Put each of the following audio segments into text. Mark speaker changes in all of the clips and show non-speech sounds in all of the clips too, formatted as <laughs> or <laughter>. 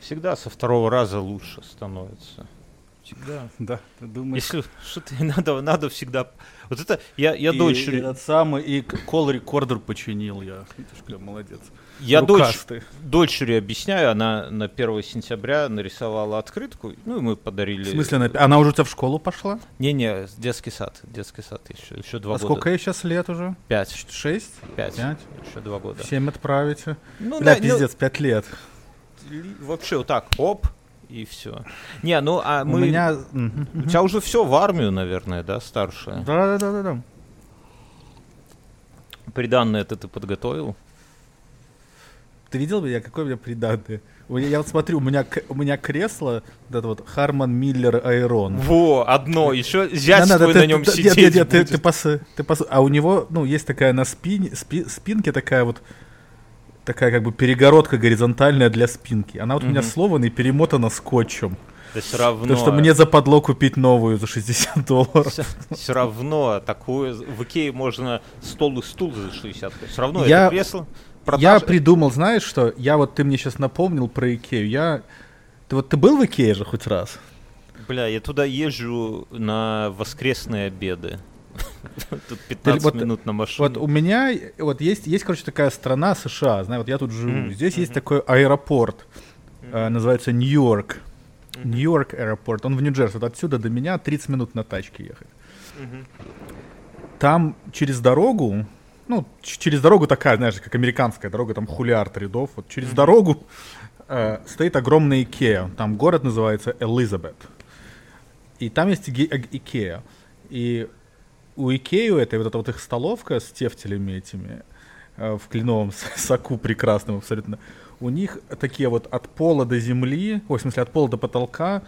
Speaker 1: Всегда со второго раза лучше становится.
Speaker 2: Всегда, да. Ты думаешь...
Speaker 1: Если что-то надо, надо всегда... Вот это я, я
Speaker 2: и,
Speaker 1: дольше...
Speaker 2: И этот самый, и кол-рекордер починил я. Видишь, молодец.
Speaker 1: Я
Speaker 2: Рукастый.
Speaker 1: дочери объясняю, она на 1 сентября нарисовала открытку, ну и мы подарили...
Speaker 2: В смысле, она, она уже у тебя в школу пошла?
Speaker 1: Не-не, детский сад, детский сад еще, еще два
Speaker 2: а
Speaker 1: года.
Speaker 2: сколько ей сейчас лет уже?
Speaker 1: Пять.
Speaker 2: Шесть?
Speaker 1: Пять.
Speaker 2: Пять?
Speaker 1: Еще два года.
Speaker 2: Семь отправите.
Speaker 1: Ну,
Speaker 2: Бля,
Speaker 1: да, ну,
Speaker 2: пиздец, пять лет.
Speaker 1: Вообще вот так, оп, и все. Не, ну а мы...
Speaker 2: У меня...
Speaker 1: У тебя уже все в армию, наверное, да, старшая?
Speaker 2: Да-да-да-да.
Speaker 1: Приданное это ты подготовил?
Speaker 2: Ты видел меня, какой у меня меня- Я вот смотрю, у меня, у меня кресло, вот это вот Харман Миллер Айрон.
Speaker 1: Во, одно, еще зять
Speaker 2: Да, да,
Speaker 1: твой
Speaker 2: ты-
Speaker 1: на нем
Speaker 2: ты-
Speaker 1: сидеть
Speaker 2: Нет, нет, нет, ты,
Speaker 1: будет.
Speaker 2: ты пос- ты пос- А у него, ну, есть такая на спине, спи- спинке такая вот, такая как бы перегородка горизонтальная для спинки. Она вот у меня сломана и перемотана скотчем.
Speaker 1: Да все равно.
Speaker 2: Потому что мне западло купить новую за 60 долларов.
Speaker 1: Все равно такое в Икее можно стол и стул за 60. Все равно
Speaker 2: Я-
Speaker 1: это кресло.
Speaker 2: Я
Speaker 1: продаж-
Speaker 2: придумал, знаешь что? Я вот, ты мне сейчас напомнил про Икею. Я... Ты вот ты был в Икее же хоть раз?
Speaker 1: Бля, я туда езжу на воскресные обеды. <laughs> Тут 15
Speaker 2: вот-
Speaker 1: минут на машине.
Speaker 2: Вот у меня вот есть, есть, короче, такая страна США, знаю, вот я тут живу.
Speaker 1: Мгм,
Speaker 2: Здесь есть
Speaker 1: мгм.
Speaker 2: такой аэропорт, э, называется Нью-Йорк.
Speaker 1: Мгм.
Speaker 2: Нью-Йорк аэропорт, он в Нью-Джерси. Вот отсюда до меня 30 минут на тачке ехать.
Speaker 1: Мгм.
Speaker 2: Там через дорогу, ну, ч- через дорогу такая, знаешь, как американская дорога, там хулиард рядов. Вот через дорогу э, стоит огромная Икеа. Там город называется Элизабет. И там есть Икеа. И у Икеи у этой вот эта вот их столовка с тефтелями этими э, в кленовом <laughs> соку прекрасном абсолютно. У них такие вот от пола до земли, ой, в смысле от пола до потолка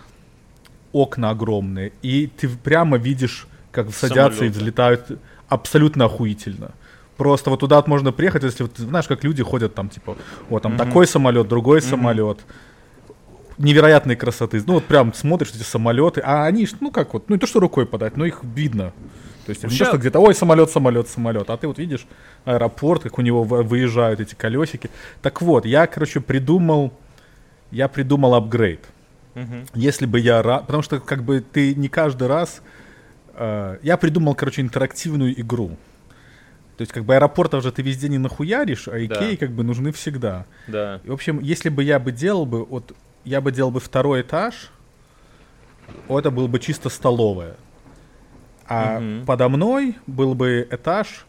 Speaker 2: окна огромные. И ты прямо видишь, как садятся и
Speaker 1: Самолеты.
Speaker 2: взлетают абсолютно охуительно. Просто вот туда можно приехать, если вот, знаешь, как люди ходят там, типа, вот там
Speaker 1: Мгм.
Speaker 2: такой самолет, другой
Speaker 1: Мгм.
Speaker 2: самолет. Невероятной красоты. Ну вот прям смотришь эти самолеты, а они, ну как вот, ну не то что рукой подать, но их видно. То есть не
Speaker 1: Вообще-
Speaker 2: то, что где-то, ой, самолет, самолет, самолет, а ты вот видишь аэропорт, как у него вы- выезжают эти колесики. Так вот, я, короче, придумал, я придумал апгрейд.
Speaker 1: Мгм.
Speaker 2: Если бы я... Потому что как бы ты не каждый раз... э, я придумал, короче, интерактивную игру. То есть как бы аэропортов же ты везде не нахуяришь, а Икеи как бы нужны всегда.
Speaker 1: Да.
Speaker 2: И, в общем, если бы я бы делал бы... Вот я бы делал бы второй этаж, это был бы чисто столовая. А
Speaker 1: Мгм.
Speaker 2: подо мной был бы этаж,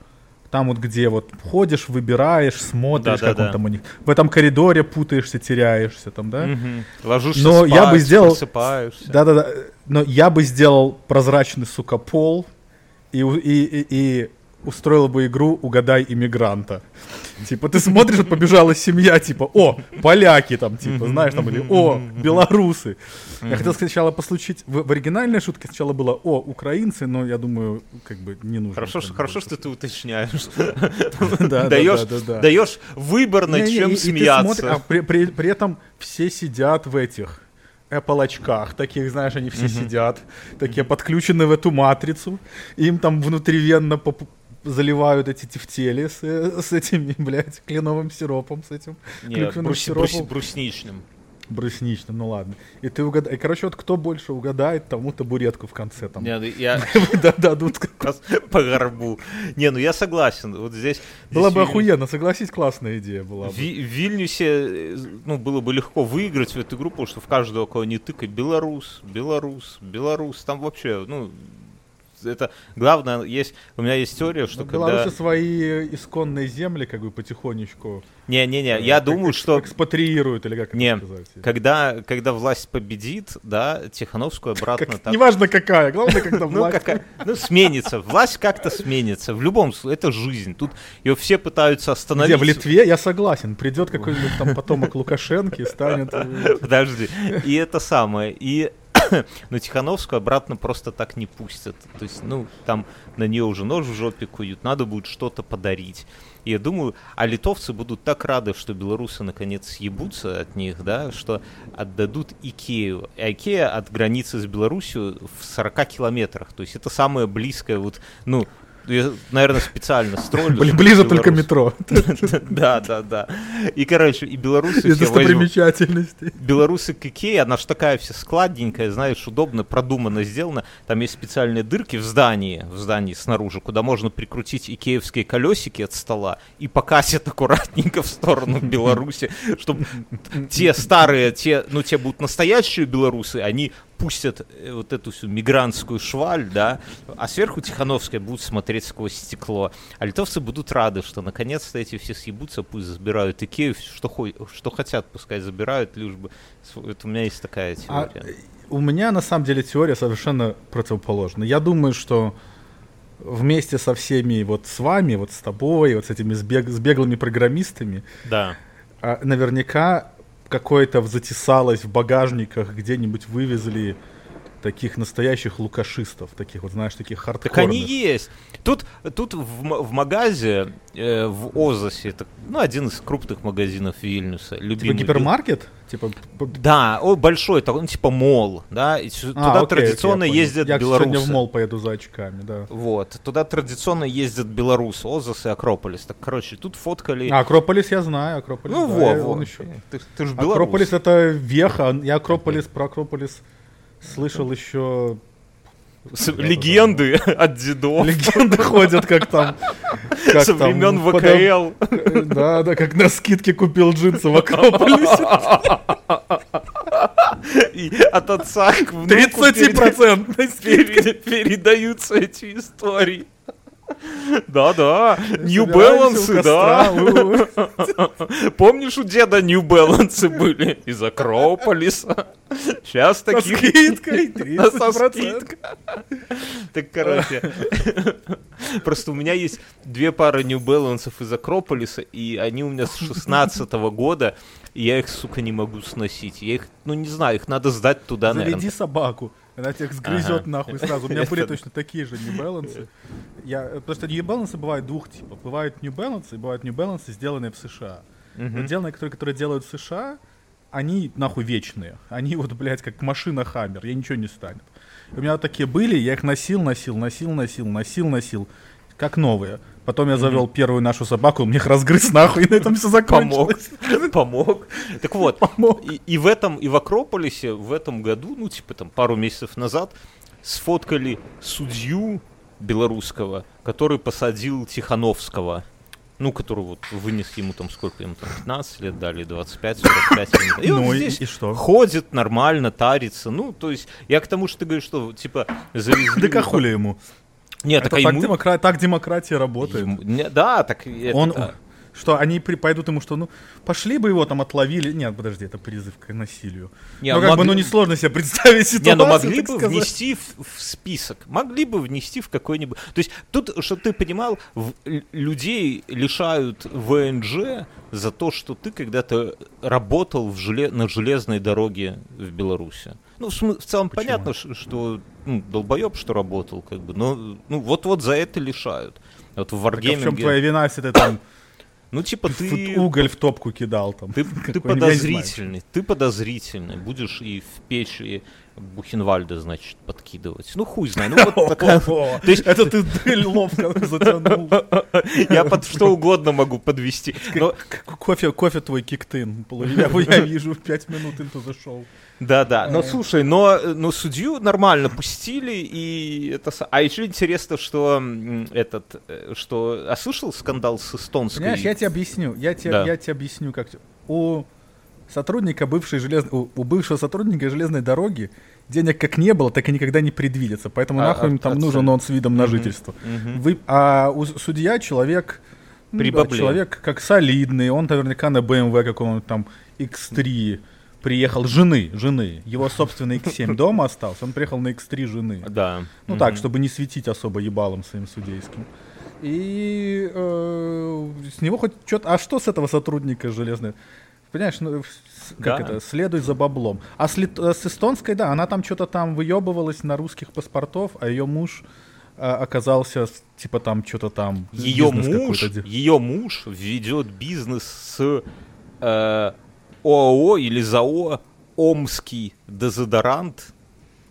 Speaker 2: там вот где вот ходишь, выбираешь, смотришь, как
Speaker 1: Да-да-да.
Speaker 2: он там у них. В этом коридоре путаешься, теряешься там, да?
Speaker 1: Мгм. Ложишься
Speaker 2: Но я бы
Speaker 1: спать,
Speaker 2: сделал-
Speaker 1: просыпаешься.
Speaker 2: Да-да-да. Но я бы сделал прозрачный, сука, пол и, и, и, и устроил бы игру «Угадай иммигранта». Типа, ты смотришь, вот побежала семья, типа, о, поляки там, типа, знаешь, там, или о, белорусы. Я хотел сначала послушать, в, в оригинальной шутке сначала было о, украинцы, но я думаю, как бы не нужно.
Speaker 1: Хорошо, что, хорошо, что ты уточняешь.
Speaker 2: Да, да,
Speaker 1: даешь,
Speaker 2: да, да, да.
Speaker 1: даешь выбор, над чем смеяться.
Speaker 2: а при, этом все сидят в этих Apple очках, таких, знаешь, они все сидят, такие подключены в эту матрицу, им там внутривенно поп- заливают эти тефтели с, с этими, <laughs> блядь, кленовым сиропом, с этим
Speaker 1: Нет, брус- брус-
Speaker 2: сиропом.
Speaker 1: брусничным.
Speaker 2: брусничным, ну ладно. И ты угадай, короче, вот кто больше угадает, тому табуретку в конце там
Speaker 1: Не, ну я <laughs>
Speaker 2: да- дадут.
Speaker 1: раз <laughs> по горбу. Не, ну я согласен. Вот здесь...
Speaker 2: Была
Speaker 1: здесь
Speaker 2: бы охуенно, согласись, классная идея была бы.
Speaker 1: В Ви- в Вильнюсе э, ну, было бы легко выиграть в эту игру, потому что в каждого, кого не тыкай, белорус, белорус, белорус, там вообще, ну, это главное, есть, у меня есть теория, что когда...
Speaker 2: Беларуси свои исконные земли как бы потихонечку
Speaker 1: Не-не-не, я
Speaker 2: как
Speaker 1: думаю, что
Speaker 2: экспатриируют или как
Speaker 1: Не,
Speaker 2: это сказать.
Speaker 1: когда, когда власть победит, да, Тихановскую обратно
Speaker 2: Как-
Speaker 1: так...
Speaker 2: Неважно какая, главное, когда <laughs>
Speaker 1: Ну,
Speaker 2: власть.
Speaker 1: какая, ну, сменится. Власть как-то сменится. В любом случае, это жизнь. Тут ее все пытаются
Speaker 2: Где,
Speaker 1: остановить.
Speaker 2: в Литве, я согласин, придет какой-нибудь там потомок Лукашенко и станет... э,
Speaker 1: Подожди. И это самое. И <coughs> но Тихановскую обратно просто так не пустят. То есть, ну, там на нее уже нож в жопе куют, надо будет что-то подарить. И я думаю, а литовцы будут так рады, что белорусы наконец съебутся от них, да, что отдадут Икею. А Икея от границы с Беларусью в 40 километрах. То есть это самое близкое вот, ну, наверное, специально строили.
Speaker 2: Ближе только метро. <laughs>
Speaker 1: Да, да, да. И, короче, и белорусы
Speaker 2: все достопримечательности.
Speaker 1: Белорусы к Икее, она ж такая вся складненькая, знаешь, удобно, продуманно сделана. Там есть специальные дырки в здании, в здании снаружи, куда можно прикрутить икеевские колесики от стола и покасить аккуратненько в сторону Беларуси, чтобы те старые, те, ну, те будут настоящие белорусы, они пустят э, вот эту всю мигрантскую шваль, да, а сверху Тихановская будут смотреть сквозь стекло. А литовцы будут рады, что наконец-то эти все съебутся, пусть забирают Икею, что, что хотят, пускай забирают, лишь бы... Это у меня есть такая а, теория.
Speaker 2: А, у меня, на самом деле, теория совершенно противоположна. Я думаю, что вместе со всеми, вот с вами, вот с тобой, вот с этими сбег, с беглыми программистами,
Speaker 1: да.
Speaker 2: А, наверняка какое-то затесалось в багажниках, где-нибудь вывезли таких настоящих лукашистов, таких вот, знаешь, таких хардкорных.
Speaker 1: Так они есть. Тут, тут в, в магазе, э, в Озасе, это ну, один из крупных магазинов Вильнюса.
Speaker 2: Любимый. Типа гипермаркет? Типа...
Speaker 1: Да, о, большой, такой, ну, типа мол, да, и а, туда окей, традиционно окей, ездят я, белорусы. Я
Speaker 2: сегодня в мол поеду за очками, да.
Speaker 1: Вот, туда традиционно ездят белорусы, Озас и Акрополис. Так, короче, тут фоткали...
Speaker 2: А, Акрополис я знаю, Акрополис,
Speaker 1: Ну,
Speaker 2: да,
Speaker 1: во, во. Еще. Ты, ты же белорус.
Speaker 2: Акрополис это веха, я Акрополис, про Акрополис слышал еще
Speaker 1: легенды от дедов.
Speaker 2: Легенды ходят, как там.
Speaker 1: Как Со времен ВКЛ.
Speaker 2: Да, да, как на скидке купил джинсы в Акрополисе.
Speaker 1: И от отца к внуку
Speaker 2: 30%
Speaker 1: передаются эти истории. Да-да, New Balance, да. <laughs> Помнишь, у деда New Balance были из Акрополиса? Сейчас таких... <laughs>
Speaker 2: Со скидкой 30%.
Speaker 1: Так, короче, <laughs> просто у меня есть две пары New Balance из Акрополиса, и они у меня с 16 года, и я их, сука, не могу сносить. Я их, ну, не знаю, их надо сдать туда,
Speaker 2: наверное. Заведи собаку. Она тех сгрызет ага. нахуй сразу. У меня были точно такие же New Balance. Я, потому что New Balance бывают двух типов. Бывают New Balance и бывают New Balance, сделанные в США. Uh-huh. Но сделанные, которые, которые делают в США, они нахуй вечные. Они вот, блядь, как машина Хаммер. Я ничего не станет. У меня вот такие были, я их носил, носил, носил, носил, носил, носил. Как новые. Потом я завел mm-hmm. первую нашу собаку, он мне их разгрыз нахуй, и на этом все закончилось.
Speaker 1: Помог. <laughs> Помог. Так вот, Помог. И, и в этом, и в Акрополисе в этом году, ну, типа там пару месяцев назад, сфоткали судью белорусского, который посадил Тихановского. Ну, который вот вынес ему там, сколько ему там, 15 лет дали, 25, 45 лет. И он ну, здесь и, и что? ходит нормально, тарится. Ну, то есть, я к тому, что ты говоришь, что, типа,
Speaker 2: завезли... Да хули ему?
Speaker 1: Нет,
Speaker 2: это так, ему... демокра... так демократия работает.
Speaker 1: Ему... Не, да, так это...
Speaker 2: Он... Что они при... пойдут ему, что ну пошли бы его там отловили. Нет, подожди, это призыв к насилию. Не, ну как могли... бы, ну несложно себе представить ситуацию.
Speaker 1: Не, ну могли бы сказать. внести в, в список, могли бы внести в какой-нибудь. То есть тут, чтобы ты понимал, в... людей лишают ВНЖ за то, что ты когда-то работал в желе... на железной дороге в Беларуси. Ну, в, в целом Почему? понятно, что ну, долбоеб, что работал, как бы, но ну, вот-вот за это лишают. Вот в Wargaming...
Speaker 2: А в чем твоя вина, если ты там
Speaker 1: ну, типа, ты...
Speaker 2: Уголь в топку кидал там.
Speaker 1: Ты, <laughs> ты подозрительный, ты подозрительный. Будешь и в печь, и Бухенвальда, значит, подкидывать. Ну, хуй знает. Ну, вот такая...
Speaker 2: Это ты ловко затянул. <laughs>
Speaker 1: Я под что угодно могу подвести.
Speaker 2: Кофе, кофе твой киктын. Я вижу, в пять минут into the show.
Speaker 1: Да, да. Но слушай, но, но судью нормально пустили, и это. А еще интересно, что этот, э, что. А слышал скандал с эстонской?
Speaker 2: Понимаешь, я тебе объясню. Я тебе, да. я тебе объясню, как. У сотрудника бывшей железной, у, у бывшего сотрудника железной дороги денег как не было, так и никогда не предвидится. Поэтому а, нахуй им там нужен он с видом на жительство. Угу. Вы, а у судья человек,
Speaker 1: При
Speaker 2: человек как солидный, он наверняка на BMW каком-нибудь там X3 приехал жены, жены. Его собственный X7 дома остался, он приехал на X3 жены.
Speaker 1: Да.
Speaker 2: Ну так, чтобы не светить особо ебалом своим судейским. И э, с него хоть что-то... А что с этого сотрудника железной? Понимаешь, ну, как да. это, следуй за баблом. А с, э, с эстонской, да, она там что-то там выебывалась на русских паспортов, а ее муж э, оказался, типа там что-то там...
Speaker 1: Ее муж, ее муж ведет бизнес с э, ОАО или ЗАО Омский дезодорант,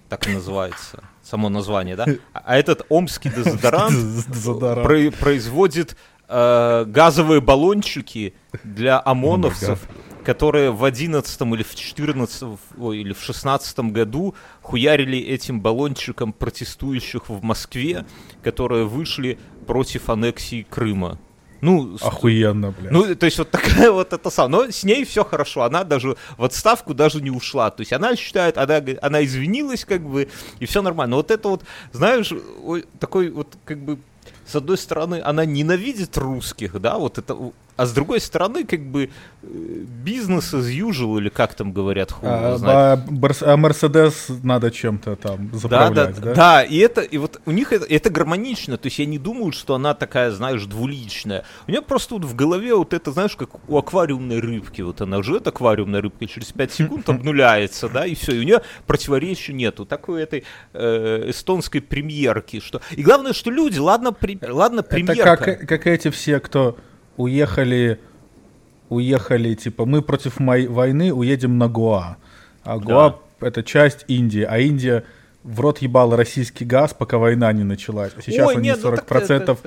Speaker 1: так и называется. само название, да? А этот омский дезодорант
Speaker 2: Дезодорант.
Speaker 1: про- производит э, газовые баллончики для ОМОНовцев, которые в 11 или в 14 ой, или в 16 году хуярили этим баллончиком протестующих в Москве, которые вышли против аннексии Крыма. Ну,
Speaker 2: Охуенно, блядь.
Speaker 1: ну, то есть вот такая вот это самое. Но с ней все хорошо. Она даже в отставку даже не ушла. То есть она считает, она, она извинилась как бы, и все нормально. Но вот это вот, знаешь, ой, такой вот как бы с одной стороны, она ненавидит русских, да, вот это, а с другой стороны, как бы э, бизнес as usual, или как там говорят, хуй
Speaker 2: А,
Speaker 1: знает.
Speaker 2: а а Мерседес надо чем-то там
Speaker 1: Да, да,
Speaker 2: заправлять, да?
Speaker 1: да, и это, и вот у них это, это гармонично, то есть я не думаю, что она такая, знаешь, двуличная. У нее просто вот в голове вот это, знаешь, как у аквариумной рыбки, вот она живет аквариумная рыбка, и через 5 <laughs> секунд обнуляется, да, и все, и у нее противоречия нету. Такой этой э, эстонской премьерки, что... И главное, что люди, ладно, при- ладно
Speaker 2: Это
Speaker 1: премьерка.
Speaker 2: как, как эти все, кто уехали, уехали, типа, мы против мой- войны уедем на Гоа. А Гоа это часть Индии, а Индия в рот ебала российский газ, пока война не началась. Сейчас
Speaker 1: Ой,
Speaker 2: они
Speaker 1: нет, ну так
Speaker 2: 40%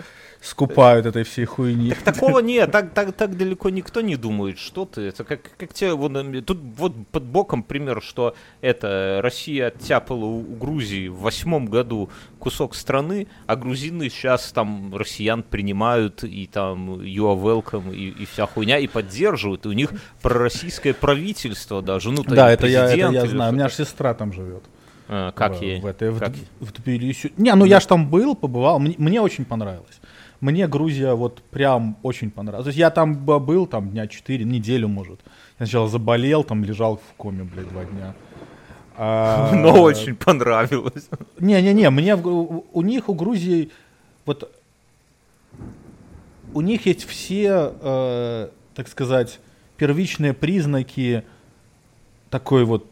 Speaker 2: скупают этой всей хуйни.
Speaker 1: Такого нет, так, так, так далеко никто не думает, что ты. Это как, как тебе, вот, э, тут вот под боком пример, что это Россия оттяпала у, у Грузии в восьмом году кусок страны, а грузины сейчас там россиян принимают и там you are welcome и, и вся хуйня, и поддерживают, и у них пророссийское правительство даже, ну,
Speaker 2: Да, это я, это я знаю. У меня же сестра там живет.
Speaker 1: А, как
Speaker 2: в,
Speaker 1: ей?
Speaker 2: в, этой, в,
Speaker 1: Как ей?
Speaker 2: в Тбилиси. Не, ну я ж там был, побывал. Мне, мне очень понравилось. Мне Грузия вот прям очень понравилась. То есть я там был там дня 4, неделю, может. Я сначала заболел, там лежал в коме, блядь, два дня. А, <laughs>
Speaker 1: Но очень понравилось.
Speaker 2: Не-не-не, мне у них, у Грузии, вот у них есть все, э, так сказать, первичные признаки такой вот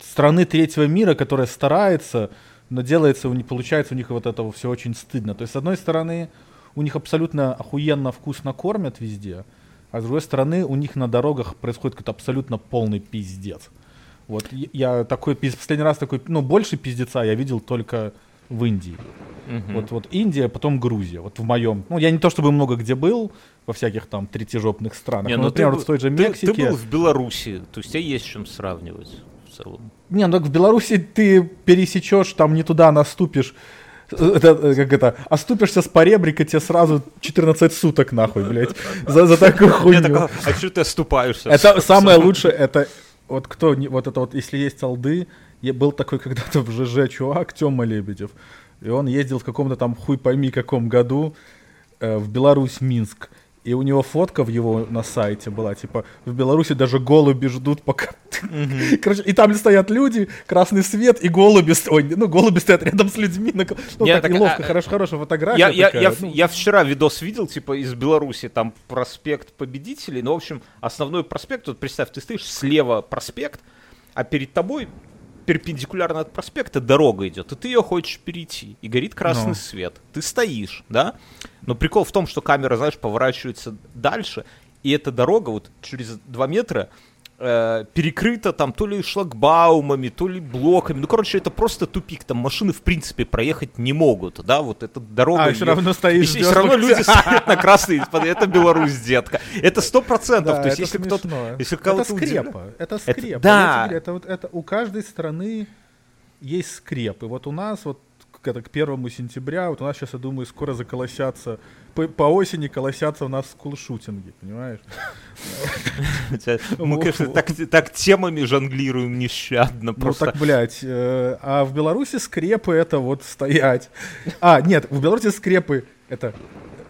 Speaker 2: страны третьего мира, которая старается, но делается, них, получается у них вот этого все очень стыдно. То есть, с одной стороны, у них абсолютно охуенно вкусно кормят везде, а с другой стороны, у них на дорогах происходит какой-то абсолютно полный пиздец. Вот я- такой последний раз такой, ну, больше пиздеца я видел только в Индии.
Speaker 1: Мгм.
Speaker 2: Вот, вот Индия, потом Грузия. Вот в моем. Ну, я не то чтобы много где был, во всяких там третижопных странах.
Speaker 1: Не,
Speaker 2: ну,
Speaker 1: ну
Speaker 2: например,
Speaker 1: ты
Speaker 2: вот в той же
Speaker 1: был- ты-
Speaker 2: Мексике.
Speaker 1: Ты, был в Беларуси, то есть тебе есть с чем сравнивать целом.
Speaker 2: Не, ну так в Беларуси ты пересечешь, там не туда наступишь. Это, э, как это, оступишься с поребрика, тебе сразу 14 суток нахуй, блядь, за, за такую хуйню.
Speaker 1: а что ты оступаешься?
Speaker 2: Это самое лучшее, это вот кто, вот это вот, если есть алды, был такой когда-то в ЖЖ чувак, Тёма Лебедев, и он ездил в каком-то там хуй пойми каком году э, в Беларусь, Минск, и у него фотка в его на сайте была, типа, в Беларуси даже голуби ждут, пока... Короче, и там стоят люди, красный свет, и голуби, ой, ну, голуби стоят рядом с людьми, на... ну,
Speaker 1: Не,
Speaker 2: так,
Speaker 1: так,
Speaker 2: неловко,
Speaker 1: а,
Speaker 2: хорош, хорошая фотография
Speaker 1: Я, я, я,
Speaker 2: ну.
Speaker 1: я вчера видос видел, типа, из Беларуси, там проспект победителей, ну, в общем, основной проспект, вот представь, ты стоишь слева проспект, а перед тобой перпендикулярно от проспекта дорога идет, и ты ее хочешь перейти, и горит красный
Speaker 2: Ну.
Speaker 1: свет. Ты стоишь, да? Но прикол в том, что камера, знаешь, поворачивается дальше, и эта дорога вот через 2 метра э, перекрыта там то ли шлагбаумами, то ли блоками. Ну, короче, это просто тупик. Там машины, в принципе, проехать не могут, да? Вот эта дорога...
Speaker 2: А, всё
Speaker 1: её-
Speaker 2: равно стоишь,
Speaker 1: и, и все равно люди стоят на красный. Это Беларусь, детка. Это сто процентов.
Speaker 2: Да,
Speaker 1: То есть,
Speaker 2: это
Speaker 1: если кто-то... Если
Speaker 2: это
Speaker 1: кого-то удивля-
Speaker 2: скрепа. Это скрепа.
Speaker 1: да.
Speaker 2: Это, вот, это у каждой страны есть скреп. И вот у нас вот к, это, к первому сентября, вот у нас сейчас, я думаю, скоро заколосятся, по, по осени колосятся у нас скулшутинги, понимаешь? <laughs> <laughs>
Speaker 1: Мы, конечно, так, темами жонглируем нещадно.
Speaker 2: Ну
Speaker 1: Просто
Speaker 2: так, блядь, э, а в Беларуси скрепы это вот стоять. А, нет, в Беларуси скрепы это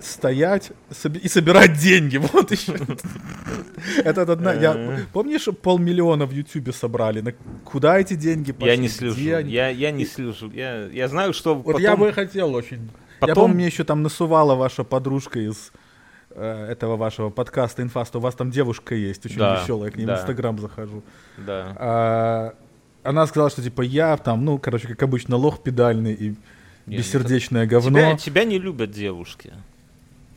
Speaker 2: стоять и собирать деньги. <laughs> Вот еще. Это одна. Я, помнишь, полмиллиона в Ютубе собрали? На куда эти деньги пошли?
Speaker 1: я не слежу. Я, я не слежу. Я, я знаю, что
Speaker 2: Вот я бы хотел очень. Я
Speaker 1: Потом-
Speaker 2: помню, мне еще там насувала ваша подружка из э, этого вашего подкаста «Инфа», что у вас там девушка есть, очень
Speaker 1: Да,
Speaker 2: веселая, я к ней в
Speaker 1: да.
Speaker 2: Инстаграм захожу.
Speaker 1: Да.
Speaker 2: А, она сказала, что типа я там, ну, короче, как обычно, лох педальный и
Speaker 1: Не,
Speaker 2: бессердечное
Speaker 1: Тебя,
Speaker 2: говно.
Speaker 1: тебя не любят девушки.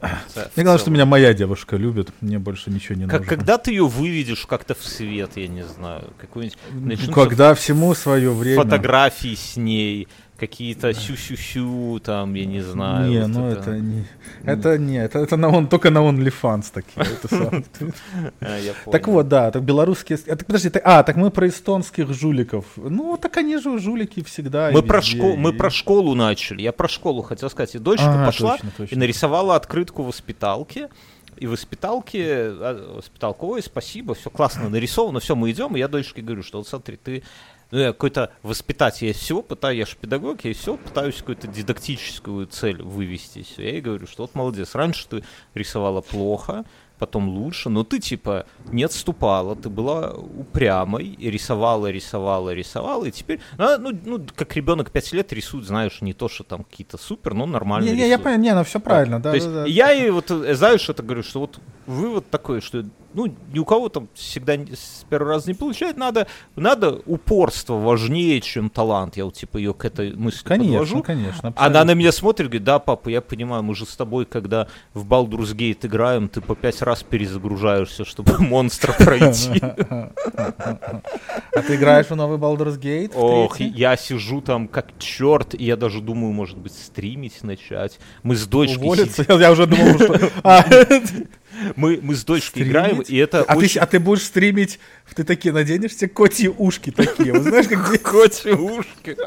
Speaker 2: Мне главное, что меня моя девушка любит, мне больше ничего не
Speaker 1: как,
Speaker 2: нужно.
Speaker 1: Когда ты ее выведешь как-то в свет, я не знаю, какой-нибудь... начнутся
Speaker 2: Когда всему свое время.
Speaker 1: Фотографии с ней, какие-то сю-сю-сю, там, я не знаю.
Speaker 2: Не,
Speaker 1: вот
Speaker 2: ну это не... Это не, это, это на он, только на OnlyFans такие. это. <laughs>
Speaker 1: А,
Speaker 2: Так вот, да, так белорусские... так подожди, а, так мы про эстонских жуликов. Ну, так они же жулики всегда.
Speaker 1: Мы про, школу, мы про школу начали. Я про школу хотел сказать. И дочка
Speaker 2: А,
Speaker 1: пошла и нарисовала открытку в воспиталке. И в воспиталке, а, воспиталка, ой, спасибо, все классно нарисовано, все, мы идем, и я дочке говорю, что вот смотри, ты ну, я какой-то воспитатель, я все пытаюсь, я же педагог, я все пытаюсь какую-то дидактическую цель вывести. Всё. Я ей говорю, что вот молодец, раньше ты рисовала плохо, потом лучше, но ты типа не отступала, ты была упрямой, и рисовала, рисовала, рисовала, и теперь, ну, ну, ну, как ребенок 5 лет рисует, знаешь, не то, что там какие-то супер, но нормально
Speaker 2: Не, не, я понял, не, ну все правильно, да,
Speaker 1: То есть
Speaker 2: да, да.
Speaker 1: я и вот, э, знаешь, это говорю, что вот вывод такой, что ну, ни у кого там всегда с первого раза не получает, надо, надо упорство важнее, чем талант. Я вот типа ее к этой мысли
Speaker 2: Конечно,
Speaker 1: подвожу.
Speaker 2: конечно.
Speaker 1: Она
Speaker 2: абсолютно.
Speaker 1: на меня смотрит, говорит, да, папа, я понимаю, мы же с тобой, когда в Baldur's Gate играем, ты по пять раз перезагружаешься, чтобы <laughs> монстра пройти.
Speaker 2: А ты играешь в новый Baldur's Gate?
Speaker 1: Ох, я сижу там как черт, и я даже думаю, может быть, стримить начать. Мы с дочкой
Speaker 2: Уволиться? Я, я уже думал, что... <laughs>
Speaker 1: Мы, мы с дочкой
Speaker 2: Стримить?
Speaker 1: играем, и это
Speaker 2: а,
Speaker 1: очень...
Speaker 2: ты, а ты будешь стримить, ты такие наденешь себе котьи ушки такие, вот знаешь, как, <laughs>
Speaker 1: Котьи ушки.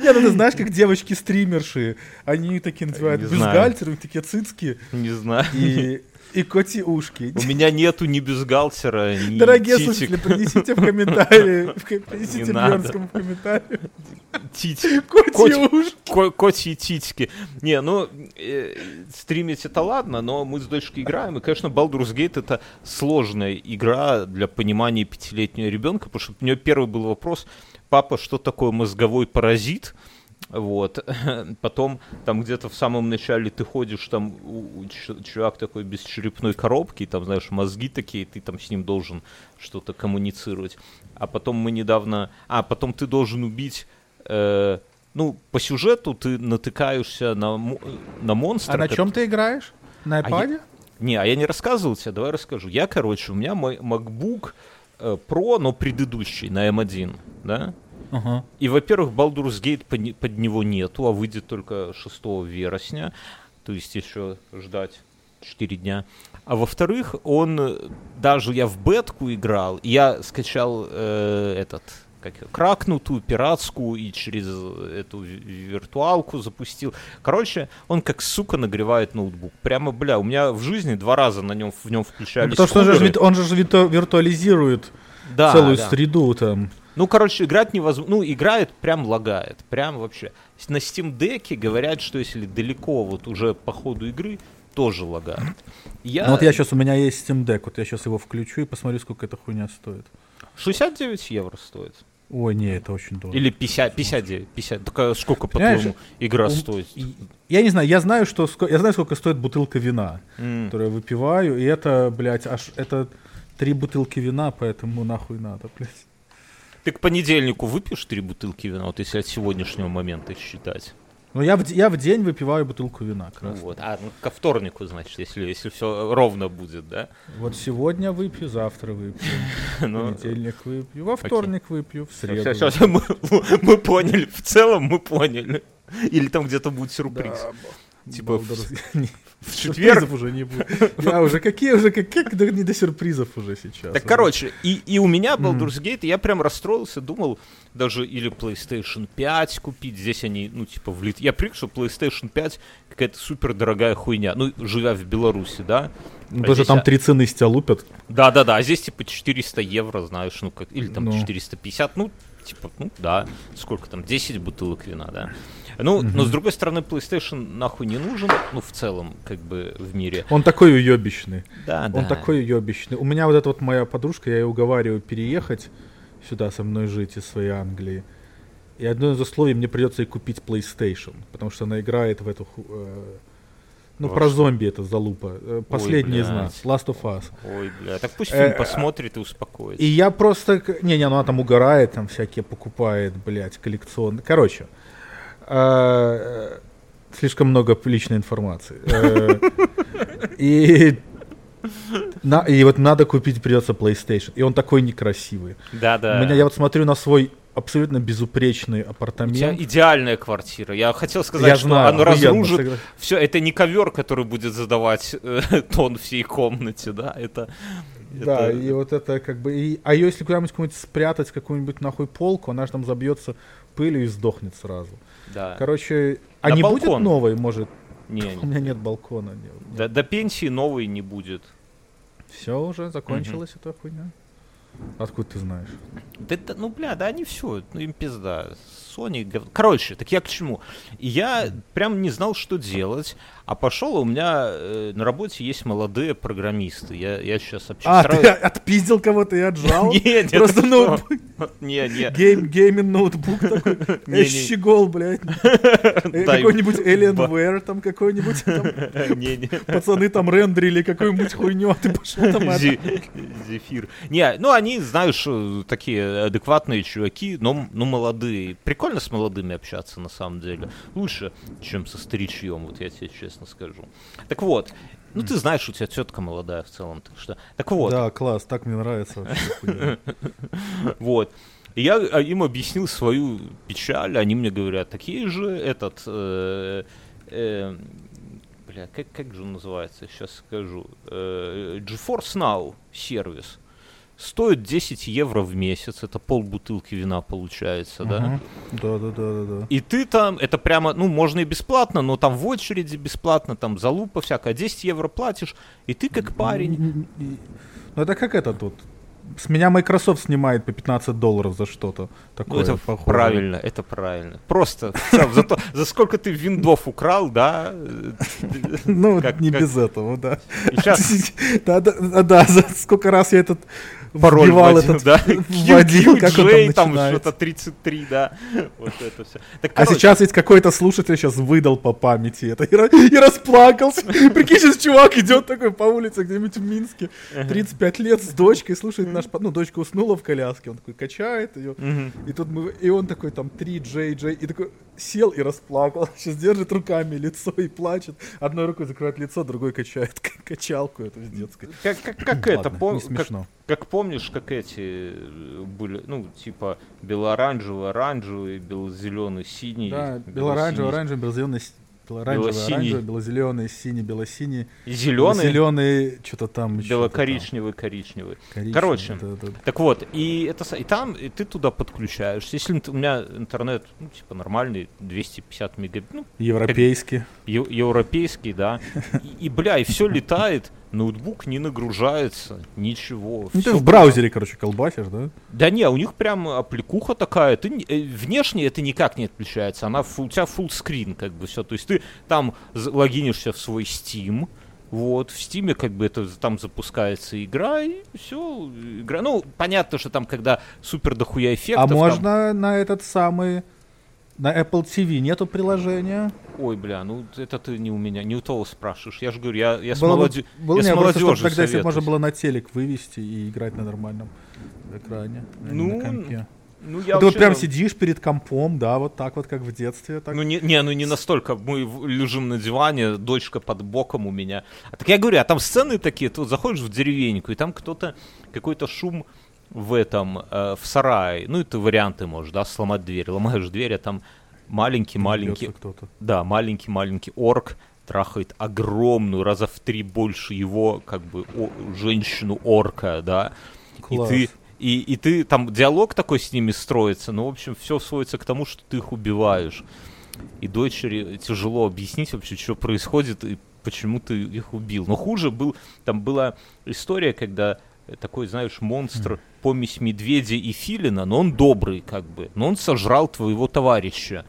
Speaker 2: не, ну ты знаешь, как девочки-стримерши, они такие
Speaker 1: знаю.
Speaker 2: бюстгальтеры, такие цицки
Speaker 1: Не знаю.
Speaker 2: и, и котьи ушки.
Speaker 1: У меня нету ни бюстгальтера, ни
Speaker 2: Дорогие
Speaker 1: титик.
Speaker 2: слушатели, принесите в комментарии, в принесите. Бьернскому в комментарии
Speaker 1: Титик.
Speaker 2: котьи
Speaker 1: Коть-
Speaker 2: ушки.
Speaker 1: Ко- Котьи титики. Не, ну, э, стримить это ладно, но мы с дочкой играем, и, конечно, Baldur's Gate это сложная игра для понимания пятилетнего ребенка, потому что у нее первый был вопрос, папа, что такое мозговой паразит? Вот. <laughs> Потом там где-то в самом начале ты ходишь, там чувак такой без черепной коробки, там, знаешь, мозги такие, ты там с ним должен что-то коммуницировать. А потом мы недавно... А, потом ты должен убить... э, ну, по сюжету ты натыкаешься на, мо- на монстра.
Speaker 2: А на чем ты играешь? На
Speaker 1: я-
Speaker 2: iPad?
Speaker 1: Не, а я не рассказывал тебе, давай расскажу. Я, короче, у меня мой MacBook э, Pro, но предыдущий, на M1, да?
Speaker 2: Ага.
Speaker 1: И, во-первых, Baldur's Gate под, под него нету, а выйдет только 6 вересня. То есть еще ждать 4 дня. А во-вторых, он, э, даже я в бетку играл, и я скачал э, этот, как кракнутую, пиратскую, и через эту ви- виртуалку запустил. Короче, он как сука нагревает ноутбук. Прямо, бля, у меня в жизни два раза на нем, в нем включались
Speaker 2: Ну, потому что он же, он же вирту- виртуализирует
Speaker 1: Да,
Speaker 2: целую
Speaker 1: да.
Speaker 2: среду там.
Speaker 1: Ну, короче, играть невозможно. Ну, играет, прям лагает. Прям вообще. На Steam Deck говорят, что если далеко вот уже по ходу игры, тоже лагает. Я...
Speaker 2: Ну вот я сейчас, у меня есть Steam Deck, вот я сейчас его включу и посмотрю, сколько эта хуйня стоит.
Speaker 1: 69 евро стоит.
Speaker 2: Ой, не, это очень дорого.
Speaker 1: Или 50, 59, 50. Так а сколько, по-твоему, игра
Speaker 2: у-
Speaker 1: стоит?
Speaker 2: Я не знаю, я знаю, что я знаю, сколько стоит бутылка вина,
Speaker 1: М.
Speaker 2: которую я выпиваю, и это, блядь, аж это три бутылки вина, поэтому нахуй надо, блядь.
Speaker 1: Ты к понедельнику выпьешь три бутылки вина, вот если от сегодняшнего момента считать.
Speaker 2: Ну я в, я в день выпиваю бутылку вина, раз.
Speaker 1: вот. А, ну, ко вторнику, значит, если, если все ровно будет, да?
Speaker 2: Вот сегодня выпью, завтра выпью, <laughs> в
Speaker 1: Ну,
Speaker 2: понедельник выпью, во вторник выпью, в среду.
Speaker 1: Все, все, мы поняли. В целом мы поняли. Или там где-то будет сюрприз. Типа
Speaker 2: Baldur's-
Speaker 1: в <laughs> четверг.
Speaker 2: Уже не будет. Я уже какие уже, как, как не до сюрпризов уже сейчас.
Speaker 1: Так,
Speaker 2: уже.
Speaker 1: короче, и, и у меня Baldur's Gate, я прям расстроился, думал, даже или PlayStation 5 купить, здесь они, ну, типа, влит. Я привык, что PlayStation 5 какая-то супер дорогая хуйня, ну, живя в Беларуси, да?
Speaker 2: Ну,
Speaker 1: А
Speaker 2: Даже там три цены с тебя лупят.
Speaker 1: Да-да-да, а здесь, типа, 400 евро, знаешь, ну, как, или там
Speaker 2: Ну.
Speaker 1: 450, ну, типа, ну, да, сколько там, 10 бутылок вина, да? Ну, но с другой стороны, PlayStation нахуй не нужен, ну, в целом, как бы, в мире.
Speaker 2: Он такой уебищный.
Speaker 1: Да,
Speaker 2: Он
Speaker 1: да.
Speaker 2: такой уебищный. У меня вот эта вот моя подружка, я ее уговариваю переехать сюда со мной жить из своей Англии. И одно из условий, мне придется ей купить PlayStation, потому что она играет в эту... э, ну, про зомби это залупа. Э, Последний из нас. Last of Us.
Speaker 1: Ой, бля, так пусть
Speaker 2: Э,
Speaker 1: фильм посмотрит и успокоится.
Speaker 2: И я просто... Не-не, ну она там угорает, там всякие покупает, блядь, коллекционные. Короче, э, Слишком много личной информации. Э, <laughs> И на, и вот надо купить придется PlayStation. И он такой некрасивый.
Speaker 1: Да, да.
Speaker 2: У меня, я вот смотрю на свой абсолютно безупречный апартамент.
Speaker 1: идеальная квартира. Я хотел сказать,
Speaker 2: Я
Speaker 1: что
Speaker 2: знаю,
Speaker 1: оно разрушит.
Speaker 2: согла-
Speaker 1: Все, это не ковер, который будет задавать э, <laughs> тон всей комнате, да, это...
Speaker 2: Да,
Speaker 1: это-
Speaker 2: и вот это как бы... и- а ее если куда-нибудь какую-нибудь спрятать, какую-нибудь нахуй полку, она же там забьется пылью и сдохнет сразу.
Speaker 1: да.
Speaker 2: Короче, а
Speaker 1: На
Speaker 2: не будет
Speaker 1: балкон.
Speaker 2: новой, может?
Speaker 1: Не, <laughs>
Speaker 2: У меня нет балкона. не-
Speaker 1: до, до пенсии новой не будет.
Speaker 2: Все уже закончилась эта хуйня. Откуда ты знаешь?
Speaker 1: Да, это, ну, бля, да они все, ну им пизда. Sony, короче, так я к чему? Я прям не знал, что делать, а пошел, у меня э, на работе есть молодые программисты. Я, я сейчас общаюсь.
Speaker 2: А,
Speaker 1: сразу-
Speaker 2: ты отпиздил кого-то и отжал? <laughs>
Speaker 1: Не, не,
Speaker 2: Просто ноутбук.
Speaker 1: что? Не, не.
Speaker 2: Game, gaming ноутбук такой. <laughs>
Speaker 1: Не, не.
Speaker 2: Щегол, блядь. <laughs> Э, Какой-нибудь Alienware там какой-нибудь.
Speaker 1: Не, не.
Speaker 2: Пацаны там рендерили какую-нибудь хуйню, а ты пошел там
Speaker 1: Зефир. Не, ну они, знаешь, э, такие адекватные чуваки, но молодые. Прикольно с молодыми общаться, на самом деле. Лучше, чем со старичьем, вот я тебе честно скажу. Так вот, ну ты знаешь, у тебя тетка молодая в целом, так что... Так вот,
Speaker 2: Да, класс, так мне нравится <laughs>
Speaker 1: вот. И я а, им объяснил свою печаль, они мне говорят, такие же этот... э, э, бля, как, как же он называется, сейчас скажу. Э, GeForce Now сервис. Стоит 10 евро в месяц, это пол бутылки вина получается, да?
Speaker 2: Мгм. Да, да, да, да, да.
Speaker 1: И ты там, это прямо, ну, можно и бесплатно, но там в очереди бесплатно, там залупа всякая, 10 евро платишь, и ты как парень,
Speaker 2: Ну это как это тут? С меня Microsoft снимает по 15 долларов за что-то
Speaker 1: Ну,
Speaker 2: такое
Speaker 1: это
Speaker 2: похожее.
Speaker 1: правильно, это правильно. Просто за, то, за сколько ты виндов украл, да?
Speaker 2: Ну,
Speaker 1: Как-
Speaker 2: не
Speaker 1: как-
Speaker 2: без этого, да.
Speaker 1: Сейчас
Speaker 2: Да, <laughs> да, да, да, за сколько раз я этот
Speaker 1: пароль вводил,
Speaker 2: этот,
Speaker 1: да? <laughs>
Speaker 2: вводил, как он
Speaker 1: QJ,
Speaker 2: там
Speaker 1: там что-то 33, да? <laughs> Вот это все. Так,
Speaker 2: А
Speaker 1: короче,
Speaker 2: сейчас ведь какой-то слушатель сейчас выдал по памяти это и, и расплакался. <laughs> Прикинь, сейчас чувак идет такой по улице где-нибудь в Минске, 35 лет с дочкой, слушает наш... Ну, дочка уснула в коляске, он такой качает ее. И тут мы... И он такой там 3 Джей Джей, и такой сел и расплакал. <laughs> Сейчас держит руками лицо и плачет. Одной рукой закрывает лицо, другой качает <laughs> качалку эту с детской.
Speaker 1: Как, как, как это, пом-
Speaker 2: не
Speaker 1: как,
Speaker 2: смешно.
Speaker 1: как помнишь, как эти э, были, ну, типа бело-оранжевый, оранжевый, бело-зеленый, синий.
Speaker 2: Да, бело-оранжевый, оранжевый, бело-зеленый, бело-оранжевый,
Speaker 1: Бело-синий.
Speaker 2: оранжевый, бело-зеленый, синий, бело-синий,
Speaker 1: Зеленый,
Speaker 2: зеленый, что-то там
Speaker 1: бело-коричневый, коричневый.
Speaker 2: Коричневый,
Speaker 1: Короче,
Speaker 2: да, да.
Speaker 1: Так вот, и это и там и ты туда подключаешься. Если у меня интернет, ну, типа нормальный, 250 мегабит, ну,
Speaker 2: Европейский.
Speaker 1: е- европейский, да. И, и, бля, и все летает, ноутбук не нагружается, ничего.
Speaker 2: Ну, ты в браузере, короче, колбасишь, да?
Speaker 1: Да не, у них прям аппликуха такая. Ты э, внешне это никак не отличается. Она у тебя full screen, как бы все. То есть ты там логинишься в свой Steam. Вот, в Steam как бы это там запускается игра, и все, игра. Ну, понятно, что там, когда супер дохуя
Speaker 2: А
Speaker 1: эффектов. там-
Speaker 2: можно на этот самый... На Apple TV нету приложения?
Speaker 1: Ой, бля, ну это ты не у меня, не у того спрашиваешь. Я же говорю, я, я с
Speaker 2: Было бы-
Speaker 1: молоде-
Speaker 2: было-
Speaker 1: я с
Speaker 2: не, просто, чтобы
Speaker 1: молодежью
Speaker 2: тогда если можно было на телек вывести и играть на нормальном экране, а
Speaker 1: Ну,
Speaker 2: на компе.
Speaker 1: Ну, я
Speaker 2: Вот ты вот прям
Speaker 1: там-
Speaker 2: сидишь перед компом, да, вот так вот, как в детстве. Так.
Speaker 1: Ну не, не, ну не настолько. Мы лежим на диване, дочка под боком у меня. А так я говорю, а там сцены такие, ты вот заходишь в деревеньку, и там кто-то, какой-то шум в этом, э, в сарае. Ну, это варианты, можешь, да, сломать дверь. Ломаешь дверь, а там маленький-маленький, да, маленький-маленький орк трахает огромную, раза в три больше его, как бы, женщину-орка, да.
Speaker 2: Класс.
Speaker 1: И ты, и, и ты там диалог такой с ними строится, но, в общем, все сводится к тому, что ты их убиваешь. И дочери тяжело объяснить вообще, что происходит и почему ты их убил. Но хуже был, там была история, когда такой, знаешь, монстр, помесь медведя и филина, но он добрый, как бы, но он сожрал твоего товарища.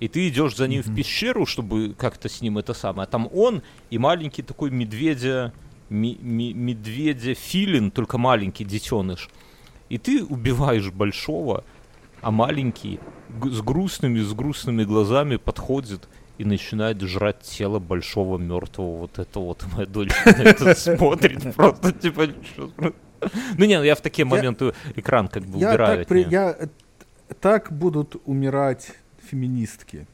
Speaker 1: И ты идешь за ним в пещеру, чтобы как-то с ним это самое. А там он и маленький такой медведя, ми- ми- медведя филин, только маленький детеныш. И ты убиваешь большого, а маленький с грустными, с грустными глазами подходит и начинает жрать тело большого мертвого вот это вот. <laughs> Моя дочь на это смотрит просто типа... <laughs> Ну не, ну я в такие моменты экран как бы убираю
Speaker 2: я, так будут умирать феминистки.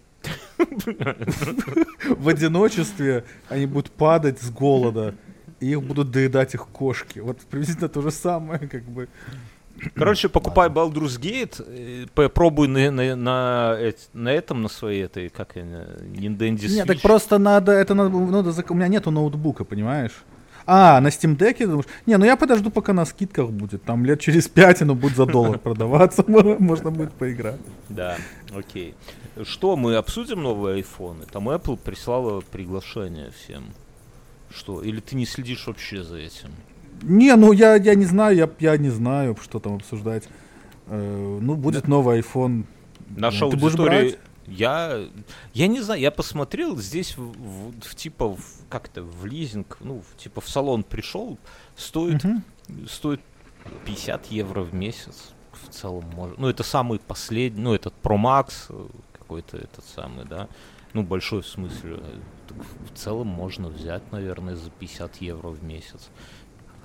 Speaker 2: В одиночестве они будут падать с голода, и их будут доедать их кошки. Вот приблизительно то же самое, как бы.
Speaker 1: Короче, покупай Baldur's Gate, э, попробуй на, на, на, на этом, на своей этой, как я, Nintendo Switch.
Speaker 2: Нет, так просто надо, это надо, надо, у меня нету ноутбука, понимаешь? А, на Steam Deck, думаешь? Не, ну я подожду, пока на скидках будет. Там лет через пять оно будет за доллар <laughs> продаваться, можно будет поиграть.
Speaker 1: Да, окей. Что, мы обсудим новые айфоны? Там Apple прислала приглашение всем. Что? Или ты не следишь вообще за этим?
Speaker 2: Не, ну я, я не знаю, я, я не знаю, что там обсуждать. Э, ну, будет новый iPhone.
Speaker 1: Наша
Speaker 2: Ну, ты
Speaker 1: аудитория... Я, я не знаю, я посмотрел здесь в, в- в типа в, как то в лизинг, ну в- типа в салон пришел, стоит
Speaker 2: Мгм.
Speaker 1: стоит 50 евро в месяц. В целом можно. Ну это самый последний, ну этот Pro Max э, какой-то этот самый, да. Ну большой в смысле. э, В целом можно взять, наверное, за 50 евро в месяц.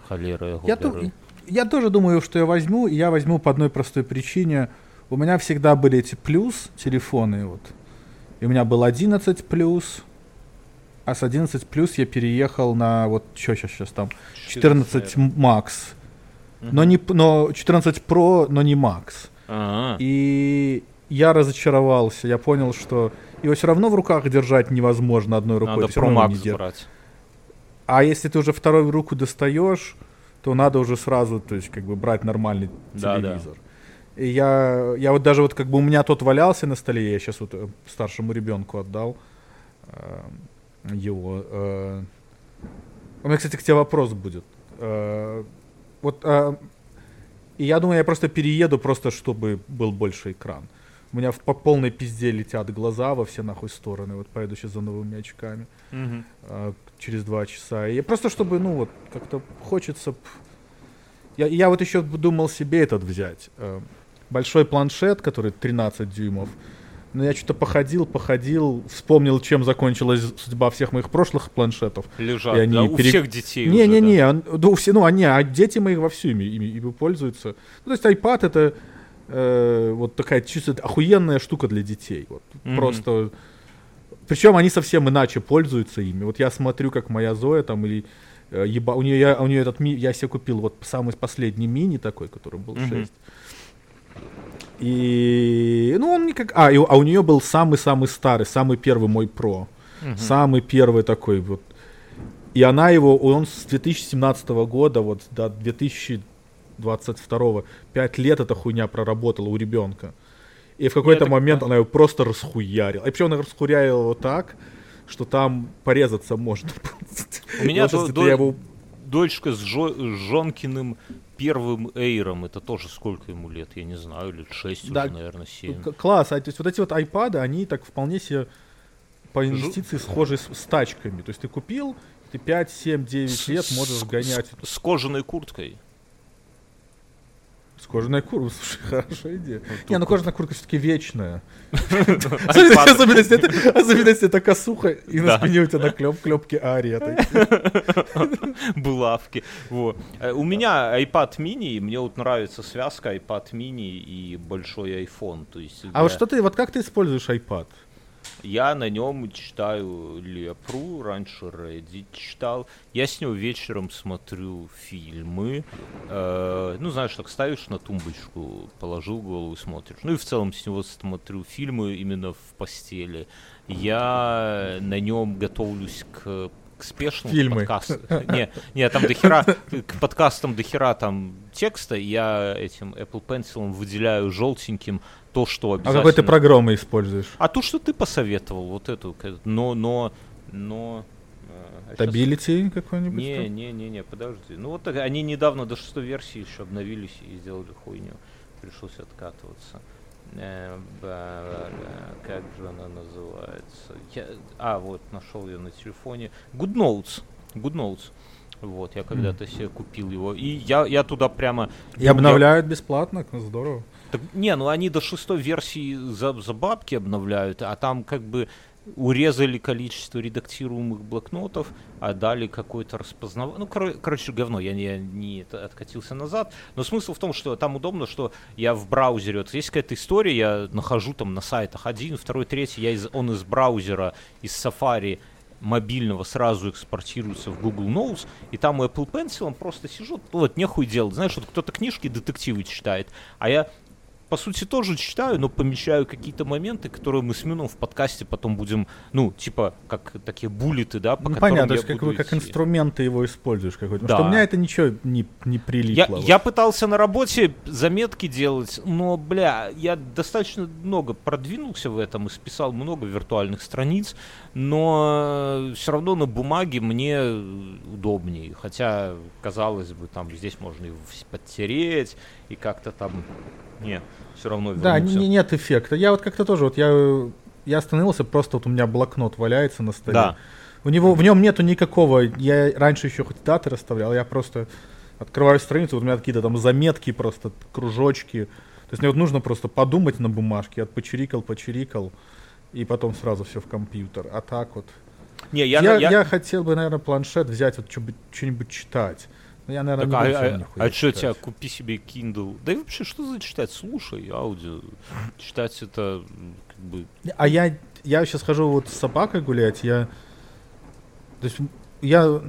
Speaker 1: Холера
Speaker 2: Я, ту- я тоже думаю, что я возьму, и я возьму по одной простой причине. У меня всегда были эти плюс телефоны, вот. И у меня был 11 плюс, а с 11 плюс я переехал на вот что сейчас сейчас там 14 Макс, но не но 14 Pro, но не Макс. И я разочаровался, я понял, что его все равно в руках держать невозможно одной рукой.
Speaker 1: надо Pro Max брать.
Speaker 2: А если ты уже второй руку достаешь, то надо уже сразу, то есть, как бы брать нормальный
Speaker 1: Да, да.
Speaker 2: телевизор. И я, я вот даже вот как бы у меня тот валялся на столе, я сейчас вот э, старшему ребенку отдал э, его. э. У меня, кстати, к тебе вопрос будет. Э, вот, э, и я думаю, я просто перееду, просто чтобы был больше экран. У меня в, по полной пизде летят глаза во все нахуй стороны. Вот поеду сейчас за новыми очками
Speaker 1: Мгм.
Speaker 2: Через два часа. И просто чтобы, ну вот, как-то хочется... Я, я вот еще думал себе этот взять. э, Большой планшет, который 13 дюймов. Но я что-то походил, походил, вспомнил, чем закончилась судьба всех моих прошлых планшетов.
Speaker 1: Лежат,
Speaker 2: И они
Speaker 1: да, у
Speaker 2: пере-
Speaker 1: всех детей уже, да.
Speaker 2: Не-не-не, он- ну, все, ну, они, а дети мои вовсю ими, ими, ими пользуются. Ну, то есть iPad это э, вот такая чисто охуенная штука для детей. Вот,
Speaker 1: Мгм.
Speaker 2: Просто... Причем они совсем иначе пользуются ими. Вот я смотрю, как моя Зоя там или э, еба... у нее я, у нее этот ми... я себе купил вот самый последний мини такой, который был
Speaker 1: Мгм.
Speaker 2: 6. И ну он никак. А, и а у нее был самый-самый старый, самый первый мой.
Speaker 1: Мгм.
Speaker 2: Самый первый такой вот. И она его, он с 2017 года вот до 2022, 5 лет эта хуйня проработала у ребенка. И в какой-то
Speaker 1: так
Speaker 2: момент
Speaker 1: понял.
Speaker 2: она его просто расхуярила. И причем она расхуярила его так, что там порезаться можно. <laughs>
Speaker 1: У меня до- до-
Speaker 2: его-
Speaker 1: дочка с, Жо- с Жонкиным первым Эйром, это тоже сколько ему лет, я не знаю, лет 6
Speaker 2: Да,
Speaker 1: уже, наверное, 7.
Speaker 2: К- Класс, а то есть вот эти вот айпады, они так вполне себе по инвестиции схожи с, с тачками. То есть ты купил, ты 5, 7, 9
Speaker 1: С-
Speaker 2: лет
Speaker 1: с-
Speaker 2: можешь гонять
Speaker 1: С, с кожаной курткой.
Speaker 2: С кожаной курткой. Слушай, <laughs> хорошая идея.
Speaker 1: Вот
Speaker 2: Не, ну кожаная куртка все-таки вечная. <laughs>
Speaker 1: iPad.
Speaker 2: Особенность это, косуха, и на спине у тебя клепки Ария. <laughs>
Speaker 1: булавки. Э, У меня iPad mini, мне вот нравится связка iPad mini и большой iPhone.
Speaker 2: А вот что ты, вот как ты используешь iPad?
Speaker 1: Я на нем читаю Лепру, раньше Reddit читал. Я с него вечером смотрю фильмы. Э, ну, знаешь, так ставишь на тумбочку, положил голову и смотришь. Ну и в целом с него смотрю фильмы именно в постели. Я на нем готовлюсь к спешному
Speaker 2: Фильмы.
Speaker 1: Не, не, там дохера, к подкастам дохера там текста, я этим Apple Pencil выделяю желтеньким то, что
Speaker 2: А
Speaker 1: обязательно...
Speaker 2: какой ты программы используешь?
Speaker 1: А то, что ты посоветовал, вот эту, но, но, но... э, а щас-
Speaker 2: Stability какой-нибудь?
Speaker 1: Не,
Speaker 2: там?
Speaker 1: не, не, не, подожди. Ну вот они недавно до шестой версии еще обновились и сделали хуйню. Пришлось откатываться. Э, ба, Как же она называется? Я- А, вот, нашел ее на телефоне. Good Notes. Good Notes. Вот, я когда-то себе купил его. И я, я туда прямо...
Speaker 2: И обновляют бесплатно, здорово.
Speaker 1: Так, не, ну они до шестой версии за, за бабки обновляют, а там как бы урезали количество редактируемых блокнотов, а дали какой-то распознавание. Ну, кор- короче, говно, я не, не откатился назад. Но смысл в том, что там удобно, что я в браузере, вот есть какая-то история, я нахожу там на сайтах один, второй, третий, я из, он из браузера, из Safari мобильного сразу экспортируется в Google Notes, и там у Apple Pencil он просто сижу, вот нехуй делать, знаешь, вот кто-то книжки детективы читает, а я по сути, тоже читаю, но помечаю какие-то моменты, которые мы с Мином в подкасте потом будем, ну, типа, как такие буллеты, да,
Speaker 2: по ну, понятно, то есть как, вы, как инструменты его используешь какой-то. Да. Что у меня это ничего не, не прилипло.
Speaker 1: Я, я пытался на работе заметки делать, но, бля, я достаточно много продвинулся в этом и списал много виртуальных страниц, но все равно на бумаге мне удобнее. Хотя, казалось бы, там здесь можно и подтереть, и как-то там не, все равно.
Speaker 2: Да, не, нет эффекта. Я вот как-то тоже, вот я, я остановился, просто вот у меня блокнот валяется на столе. Да. У него, в нем нету никакого, я раньше еще хоть даты расставлял, я просто открываю страницу, вот у меня какие-то там заметки просто, кружочки. То есть мне вот нужно просто подумать на бумажке, отпочерикал, почерикал, и потом сразу все в компьютер. А так вот. Не, я, я, я... я хотел бы, наверное, планшет взять, вот что-нибудь читать.
Speaker 1: Ну, я, наверное, так, не а, а, а что тебя, купи себе Kindle? Да и вообще, что за читать? Слушай, аудио. Читать это как бы...
Speaker 2: А я, я сейчас хожу вот с собакой гулять, я... То есть я,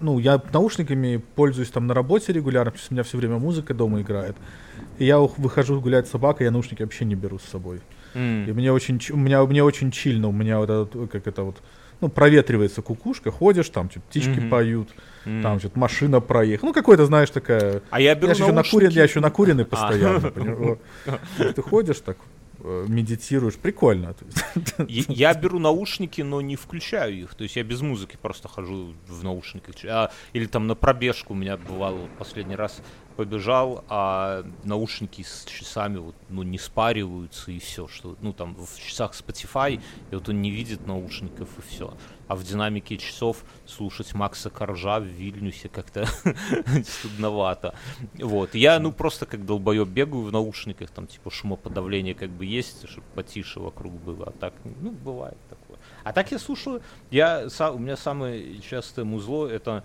Speaker 2: ну, я наушниками пользуюсь там на работе регулярно, потому что у меня все время музыка дома играет. И я выхожу гулять с собакой, я наушники вообще не беру с собой. Mm. И мне очень, у меня, мне очень чильно, у меня вот этот, как это вот, ну, проветривается кукушка, ходишь, там что птички mm-hmm. поют, mm-hmm. там что-то машина проехала. Ну, какой-то, знаешь, такая...
Speaker 1: А я беру я
Speaker 2: еще накурен, Я еще накуренный а. постоянно. <laughs> Ты ходишь так, э, медитируешь, прикольно. <laughs>
Speaker 1: Я беру наушники, но не включаю их. То есть я без музыки просто хожу в наушниках. А, или там на пробежку у меня бывало последний раз побежал, а наушники с часами вот, ну, не спариваются и все, что, ну, там, в часах Spotify, и вот он не видит наушников и все. А в динамике часов слушать Макса Коржа в Вильнюсе как-то <laughs> стыдновато. Вот. Я, ну, просто как долбоеб бегаю в наушниках, там, типа, шумоподавление как бы есть, чтобы потише вокруг было, а так, ну, бывает такое. А так я слушаю, я, у меня самое частое музло это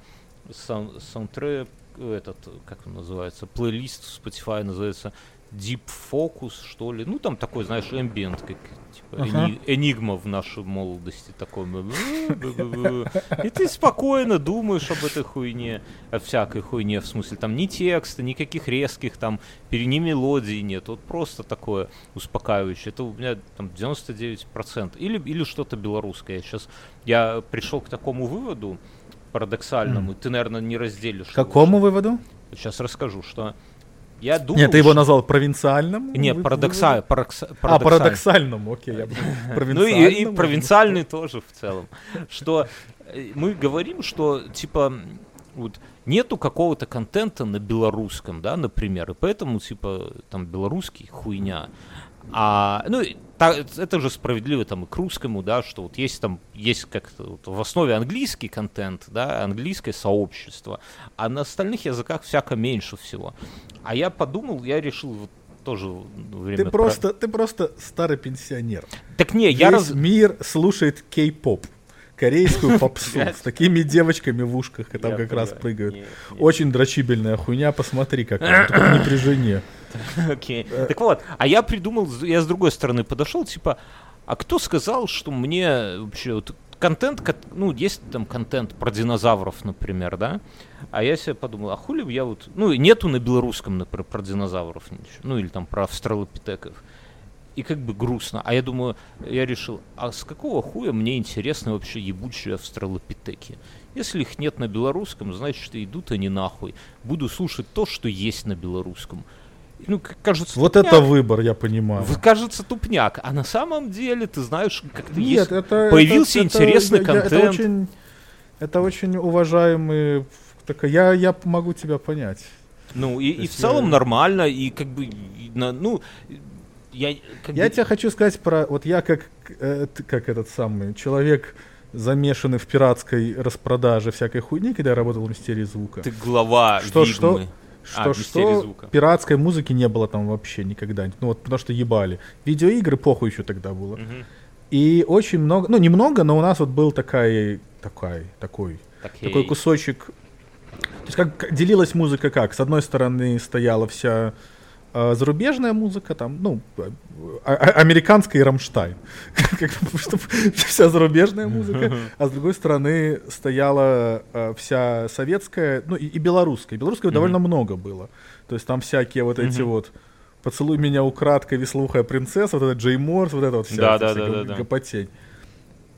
Speaker 1: саундтрек этот, как он называется, плейлист в Spotify называется Deep Focus, что ли. Ну, там такой, знаешь, ambient, как типа ага. энигма в нашей молодости такой. И ты спокойно думаешь об этой хуйне, о всякой хуйне, в смысле, там ни текста, никаких резких, там, ни мелодии нет. Вот просто такое успокаивающее. Это у меня там 99%. Или, или что-то белорусское. Я сейчас, я пришел к такому выводу, парадоксальному. Mm. Ты, наверное, не разделишь.
Speaker 2: Какому выводу?
Speaker 1: Сейчас расскажу, что я думаю,
Speaker 2: Нет, ты его назвал провинциальным?
Speaker 1: Нет, парадокса...
Speaker 2: паракс... А, парадоксальным, окей. Я <laughs>
Speaker 1: ну и, и провинциальный тоже в целом. Что э, мы говорим, что типа вот нету какого-то контента на белорусском, да, например, и поэтому типа там белорусский хуйня. А, ну, та, это же справедливо там и к русскому, да, что вот есть там, есть как-то вот в основе английский контент, да, английское сообщество, а на остальных языках всяко меньше всего. А я подумал, я решил вот тоже
Speaker 2: время... Ты просто, про... ты просто старый пенсионер.
Speaker 1: Так не,
Speaker 2: Весь
Speaker 1: я раз...
Speaker 2: мир слушает кей-поп корейскую попсу с такими девочками в ушках, и там как раз прыгают. Очень дрочибельная хуйня, посмотри, как не при жене. <laughs>
Speaker 1: Окей. Так вот, а я придумал, я с другой стороны подошел, типа, а кто сказал, что мне вообще вот контент, ну, есть там контент про динозавров, например, да? А я себе подумал, а хули я вот... Ну, нету на белорусском, например, про динозавров ничего. Ну, или там про австралопитеков и как бы грустно. А я думаю, я решил, а с какого хуя мне интересны вообще ебучие австралопитеки? Если их нет на белорусском, значит, идут они нахуй. Буду слушать то, что есть на белорусском. Ну, кажется,
Speaker 2: вот тупняк. это выбор, я понимаю.
Speaker 1: Кажется тупняк, а на самом деле ты знаешь, как-то Нет, есть... это появился это, интересный это, контент.
Speaker 2: Это очень, это очень уважаемый. Так, я я могу тебя понять.
Speaker 1: Ну и, и в целом я... нормально и как бы ну
Speaker 2: я, как я бы... тебе хочу сказать про... Вот я как, э, как этот самый человек, замешанный в пиратской распродаже всякой хуйни, когда я работал в Мистерии звука.
Speaker 1: Ты глава
Speaker 2: что, Вигмы. Что, что, а, что звука. пиратской музыки не было там вообще никогда. Ну вот потому что ебали. Видеоигры похуй еще тогда было. Угу. И очень много, ну немного, но у нас вот был такой, такой, такой,
Speaker 1: Такей.
Speaker 2: такой кусочек. То есть как делилась музыка как? С одной стороны стояла вся э, зарубежная музыка, там, ну, а- а- американская и Рамштайн. <laughs> Вся зарубежная музыка. А с другой стороны стояла вся советская, ну и, белорусская. Белорусского
Speaker 1: Мгм.
Speaker 2: довольно много было. То есть там всякие вот эти вот «Поцелуй меня украдкой, веслухая принцесса», вот это Джей Морс, вот это вот вся, гопотень.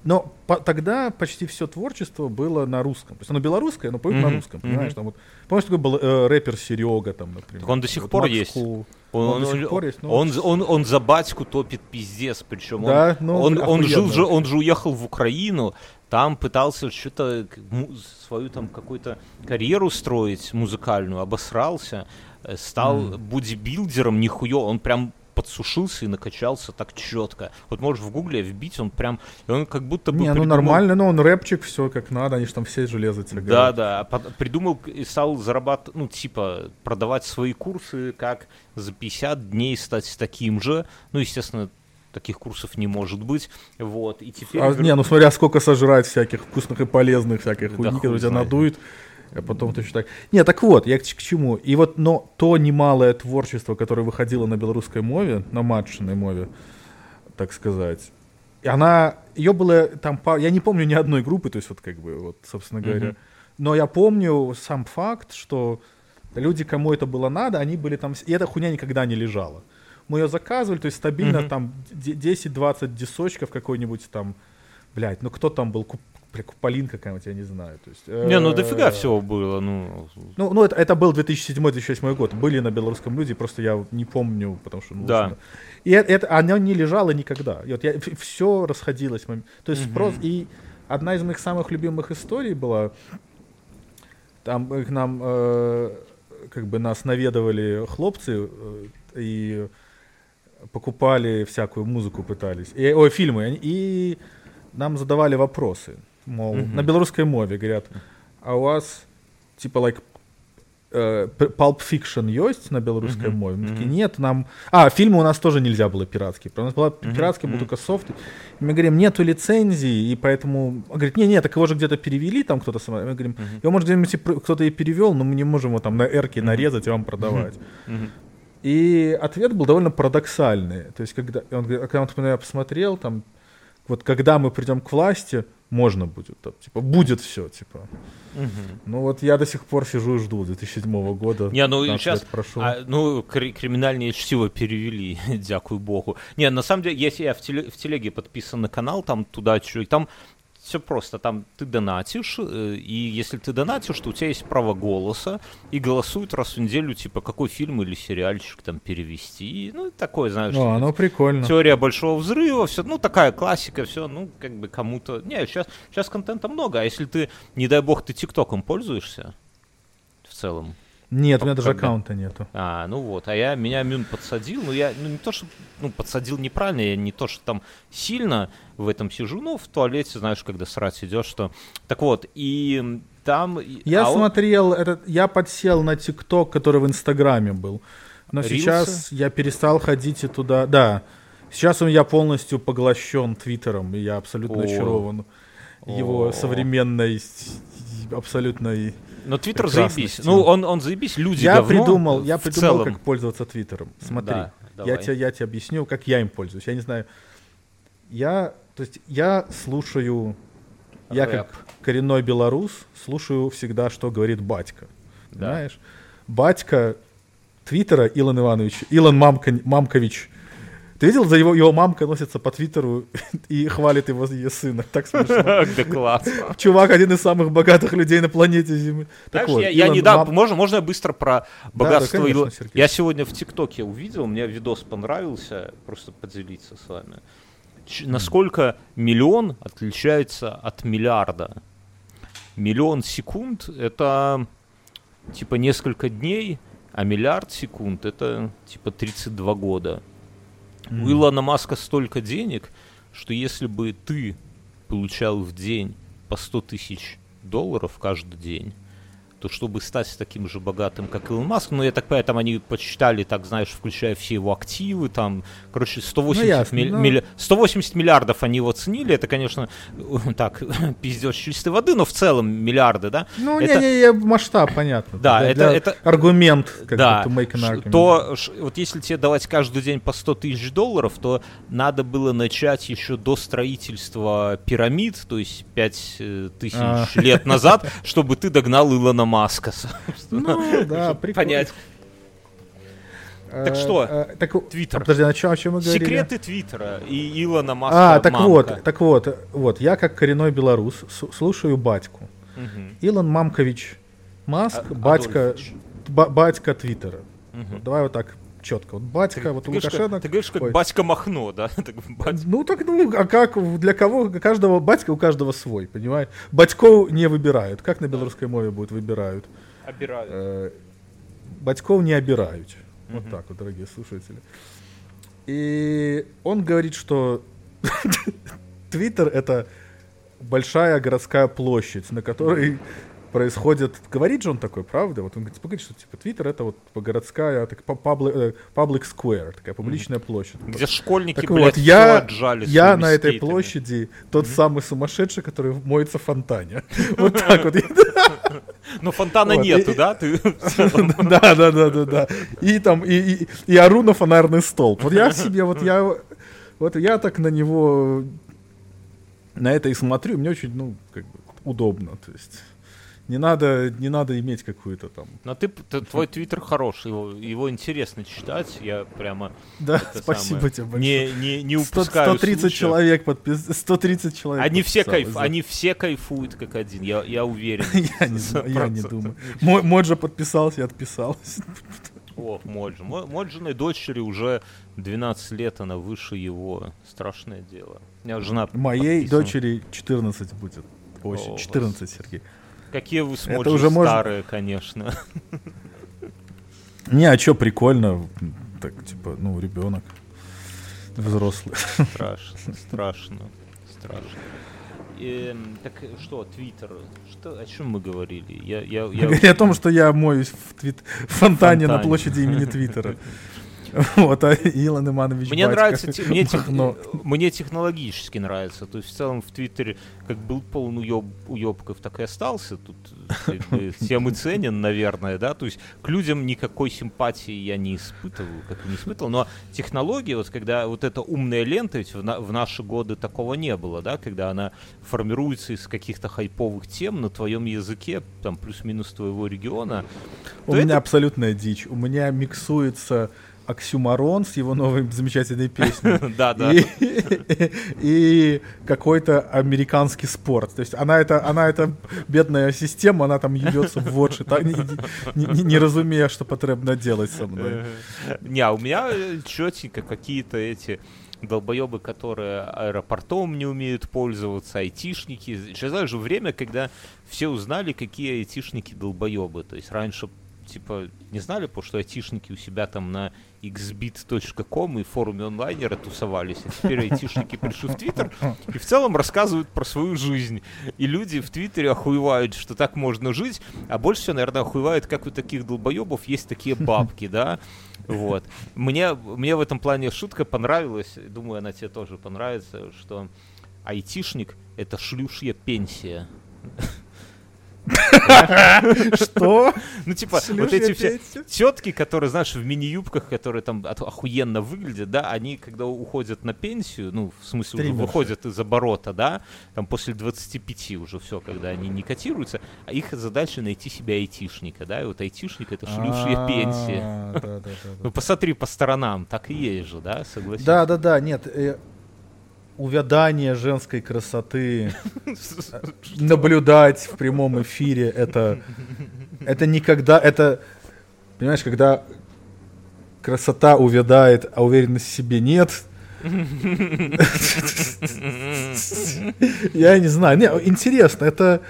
Speaker 2: Но по- тогда почти все творчество было на русском. То есть оно белорусское, но поют на
Speaker 1: Мгм,
Speaker 2: русском, понимаешь? Там вот, помнишь, такой был э, рэпер Серега, там, например.
Speaker 1: Так он до сих
Speaker 2: Вот
Speaker 1: пор
Speaker 2: Макс
Speaker 1: есть.
Speaker 2: Кул.
Speaker 1: Он,
Speaker 2: Он до
Speaker 1: он-
Speaker 2: сих пор есть, ну,
Speaker 1: он, он, он за батьку топит пиздец, причем
Speaker 2: Да,
Speaker 1: он,
Speaker 2: ну,
Speaker 1: он, он жил же, он же уехал в Украину, там пытался что-то свою там какую-то карьеру строить музыкальную, обосрался, э, стал
Speaker 2: Мгм.
Speaker 1: бодибилдером, нихуё, он прям подсушился и накачался так четко. Вот можешь в гугле вбить, он прям, и он как будто бы
Speaker 2: Не, ну
Speaker 1: придумал-
Speaker 2: нормально, но он рэпчик, все как надо, они же там все железо тягают.
Speaker 1: Да, да. а Придумал и стал зарабатывать, ну, типа, продавать свои курсы, как за 50 дней стать таким же. Ну, естественно, таких курсов не может быть. Вот. И теперь.
Speaker 2: А, не, ну смотря сколько сожрать всяких вкусных и полезных всяких
Speaker 1: Да
Speaker 2: хуйни,
Speaker 1: хуй
Speaker 2: которые тебя
Speaker 1: знает.
Speaker 2: А потом еще так... Не, так вот, я к, к чему. И вот, но то немалое творчество, которое выходило на белорусской мове, на матчиной мове, так сказать, она, ее было там, я не помню ни одной группы, то есть вот как бы, вот, собственно говоря,
Speaker 1: Мгм.
Speaker 2: но я помню сам факт, что люди, кому это было надо, они были там, и эта хуйня никогда не лежала. Мы ее заказывали, то есть стабильно
Speaker 1: Мгм.
Speaker 2: там де- 10-20 дисочков какой-нибудь там, блядь, ну кто там был, Куполин какая-нибудь, я не знаю. То есть,
Speaker 1: Не, ну
Speaker 2: э,
Speaker 1: дофига всего было. Ну,
Speaker 2: Ну, ну это, это был 2007-2008 год. Были на белорусском люди, просто я не помню, потому что... Ну,
Speaker 1: Да.
Speaker 2: И это, оно не лежало никогда. И вот я, все расходилось. То есть
Speaker 1: Мгм.
Speaker 2: спрос... И одна из моих самых любимых историй была... Там к нам э, как бы нас наведывали хлопцы э, и покупали всякую музыку пытались. И, ой, фильмы. И нам задавали вопросы. Мол,
Speaker 1: Мгм.
Speaker 2: на белорусской мове говорят, а у вас типа like э, Pulp Fiction есть на белорусской
Speaker 1: Мгм,
Speaker 2: мове? Мы такие,
Speaker 1: мгм.
Speaker 2: нет, нам... А, фильмы у нас тоже нельзя было пиратские. У нас была
Speaker 1: Мгм,
Speaker 2: пиратский, был
Speaker 1: мгм.
Speaker 2: только софт. И мы говорим, нету лицензии, и поэтому... Он говорит, не-не, так его же где-то перевели, там кто-то сам... Мы говорим,
Speaker 1: Мгм.
Speaker 2: его, может, где-нибудь кто-то и перевел, но мы не можем его там на эрке
Speaker 1: Мгм.
Speaker 2: нарезать и вам продавать.
Speaker 1: мгм.
Speaker 2: И ответ был довольно парадоксальный. То есть, когда он, говорит, когда он меня посмотрел, там, вот когда мы придем к власти, можно будет, там, типа, будет все, типа.
Speaker 1: Мгм.
Speaker 2: Ну вот я до сих пор сижу и жду 2007 года.
Speaker 1: Не, ну
Speaker 2: 15
Speaker 1: сейчас,
Speaker 2: прошло.
Speaker 1: а, ну, кри- криминальное чтиво перевели, <laughs> дякую богу. Не, на самом деле, если я в, теле- в телеге подписан на канал, там туда чуть, там все просто, там ты донатишь, э, и если ты донатишь, то у тебя есть право голоса, и голосуют раз в неделю, типа, какой фильм или сериальчик там перевести, ну, такое, знаешь,
Speaker 2: Ну, оно прикольно.
Speaker 1: Теория большого взрыва, все, ну такая классика, все, ну как бы кому-то. Не, сейчас, сейчас контента много, а если ты, не дай бог, ты ТикТоком пользуешься в целом.
Speaker 2: Нет, у меня даже
Speaker 1: Когда?
Speaker 2: аккаунта нету.
Speaker 1: А, ну вот, а я меня Мюн подсадил, ну я ну, не то, что ну, подсадил неправильно, я не то, что там сильно в этом сижу, но в туалете, знаешь, когда срать идешь, что. Так вот, и там.
Speaker 2: Я
Speaker 1: а он-
Speaker 2: смотрел, этот, я подсел на ТикТок, который в Инстаграме был. Но
Speaker 1: Рилсы?
Speaker 2: сейчас я перестал ходить и туда. Да. Сейчас он- я полностью поглощен Твиттером, и я абсолютно
Speaker 1: О.
Speaker 2: очарован его
Speaker 1: О.
Speaker 2: современной, абсолютной...
Speaker 1: Но Твиттер заебись. Ну, он, он заебись, люди
Speaker 2: я
Speaker 1: говно
Speaker 2: придумал, я придумал,
Speaker 1: целом.
Speaker 2: как пользоваться Твиттером. Смотри,
Speaker 1: Да,
Speaker 2: я тебе, я тебе объясню, как я им пользуюсь. Я не знаю. Я, то есть, я слушаю, я
Speaker 1: Рэп.
Speaker 2: как коренной белорус слушаю всегда, что говорит батька.
Speaker 1: Да.
Speaker 2: Знаешь? Батька Твиттера Илон Иванович, Илон Мамка, Мамкович. Ты видел, за его, его мамка носится по Твиттеру <laughs> и хвалит его ее сына. Так смешно. <laughs>
Speaker 1: Да классно.
Speaker 2: Чувак один из самых богатых людей на планете Земли. Так вот,
Speaker 1: я, недавно,
Speaker 2: Мам-
Speaker 1: можно, можно я быстро про богатство Илона-. Я сегодня в ТикТоке увидел, мне видос понравился, просто поделиться с вами. Насколько миллион отличается от миллиарда? Миллион секунд это типа несколько дней, а миллиард секунд это типа 32 года. У Илона Маска столько денег, что если бы ты получал в день по 100 тысяч долларов каждый день, то чтобы стать таким же богатым, как Илон Маск, ну, я так понимаю, там они подсчитали, так, знаешь, включая все его активы, там, короче, 180,
Speaker 2: Ну, ясно,
Speaker 1: милли-
Speaker 2: ну.
Speaker 1: милли- 180 миллиардов они его ценили, это, конечно, <laughs> так, <laughs> пиздец чистой воды, но в целом миллиарды, да?
Speaker 2: Ну,
Speaker 1: Это-
Speaker 2: не-не, масштаб, понятно.
Speaker 1: Да,
Speaker 2: Для-
Speaker 1: это-
Speaker 2: для
Speaker 1: это-
Speaker 2: аргумент, как
Speaker 1: да,
Speaker 2: to
Speaker 1: то вот если тебе давать каждый день по 100 тысяч долларов, то надо было начать еще до строительства пирамид, то есть 5 тысяч
Speaker 2: А.
Speaker 1: лет назад, <laughs> чтобы ты догнал Илона Маска.
Speaker 2: Ну, да, прикольно.
Speaker 1: понять.
Speaker 2: Э,
Speaker 1: Так что,
Speaker 2: э, так,
Speaker 1: Твиттер.
Speaker 2: а, Подожди, о чем, о чем мы говорили?
Speaker 1: Секреты Твиттера и Илона Маска
Speaker 2: А, так
Speaker 1: мамка.
Speaker 2: вот, так вот, э, вот, я как коренной белорус слушаю батьку. Илон Мамкович Маск,
Speaker 1: А-
Speaker 2: батька, батька Твиттера. Давай вот так четко. Вот батька, вот
Speaker 1: Ты говоришь,
Speaker 2: Лукашенко.
Speaker 1: как- ты говоришь, как
Speaker 2: Ой.
Speaker 1: батька Махно, да? <laughs>
Speaker 2: Ну так, ну, а как, для кого, каждого батька у каждого свой, понимаешь? Батьков не выбирают. Как на белорусской мове будет выбирают?
Speaker 1: Обираю.
Speaker 2: Э, Батьков не обирают. Вот так вот, дорогие слушатели. И он говорит, что <laughs> Твиттер это большая городская площадь, на которой происходит... Говорит же он такой, правда? Вот он говорит, говорит, что типа Твиттер это вот типа, городская, так, пу- public, public square, такая публичная площадь.
Speaker 1: Где школьники,
Speaker 2: Так
Speaker 1: блядь,
Speaker 2: вот, я,
Speaker 1: отжали
Speaker 2: я на этой площади тот самый сумасшедший, который моется в фонтане. <laughs> Вот так вот.
Speaker 1: Но фонтана <laughs> нету, да? <laughs>
Speaker 2: Да, да, да, да, да. И там, и ору на фонарный столб. Вот я себе, вот я, вот я так на него, на это и смотрю, мне очень, ну, как бы, удобно, то есть. Не надо, не надо иметь какую-то там.
Speaker 1: Но ты, ты- твой твиттер хороший, его, его интересно читать, я прямо
Speaker 2: Да, спасибо
Speaker 1: самое,
Speaker 2: тебе большое.
Speaker 1: не, не, не
Speaker 2: 100
Speaker 1: упускаю
Speaker 2: 130
Speaker 1: случая.
Speaker 2: человек подпис... 130 человек.
Speaker 1: Они все, кайф,
Speaker 2: да.
Speaker 1: они все кайфуют как один, я, я уверен. <laughs>
Speaker 2: Я не, я не думаю. Мой, Моджа подписался и отписался.
Speaker 1: О, Моджи. Мо- Моджиной дочери уже 12 лет, она выше его. Страшное дело. У меня жена
Speaker 2: Моей
Speaker 1: подписана.
Speaker 2: дочери 14 будет. Осень.
Speaker 1: О,
Speaker 2: 14, Сергей.
Speaker 1: Какие вы с
Speaker 2: Это
Speaker 1: Моджи
Speaker 2: уже можно-
Speaker 1: старые, конечно.
Speaker 2: Не, а чё, прикольно. Так, типа, ну, ребенок. Взрослый.
Speaker 1: Страшно, страшно, страшно. Эм, так что, Твиттер, что, о чем мы говорили? Я, я, я...
Speaker 2: О том, что я моюсь в, твит... в фонтане на
Speaker 1: Фонтане.
Speaker 2: площади имени Твиттера. <laughs> <laughs> Вот, а Илон Иманович
Speaker 1: Мне
Speaker 2: батька.
Speaker 1: нравится, те- мне, тех- мне технологически нравится. То есть в целом в Твиттере как был полон уеб, уебков, так и остался. Тут как бы, <laughs> всем и ценен, наверное, да. То есть к людям никакой симпатии я не испытывал, как и не испытывал. Но технология, вот когда вот эта умная лента, ведь в, на- в наши годы такого не было, да, когда она формируется из каких-то хайповых тем на твоем языке, там плюс-минус твоего региона.
Speaker 2: У меня
Speaker 1: это-
Speaker 2: абсолютная дичь. У меня миксуется оксюмарон с его новой замечательной песней. <laughs>
Speaker 1: Да, да. <laughs>
Speaker 2: И, какой-то американский спорт. То есть она это, она это бедная система, она там ебется в вотши, так, не, разумея, что потребно делать со мной.
Speaker 1: Не, а у меня э, четенько какие-то эти долбоебы, которые аэропортом не умеют пользоваться, айтишники. Сейчас знаешь, же время, когда все узнали, какие айтишники долбоебы. То есть раньше типа не знали, потому что айтишники у себя там на xbit.com и форуме онлайнера тусовались, а теперь айтишники пришли в Твиттер и в целом рассказывают про свою жизнь. И люди в Твиттере охуевают, что так можно жить, а больше всего, наверное, охуевают, как у таких долбоебов есть такие бабки, да? Вот. Мне, мне в этом плане шутка понравилась, думаю, она тебе тоже понравится, что айтишник — это шлюшья пенсия. <laughs>
Speaker 2: Что?
Speaker 1: Ну, типа, вот эти все тетки, которые, знаешь, в мини-юбках, которые там охуенно выглядят, да, они, когда уходят на пенсию, ну, в смысле, выходят из оборота, да, там после 25 уже все, когда они не котируются, а их задача найти себе айтишника, да, и вот айтишник — это шлюшья пенсия.
Speaker 2: А, да,
Speaker 1: Ну, посмотри по сторонам, так и есть же, да, согласись?
Speaker 2: Да, да, да, нет. Увядание женской красоты <laughs> наблюдать в прямом эфире это это никогда это понимаешь когда красота увядает а уверенности в себе нет. <laughs> Я не знаю. Не интересно это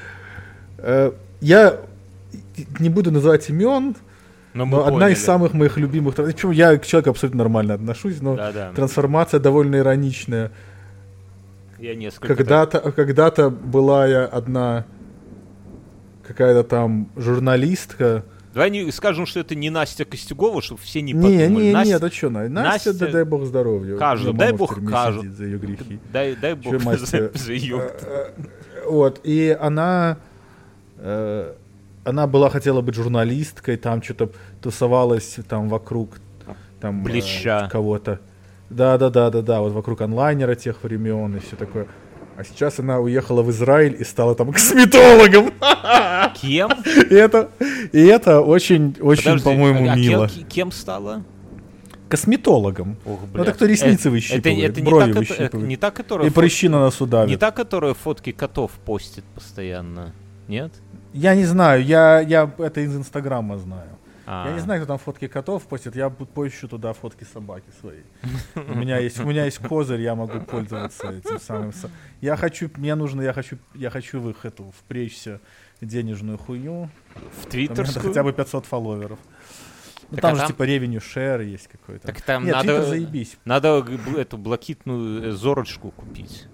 Speaker 2: э, я не буду называть имен
Speaker 1: Но
Speaker 2: но одна из самых моих любимых причем я к человеку абсолютно нормально отношусь но
Speaker 1: Да-да,
Speaker 2: трансформация довольно ироничная
Speaker 1: я несколько...
Speaker 2: когда-то, когда-то была я одна какая-то там журналистка.
Speaker 1: Давай не скажем, что это не Настя Костюгова, чтобы все не
Speaker 2: Не,
Speaker 1: подумали.
Speaker 2: не,
Speaker 1: Настя-
Speaker 2: не, да что, Настя,
Speaker 1: Настя-
Speaker 2: да дай бог здоровья.
Speaker 1: Кажу,
Speaker 2: Ее
Speaker 1: дай бог
Speaker 2: сидит за ее грехи.
Speaker 1: Дай, дай бог
Speaker 2: Чё, <laughs>
Speaker 1: за, за её.
Speaker 2: Э, э, Вот, и она, э, она была, хотела быть журналисткой, там что-то тусовалась там вокруг там, э,
Speaker 1: Плеща.
Speaker 2: кого-то. Да-да-да-да-да, вот вокруг онлайнера тех времен и все такое. А сейчас она уехала в Израиль и стала там косметологом. <laughs>
Speaker 1: Кем?
Speaker 2: И это, и это очень, очень, по-моему,
Speaker 1: а кем-
Speaker 2: мило.
Speaker 1: ки- Кем стала?
Speaker 2: Косметологом.
Speaker 1: Ох,
Speaker 2: Ну,
Speaker 1: бля.
Speaker 2: это кто ресницы
Speaker 1: Э,
Speaker 2: выщипывает,
Speaker 1: это, это не
Speaker 2: брови
Speaker 1: та, кото-
Speaker 2: выщипывает.
Speaker 1: не та, которая
Speaker 2: И
Speaker 1: фот-
Speaker 2: прыщи на носу давит.
Speaker 1: Не та, которая фотки котов постит постоянно. Нет?
Speaker 2: Я не знаю, я, я это из Инстаграма знаю.
Speaker 1: А.
Speaker 2: Я не знаю, кто там фотки котов постит, я поищу туда фотки собаки своей. У меня есть, у меня есть козырь, я могу пользоваться этим самым. Я хочу, мне нужно, я хочу, я хочу в их эту впречься денежную хуйню.
Speaker 1: В твиттерскую?
Speaker 2: хотя бы 500 фолловеров. Ну
Speaker 1: Так,
Speaker 2: там
Speaker 1: а
Speaker 2: же
Speaker 1: там-
Speaker 2: типа ревеню шер есть какой-то.
Speaker 1: Так там
Speaker 2: Нет,
Speaker 1: надо,
Speaker 2: заебись.
Speaker 1: надо эту блокитную э, зорочку купить.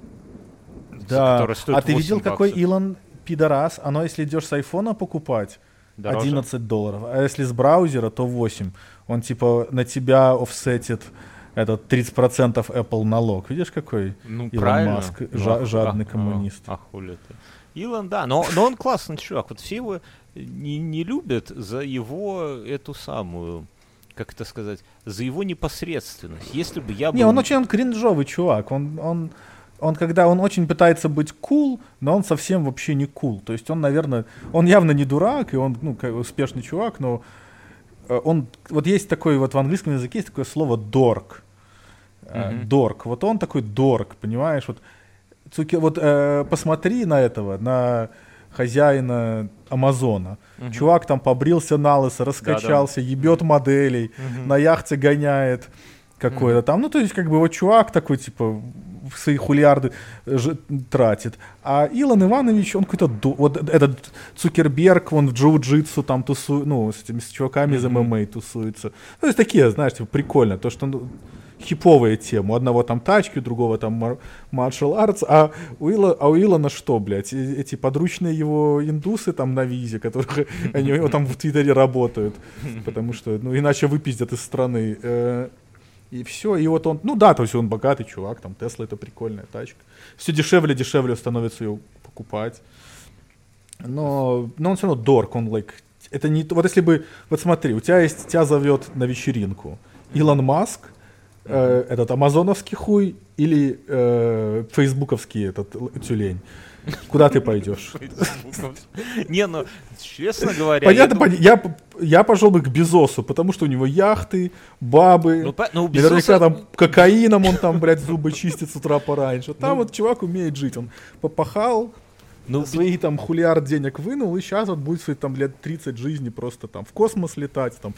Speaker 2: Да. А ты
Speaker 1: 8
Speaker 2: видел, какой
Speaker 1: баксов.
Speaker 2: Илон пидорас? Оно, если идешь с айфона покупать,
Speaker 1: Дороже?
Speaker 2: 11 долларов. А если с браузера, то 8. Он типа на тебя офсетит этот 30% Apple налог. Видишь, какой?
Speaker 1: Ну,
Speaker 2: Илон
Speaker 1: правильно.
Speaker 2: Маск,
Speaker 1: Ну,
Speaker 2: жа- жадный
Speaker 1: а-
Speaker 2: коммунист.
Speaker 1: А, а хули ты. Илон, да, но, но он классный чувак. Вот все его не, не любят за его эту самую, как это сказать, за его непосредственность. Если бы я был...
Speaker 2: Не, он очень он кринжовый чувак. Он, он, он когда он очень пытается быть cool, но он совсем вообще не cool. То есть он, наверное, он явно не дурак, и он ну, как успешный чувак, но э, он вот есть такой вот в английском языке есть такое слово dork. Э,
Speaker 1: Мгм.
Speaker 2: Дорк. Вот он такой дорк, понимаешь? Вот, Цуки- вот э, посмотри на этого, на хозяина Амазона.
Speaker 1: Мгм.
Speaker 2: Чувак там побрился на лысо, раскачался, ебет моделей,
Speaker 1: Мгм.
Speaker 2: на яхте гоняет какой-то там. Ну, то есть, как бы вот чувак такой, типа, свои хулиарды ж- тратит. А Илон Иванович, он какой-то... Вот этот Цукерберг, он в джиу-джитсу там тусует, ну, с этими с чуваками из
Speaker 1: Мгм.
Speaker 2: ММА тусуется. Ну, то есть, такие, знаешь, типа, прикольно. То, что ну, хиповая тема. У одного там тачки, у другого там мар- martial arts. А у, Ила, а у Илона что, блядь? Э- Эти подручные его индусы там на визе, которые они там в Твиттере работают. <laughs> Потому что, ну, иначе выпиздят из страны. И все, и вот он, ну да, то есть он богатый чувак, там Тесла это прикольная тачка. Все дешевле, дешевле становится ее покупать. Но, но он все равно дорог, он like, это не, вот если бы, вот смотри, у тебя есть, тебя зовет на вечеринку Илон Маск, э, этот амазоновский хуй или э, фейсбуковский этот тюлень. Куда ты пойдешь? <laughs>
Speaker 1: Не, ну, честно говоря...
Speaker 2: Понятно,
Speaker 1: я
Speaker 2: я, пошел бы к Безосу, потому что у него яхты, бабы,
Speaker 1: Ну, по- ну, у
Speaker 2: наверняка
Speaker 1: Безоса-
Speaker 2: там кокаином он там, блядь, зубы чистит с утра пораньше. Там вот чувак умеет жить, он попахал,
Speaker 1: Ну,
Speaker 2: свои там хулиард денег вынул, и сейчас вот будет свои там лет 30 жизни просто там в космос летать, там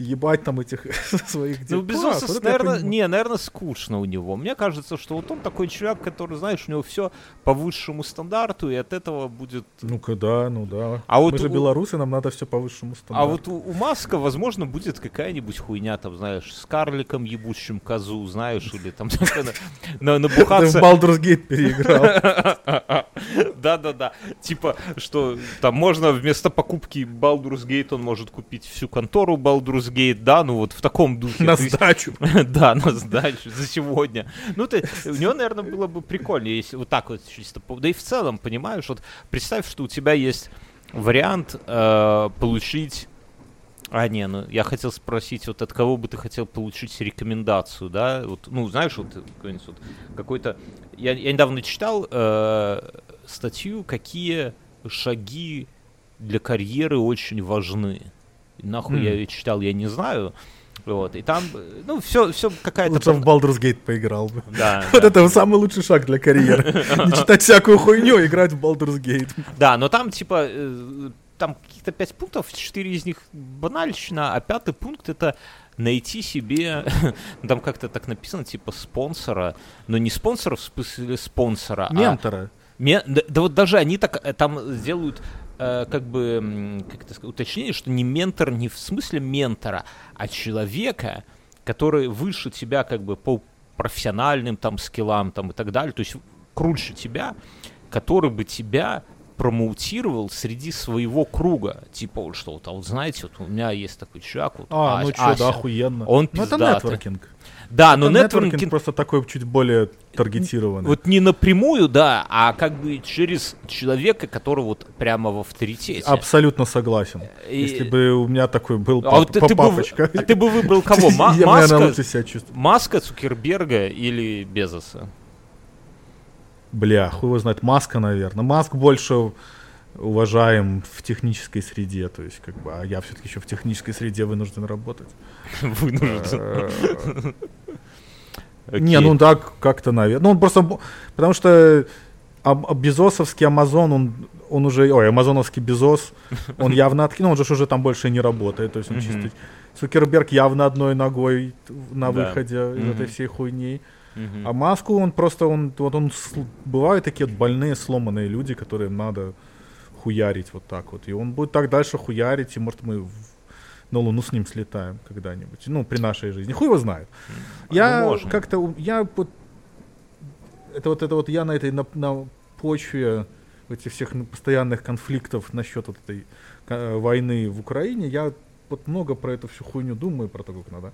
Speaker 2: ебать там этих <laughs> своих
Speaker 1: Ну,
Speaker 2: дел.
Speaker 1: Безос,
Speaker 2: Класс, вот
Speaker 1: наверное, не, наверное, скучно у него. Мне кажется, что вот он такой человек, который, знаешь, у него все по высшему стандарту, и от этого будет...
Speaker 2: Ну-ка, да, ну да.
Speaker 1: А вот
Speaker 2: Мы же
Speaker 1: у-
Speaker 2: белорусы, нам надо все по высшему
Speaker 1: А
Speaker 2: стандарту.
Speaker 1: вот у, у Маска, возможно, будет какая-нибудь хуйня, там, знаешь, с карликом ебущим козу, знаешь, или там <laughs> на- на- <laughs>
Speaker 2: Ты в
Speaker 1: набухаться...
Speaker 2: Baldur's Gate переиграл.
Speaker 1: Да-да-да. Типа, что там можно вместо покупки Baldur's Gate он может купить всю контору Baldur's Gate, да, ну вот в таком духе.
Speaker 2: На сдачу. <laughs>
Speaker 1: Да, на сдачу за сегодня. Ну, ты, у него, наверное, было бы прикольно, если вот так вот чисто. Да и в целом, понимаешь, вот представь, что у тебя есть вариант э, получить... А, не, ну, я хотел спросить, вот от кого бы ты хотел получить рекомендацию, да? Вот, ну, знаешь, вот какой-нибудь вот какой-то... Я, я недавно читал э, статью, какие шаги для карьеры очень важны. Нахуй
Speaker 2: Мгм.
Speaker 1: я ее читал, я не знаю. Вот, и там, ну, все, все какая-то...
Speaker 2: Лучше в Baldur's Gate поиграл бы.
Speaker 1: Да, <laughs>
Speaker 2: Вот
Speaker 1: да.
Speaker 2: это самый лучший шаг для карьеры. <laughs> Не читать всякую хуйню, играть в Baldur's Gate.
Speaker 1: Да, но там, типа, э, там каких-то пять пунктов, четыре из них банальщина, а пятый пункт это найти себе, <laughs> ну, там как-то так написано, типа, спонсора, но не спонсора в смысле спонсора, а
Speaker 2: Ментора.
Speaker 1: Ме- да, да вот даже они так э, там сделают э, как бы как это сказать, уточнение, что не ментор не в смысле ментора, а человека, который выше тебя как бы по профессиональным там скиллам там и так далее, то есть круче тебя, который бы тебя промоутировал среди своего круга. Типа, вот что, вот, а вот знаете, вот у меня есть такой чувак, вот,
Speaker 2: А,
Speaker 1: Ась-
Speaker 2: ну что, да, охуенно.
Speaker 1: Он
Speaker 2: ну это
Speaker 1: пиздатый.
Speaker 2: нетворкинг.
Speaker 1: Да, но нетворкинг
Speaker 2: просто такой чуть более таргетированный.
Speaker 1: вот не напрямую, да, а как бы через человека, который вот прямо в авторитете.
Speaker 2: Абсолютно согласен.
Speaker 1: И-
Speaker 2: Если бы у меня такой был
Speaker 1: А вот ты,
Speaker 2: пап-
Speaker 1: ты бы,
Speaker 2: папочка.
Speaker 1: а ты бы выбрал кого? <laughs>
Speaker 2: Я
Speaker 1: Маска,
Speaker 2: себя.
Speaker 1: Маска, Цукерберга или Безоса?
Speaker 2: Бля, хуй его знает. Маска, наверное. Маск больше уважаем в технической среде, то есть как бы, а я все-таки еще в технической среде вынужден работать. <laughs>
Speaker 1: Вынужден.
Speaker 2: Не,
Speaker 1: Окей.
Speaker 2: ну да, как-то, наверное. Ну, он просто... Потому что а, а Безосовский Амазон, он, он уже... Ой, Амазоновский Безос, <laughs> он явно откинул, он же уже там больше не работает. То есть он чисто... Цукерберг явно одной ногой на выходе из этой всей хуйни. А Маску он просто... Он, вот он... Бывают такие больные, сломанные люди, которым надо хуярить вот так вот. И он будет так дальше хуярить, и может мы на Луну с ним слетаем когда-нибудь. Ну, при нашей жизни. Хуй его знает. Я
Speaker 1: Ну,
Speaker 2: как-то, я вот, это вот это вот я на этой, на, на почве этих всех постоянных конфликтов насчет вот этой войны в Украине, я вот много про эту всю хуйню думаю, про то, как надо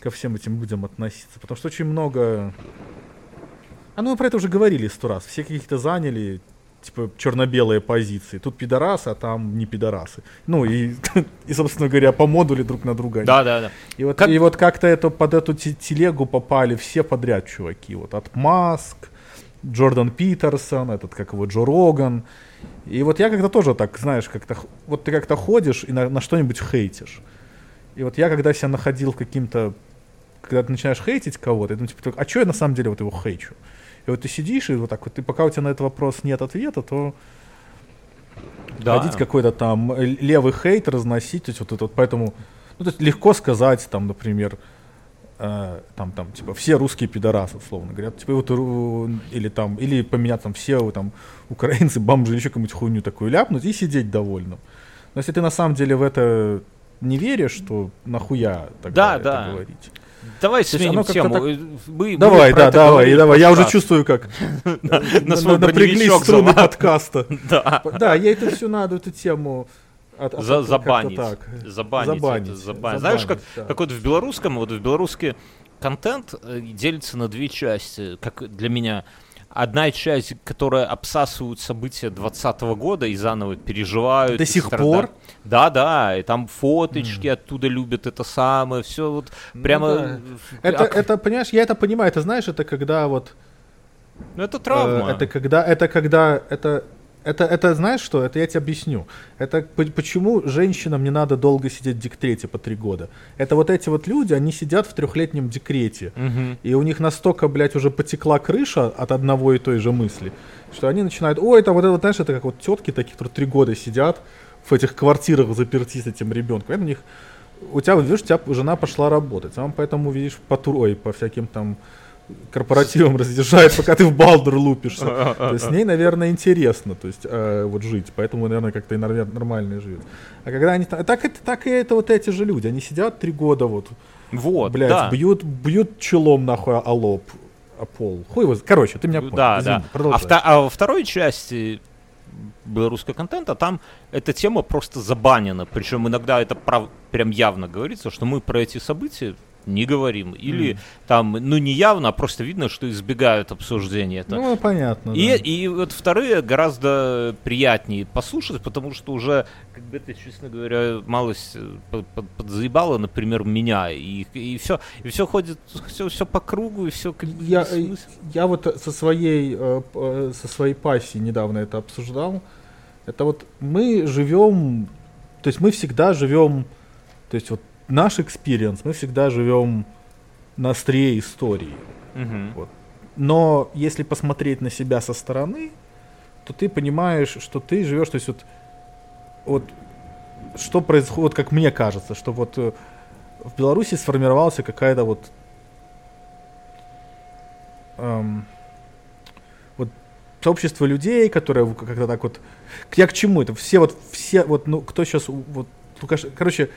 Speaker 2: ко всем этим людям относиться. Потому что очень много... А ну мы про это уже говорили сто раз. Все каких-то заняли типа черно-белые позиции. Тут пидорасы, а там не пидорасы. Ну и, <laughs> и собственно говоря, по модуле друг на друга.
Speaker 1: Да, да, да.
Speaker 2: и вот,
Speaker 1: Как-
Speaker 2: и вот как-то это под эту те- телегу попали все подряд чуваки. Вот от Маск, Джордан Питерсон, этот как его Джо Роган. И вот я когда тоже так, знаешь, как-то вот ты как-то ходишь и на, на что-нибудь хейтишь. И вот я когда себя находил каким-то, когда ты начинаешь хейтить кого-то, ну типа, а что я на самом деле вот его хейчу? И вот ты сидишь и вот так вот, ты пока у тебя на этот вопрос нет ответа, то
Speaker 1: Да.
Speaker 2: ходить какой-то там э, левый хейт разносить, то есть вот это вот поэтому, ну, то есть легко сказать, там, например, э, там, там, типа, все русские пидорасы, условно говоря, типа, вот, ру- или там, или поменять там все, там, украинцы, бомжи, или еще какую-нибудь хуйню такую ляпнуть и сидеть довольным. Но если ты на самом деле в это не веришь, то нахуя тогда
Speaker 1: Да,
Speaker 2: это
Speaker 1: да.
Speaker 2: говорить?
Speaker 1: Давай
Speaker 2: есть
Speaker 1: сменим тему.
Speaker 2: так-
Speaker 1: Э, Мы- мы
Speaker 2: Давай,
Speaker 1: про
Speaker 2: да, давай,
Speaker 1: говорили
Speaker 2: давай. Я уже чувствую, как <laughs> напряглись струны подкаста. <laughs>
Speaker 1: Да.
Speaker 2: Да, я это все надо, эту тему от- от-
Speaker 1: За-
Speaker 2: от-
Speaker 1: забанить.
Speaker 2: так.
Speaker 1: Забанить.
Speaker 2: Забанить,
Speaker 1: это, забанить. Знаешь, как,
Speaker 2: да.
Speaker 1: как вот в белорусском, вот в белорусский контент э, делится на две части, как для меня. Одна часть, которая обсасывают события 2020 года и заново переживают.
Speaker 2: До сих
Speaker 1: страдают.
Speaker 2: пор?
Speaker 1: Да, да, и там фоточки оттуда любят это самое, все вот прямо...
Speaker 2: Ну да.
Speaker 1: э,
Speaker 2: Это,
Speaker 1: ак-
Speaker 2: это, понимаешь, я это понимаю. Это знаешь, это когда вот...
Speaker 1: ну, это
Speaker 2: э,
Speaker 1: травма.
Speaker 2: это когда... Это когда... Это, это, это знаешь что? Это я тебе объясню. Это по- почему женщинам не надо долго сидеть в декрете по три года. Это вот эти вот люди, они сидят в трехлетнем декрете.
Speaker 1: Мгм.
Speaker 2: И у них настолько, блядь, уже потекла крыша от одного и той же мысли, что они начинают, ой, это вот это, знаешь, это как вот тетки такие, которые три года сидят в этих квартирах заперти с этим ребенком. Это у них, у тебя, видишь, у тебя жена пошла работать, а он поэтому, видишь, по тур, ой, по всяким там корпоративам разъезжает, пока ты в Балдур лупишься. <laughs> То есть с ней, наверное, интересно, то есть э, вот жить, поэтому, наверное, как-то и норм- нормально живет. А когда они та- так это так и это вот эти же люди, они сидят три года вот
Speaker 1: Вот,
Speaker 2: Блять,
Speaker 1: да.
Speaker 2: бьют, бьют челом нахуй о лоб, о пол. Хуй его, короче, ты меня понял.
Speaker 1: Да,
Speaker 2: извини,
Speaker 1: да. А, вта- а во второй части белорусского контента там эта тема просто забанена. Причем иногда это прав- прям явно говорится, что мы про эти события не говорим. Или там, ну не явно, а просто видно, что избегают обсуждения этого.
Speaker 2: Ну, понятно,
Speaker 1: И,
Speaker 2: да.
Speaker 1: и вот вторые гораздо приятнее послушать, потому что уже, как бы это, честно говоря, малость э, под- под- подзаебало, например, меня. И, и все, и все ходит, все, все по кругу, и все как бы
Speaker 2: я, э, я вот со своей, э, со своей пассией недавно это обсуждал. Это вот мы живем, то есть мы всегда живем, то есть вот наш experience, мы всегда живем на острие истории.
Speaker 1: Мгм.
Speaker 2: Но если посмотреть на себя со стороны, то ты понимаешь, что ты живешь, то есть вот, вот что происходит, как мне кажется, что вот э, в Беларуси сформировался какая-то вот эм, вот сообщество людей, которое как-то так вот, я к чему это? Все вот, все вот, ну, кто сейчас, вот, Лукаш, короче,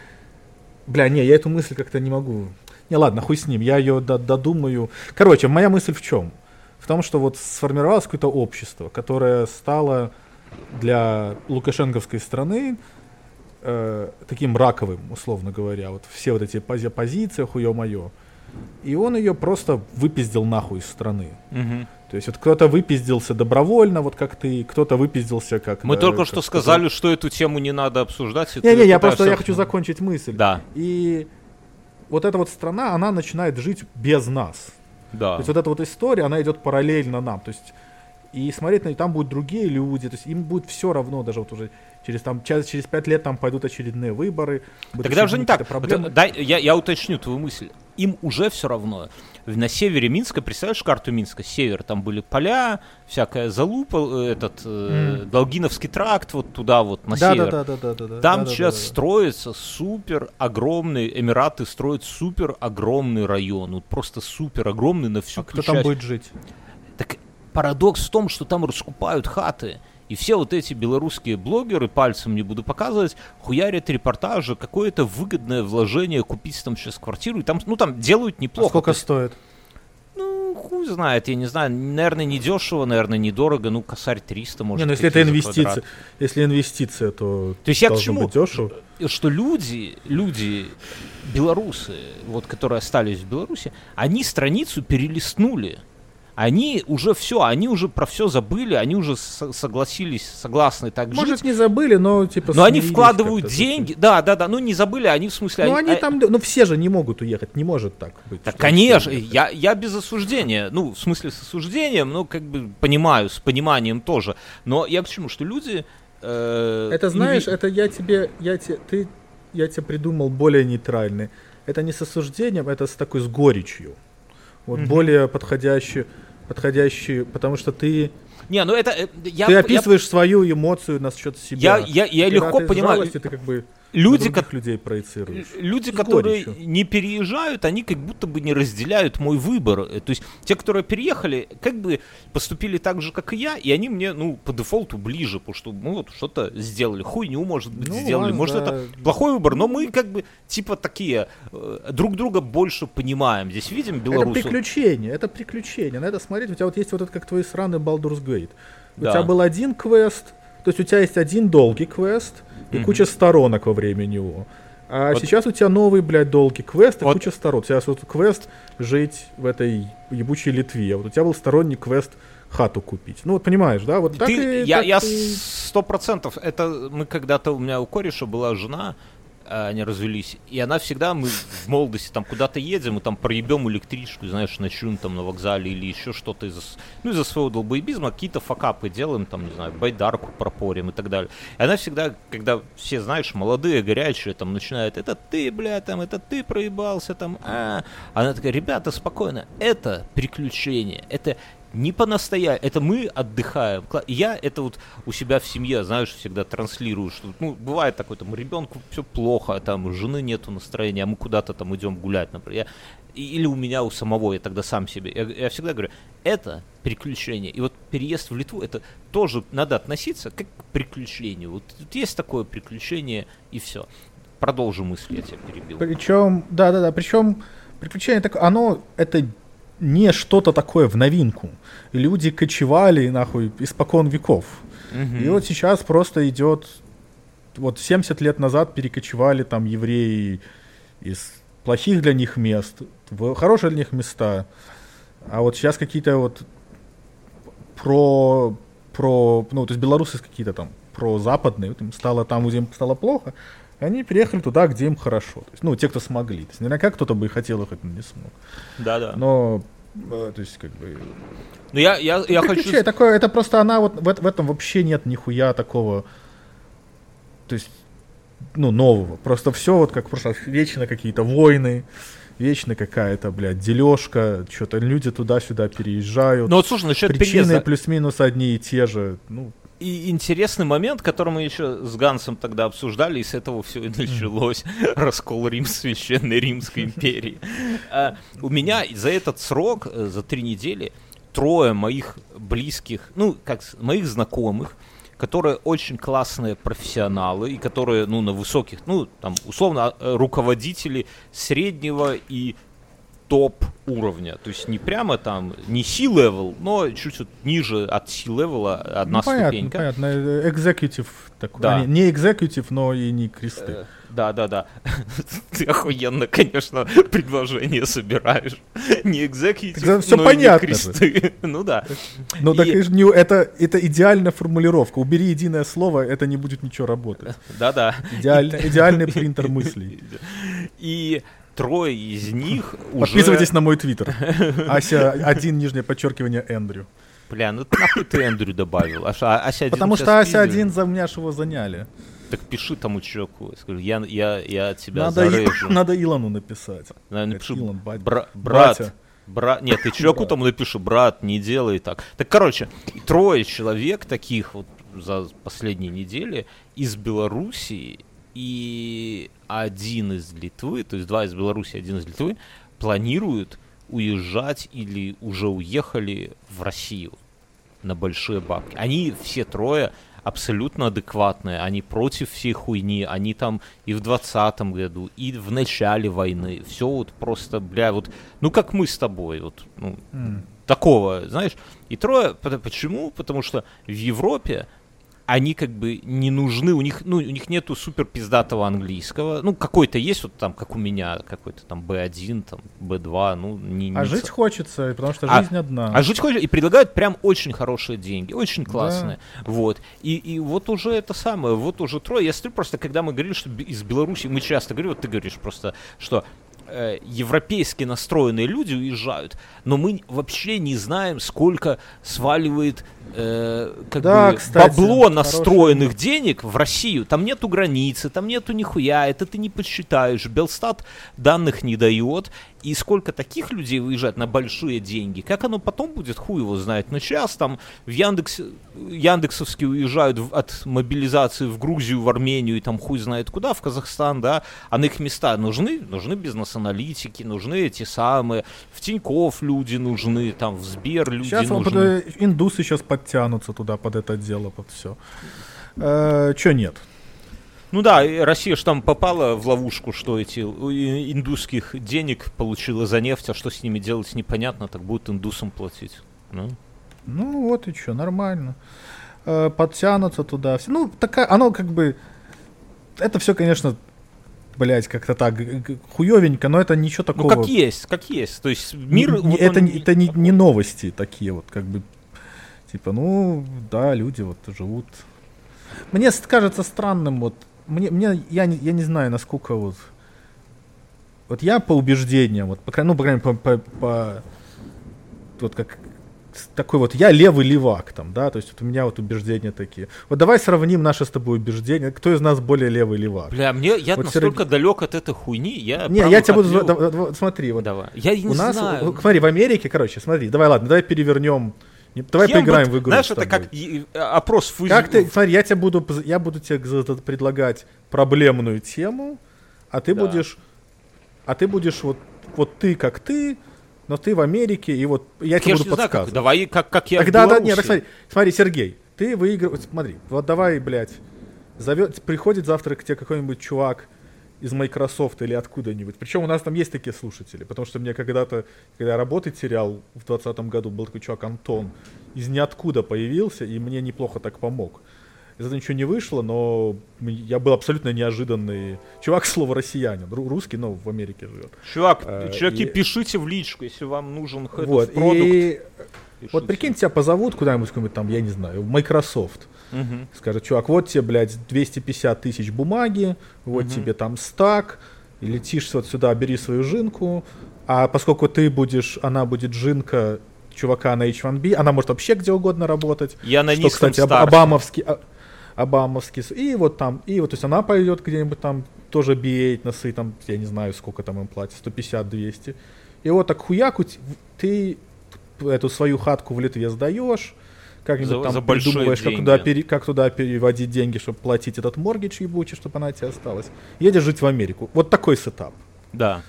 Speaker 2: бля, не, я эту мысль как-то не могу. Не, ладно, хуй с ним, я ее до- додумаю. Короче, моя мысль в чем? В том, что вот сформировалось какое-то общество, которое стало для лукашенковской страны э, таким раковым, условно говоря. Вот все вот эти пози позиции, хуё-моё. И он ее просто выпиздил нахуй из страны.
Speaker 1: Мгм.
Speaker 2: То есть вот кто-то выпиздился добровольно, вот как ты, кто-то выпиздился как...
Speaker 1: Мы
Speaker 2: э,
Speaker 1: только
Speaker 2: как
Speaker 1: что сказали, что эту тему не надо обсуждать.
Speaker 2: Не-не, я просто я хочу закончить мысль.
Speaker 1: Да,
Speaker 2: И вот эта вот страна, она начинает жить без нас.
Speaker 1: да.
Speaker 2: То есть вот эта вот история, она идет параллельно нам. То есть и смотреть на нее, там будут другие люди, то есть им будет все равно, даже вот уже через там час, через пять лет там пойдут очередные выборы.
Speaker 1: Тогда уже не так.
Speaker 2: Проблемы.
Speaker 1: дай, я, я уточню твою мысль. Им уже все равно. На севере Минска, представляешь карту Минска? Север, там были поля, всякая залупа, э, этот э. Долгиновский тракт, вот туда вот, на
Speaker 2: да,
Speaker 1: север.
Speaker 2: да, да, да, да, да.
Speaker 1: Там
Speaker 2: да, да,
Speaker 1: сейчас
Speaker 2: да, да.
Speaker 1: строится супер огромный, Эмираты строят супер огромный район, вот просто супер огромный на всю
Speaker 2: А кто там
Speaker 1: часть.
Speaker 2: будет жить?
Speaker 1: Парадокс в том, что там раскупают хаты. И все вот эти белорусские блогеры, пальцем не буду показывать, хуярят репортажи, какое-то выгодное вложение купить там сейчас квартиру. И там, ну, там делают
Speaker 2: А
Speaker 1: неплохо.
Speaker 2: сколько
Speaker 1: То есть,
Speaker 2: стоит?
Speaker 1: ну, хуй знает, я не знаю. Наверное, не дешево, наверное, недорого. Ну, косарь 300, может
Speaker 2: не, ну если это инвестиция,
Speaker 1: квадрат.
Speaker 2: если инвестиция, то,
Speaker 1: То есть я к чему?
Speaker 2: дешево.
Speaker 1: что люди, люди, белорусы, вот, которые остались в Беларуси, они страницу перелистнули. Они уже все, они уже про все забыли, они уже со- согласились, согласны так жить.
Speaker 2: Может, не забыли, но типа.
Speaker 1: Но они вкладывают деньги. Да, да, да. Ну не забыли, они в смысле.
Speaker 2: Ну, они
Speaker 1: а-
Speaker 2: там, ну, все же не могут уехать, не может так быть.
Speaker 1: Так, конечно, я, я без осуждения. Ну, в смысле, с осуждением, ну, как бы понимаю, с пониманием тоже. Но я к чему, что люди. э,
Speaker 2: Это знаешь,
Speaker 1: инви-
Speaker 2: это я тебе, я тебе, ты, я тебе придумал более нейтральный. Это не с осуждением, это с такой с горечью. Вот
Speaker 1: Мгм.
Speaker 2: более подходящий, подходящий, потому что ты,
Speaker 1: Не, ну это. э, Я,
Speaker 2: ты
Speaker 1: я-
Speaker 2: описываешь свою эмоцию насчет себя.
Speaker 1: Я, я, я
Speaker 2: Когда
Speaker 1: легко
Speaker 2: ты
Speaker 1: понимаю.
Speaker 2: жалостью, ты как бы
Speaker 1: Люди,
Speaker 2: на
Speaker 1: ко-
Speaker 2: людей проецируешь.
Speaker 1: люди,
Speaker 2: С
Speaker 1: которые
Speaker 2: горечью.
Speaker 1: не переезжают, они как будто бы не разделяют мой выбор. Э, То есть те, которые переехали, как бы поступили так же, как и я, и они мне, ну, по дефолту ближе, потому что мы вот что-то сделали. Хуйню, может быть,
Speaker 2: Ну,
Speaker 1: сделали.
Speaker 2: ладно,
Speaker 1: может,
Speaker 2: да.
Speaker 1: это плохой выбор, но мы как бы типа такие э, друг друга больше понимаем. Здесь видим
Speaker 2: Это
Speaker 1: белорусов.
Speaker 2: приключение, это приключение. Надо смотреть, у тебя вот есть вот этот, как твой сраный Baldur's Gate. У
Speaker 1: Да.
Speaker 2: тебя был один квест, то есть у тебя есть один долгий квест и
Speaker 1: Мгм.
Speaker 2: куча сторонок во время него. А
Speaker 1: Вот-
Speaker 2: сейчас у тебя новый, блядь, долгий квест и
Speaker 1: Вот-
Speaker 2: куча сторон. У тебя вот квест жить в этой ебучей Литве. Вот у тебя был сторонний квест хату купить. Ну вот понимаешь, да? Вот так
Speaker 1: Ты-
Speaker 2: и,
Speaker 1: я,
Speaker 2: так
Speaker 1: я сто процентов. Это мы когда-то у меня у кореша была жена, они развелись, и она всегда мы в молодости там куда-то едем, и там проебем электричку, знаешь, ночуем там на вокзале или еще что-то из-за ну из-за своего долбоебизма какие-то факапы делаем, там не знаю, байдарку пропорим и так далее. И она всегда, когда все знаешь молодые горячие там начинают, это ты, бля, там это ты проебался там, а она такая, ребята, спокойно, это приключение, это не по-настоящему, это мы отдыхаем. Я это вот у себя в семье, знаешь, всегда транслирую, что, ну, бывает такое, там, ребенку все плохо, там, жены нету настроения, а мы куда-то там идем гулять, например. Я- или у меня у самого, я тогда сам себе. Я, я всегда говорю, это приключение. И вот переезд в Литву, это тоже надо относиться как к приключению. Вот тут есть такое приключение, и все. Продолжу мысль, я тебя перебил.
Speaker 2: Причем, да-да-да, причем приключение такое, оно, это не что-то такое в новинку. Люди кочевали, нахуй, испокон веков.
Speaker 1: Мгм.
Speaker 2: И вот сейчас просто идет, вот 70 лет назад перекочевали там евреи из плохих для них мест в хорошие для них места. А вот сейчас какие-то вот про, про, ну, то есть белорусы какие-то там про западные, вот им стало там, где им стало плохо, и они переехали туда, где им хорошо. То есть, ну, те, кто смогли. То есть, наверняка кто-то бы и хотел ехать, но не смог.
Speaker 1: Да-да.
Speaker 2: Но, э, то есть, как бы...
Speaker 1: Но я, я, я хочу...
Speaker 2: Приключение такое, это просто она вот в, в этом вообще нет нихуя такого, то есть, ну, нового. Просто все вот как просто вечно какие-то войны, вечно какая-то, блядь, дележка, что-то люди туда-сюда переезжают.
Speaker 1: Ну вот слушай, насчет
Speaker 2: Причины
Speaker 1: переезда.
Speaker 2: плюс-минус одни и те же. Ну,
Speaker 1: И интересный момент, который мы еще с Гансом тогда обсуждали, и с этого все и началось. <laughs> Раскол Рим Священной Римской империи. А, У меня за этот срок, э, за три недели, трое моих близких, ну, как моих знакомых, которые очень классные профессионалы и которые, ну, на высоких, ну, там, условно, э, руководители среднего и топ уровня. То есть не прямо там, не C-level, но чуть чуть ниже от C-level одна
Speaker 2: ну, понятно,
Speaker 1: ступенька.
Speaker 2: понятно. Executive такой.
Speaker 1: Да.
Speaker 2: А, не, не executive, но и не кресты.
Speaker 1: Э, Да, да, да. <laughs> Ты охуенно, конечно, предложение собираешь. <laughs> Не экзекьютив,
Speaker 2: Так всё
Speaker 1: но
Speaker 2: понятно
Speaker 1: и не кресты. <laughs> Ну да.
Speaker 2: Ну так
Speaker 1: И-
Speaker 2: не- это, это идеальная формулировка. Убери единое слово, это не будет ничего работать.
Speaker 1: Да-да.
Speaker 2: Идеаль- идеальный принтер мыслей.
Speaker 1: И трое из них уже...
Speaker 2: Подписывайтесь на мой твиттер. <laughs> Ася, один нижнее подчеркивание Эндрю.
Speaker 1: Бля, ну нахуй ты Эндрю добавил? Ася, Ася один
Speaker 2: Потому что Ася один за меня его заняли.
Speaker 1: Так пиши тому чуваку. Скажи, я, я, я тебя
Speaker 2: Надо, и-
Speaker 1: зарежу. <laughs>
Speaker 2: надо Илону написать. Сказать,
Speaker 1: напишу,
Speaker 2: Илон, бать-
Speaker 1: бра- брат,
Speaker 2: батя.
Speaker 1: брат, нет, ты чуваку там напишу, брат, не делай так. Так, короче, трое человек таких вот за последние недели из Белоруссии и один из Литвы, то есть два из Беларуси, один из Литвы, планируют уезжать или уже уехали в Россию на большие бабки. Они все трое абсолютно адекватные, они против всей хуйни, они там и в двадцатом году, и в начале войны, все вот просто, бля, вот, ну как мы с тобой, вот, ну,
Speaker 2: М.
Speaker 1: такого, знаешь. И трое, почему? Потому что в Европе они как бы не нужны, у них, ну, у них нету супер пиздатого английского, ну, какой-то есть, вот там, как у меня, какой-то там B1, там, B2, ну, не,
Speaker 2: А
Speaker 1: не
Speaker 2: жить хочется, потому что
Speaker 1: А-
Speaker 2: жизнь одна.
Speaker 1: а жить хочешь, и предлагают прям очень хорошие деньги, очень классные. Вот. И, и вот уже это самое, вот уже трое. Я смотрю просто, когда мы говорили, что из Беларуси, мы часто говорим, вот ты говоришь просто, что э, европейски настроенные люди уезжают, но мы вообще не знаем, сколько сваливает э, как
Speaker 2: Да,
Speaker 1: бы
Speaker 2: кстати,
Speaker 1: бабло
Speaker 2: хороший
Speaker 1: настроенных
Speaker 2: момент.
Speaker 1: денег в Россию. Там нету границы, там нету нихуя, это ты не подсчитаешь. Белстат данных не дает. И сколько таких людей выезжает на большие деньги, как оно потом будет, хуй его знает. Но сейчас там в Яндекс, Яндексовские уезжают от мобилизации в Грузию, в Армению и там хуй знает куда, в Казахстан, да, а на их места нужны, нужны бизнес-аналитики, нужны эти самые, в Тинькофф люди нужны, там в Сбер люди
Speaker 2: Сейчас под-
Speaker 1: нужны.
Speaker 2: э, индусы сейчас подтянутся туда под это дело, под все. Че нет?
Speaker 1: Ну да, Россия же там попала в ловушку, что эти индусских денег получила за нефть, а что с ними делать непонятно, так будет индусам платить. Ну,
Speaker 2: Ну вот и что, нормально. Э, подтянутся туда. все. Ну, такая, оно как бы... Это все, конечно, блять, как-то так хуёвенько, но это ничего
Speaker 1: ну
Speaker 2: такого.
Speaker 1: как есть, как есть. То есть мир...
Speaker 2: не-
Speaker 1: вот
Speaker 2: это,
Speaker 1: он
Speaker 2: это не, не новости такие вот, как бы. Типа, ну, да, люди вот живут. Мне кажется странным, вот. Мне, мне я, не, я не знаю, насколько вот. Вот я по убеждениям, вот, по, крайней- ну, по крайней мере, по, по- по- вот как такой вот, я левый левак там, да, то есть вот у меня вот убеждения такие. Вот давай сравним наши с тобой убеждения, кто из нас более левый левак.
Speaker 1: Бля, мне я
Speaker 2: Вот
Speaker 1: настолько далек от этой хуйни, я...
Speaker 2: не, я тебе буду, да- да- смотри, вот
Speaker 1: Давай. Я не
Speaker 2: у нас,
Speaker 1: знаю.
Speaker 2: в- смотри, в Америке, короче, смотри, давай, ладно, давай перевернем, не- давай
Speaker 1: Кем
Speaker 2: поиграем
Speaker 1: быть?
Speaker 2: в игру.
Speaker 1: Знаешь, это как опрос в
Speaker 2: Как ты, смотри, я тебе буду, я буду тебе предлагать проблемную тему, а ты
Speaker 1: Да.
Speaker 2: будешь, а ты будешь вот, вот ты как ты, но ты в Америке, и вот я тебе
Speaker 1: Я
Speaker 2: буду
Speaker 1: не знаю, как,
Speaker 2: подсказывать.
Speaker 1: давай как, как я
Speaker 2: Тогда, да, нет, так смотри, смотри, Сергей, ты выигрываешь, смотри, вот давай, блядь, зовет, приходит завтра к тебе какой-нибудь чувак из Microsoft или откуда-нибудь. Причем у нас там есть такие слушатели, потому что мне когда-то, когда я работать терял в 2020 году, был такой чувак Антон, из ниоткуда появился, и мне неплохо так помог. Из этого ничего не вышло, но я был абсолютно неожиданный чувак, <laughs> слово россиянин, ру- русский, но в Америке живет.
Speaker 1: Чувак,
Speaker 2: Э,
Speaker 1: чуваки,
Speaker 2: и-
Speaker 1: пишите в личку, если вам нужен head
Speaker 2: Вот,
Speaker 1: product.
Speaker 2: и
Speaker 1: пишите.
Speaker 2: вот прикинь, тебя позовут куда-нибудь, какой-нибудь там, я не знаю, в Microsoft.
Speaker 1: Мгм.
Speaker 2: Скажет, чувак, вот тебе, блядь, 250 тысяч бумаги, вот
Speaker 1: Мгм.
Speaker 2: тебе там стак, и летишь вот сюда, бери свою жинку, а поскольку ты будешь, она будет жинка чувака на H1B, она может вообще где угодно работать,
Speaker 1: Я на
Speaker 2: что,
Speaker 1: низком
Speaker 2: кстати,
Speaker 1: старте.
Speaker 2: обамовский, а- обамовский, и вот там, и вот, то есть она пойдет где-нибудь там, тоже BA носы, там, я не знаю, сколько там им платят, 150-200, и вот так хуяку ты эту свою хатку в Литве сдаешь, как-нибудь
Speaker 1: За-
Speaker 2: там
Speaker 1: за
Speaker 2: придумываешь, как туда, пере- как туда переводить деньги, чтобы платить этот моргидж ебучий, чтобы она тебе осталась. Едешь жить в Америку. Вот такой сетап.
Speaker 1: Да.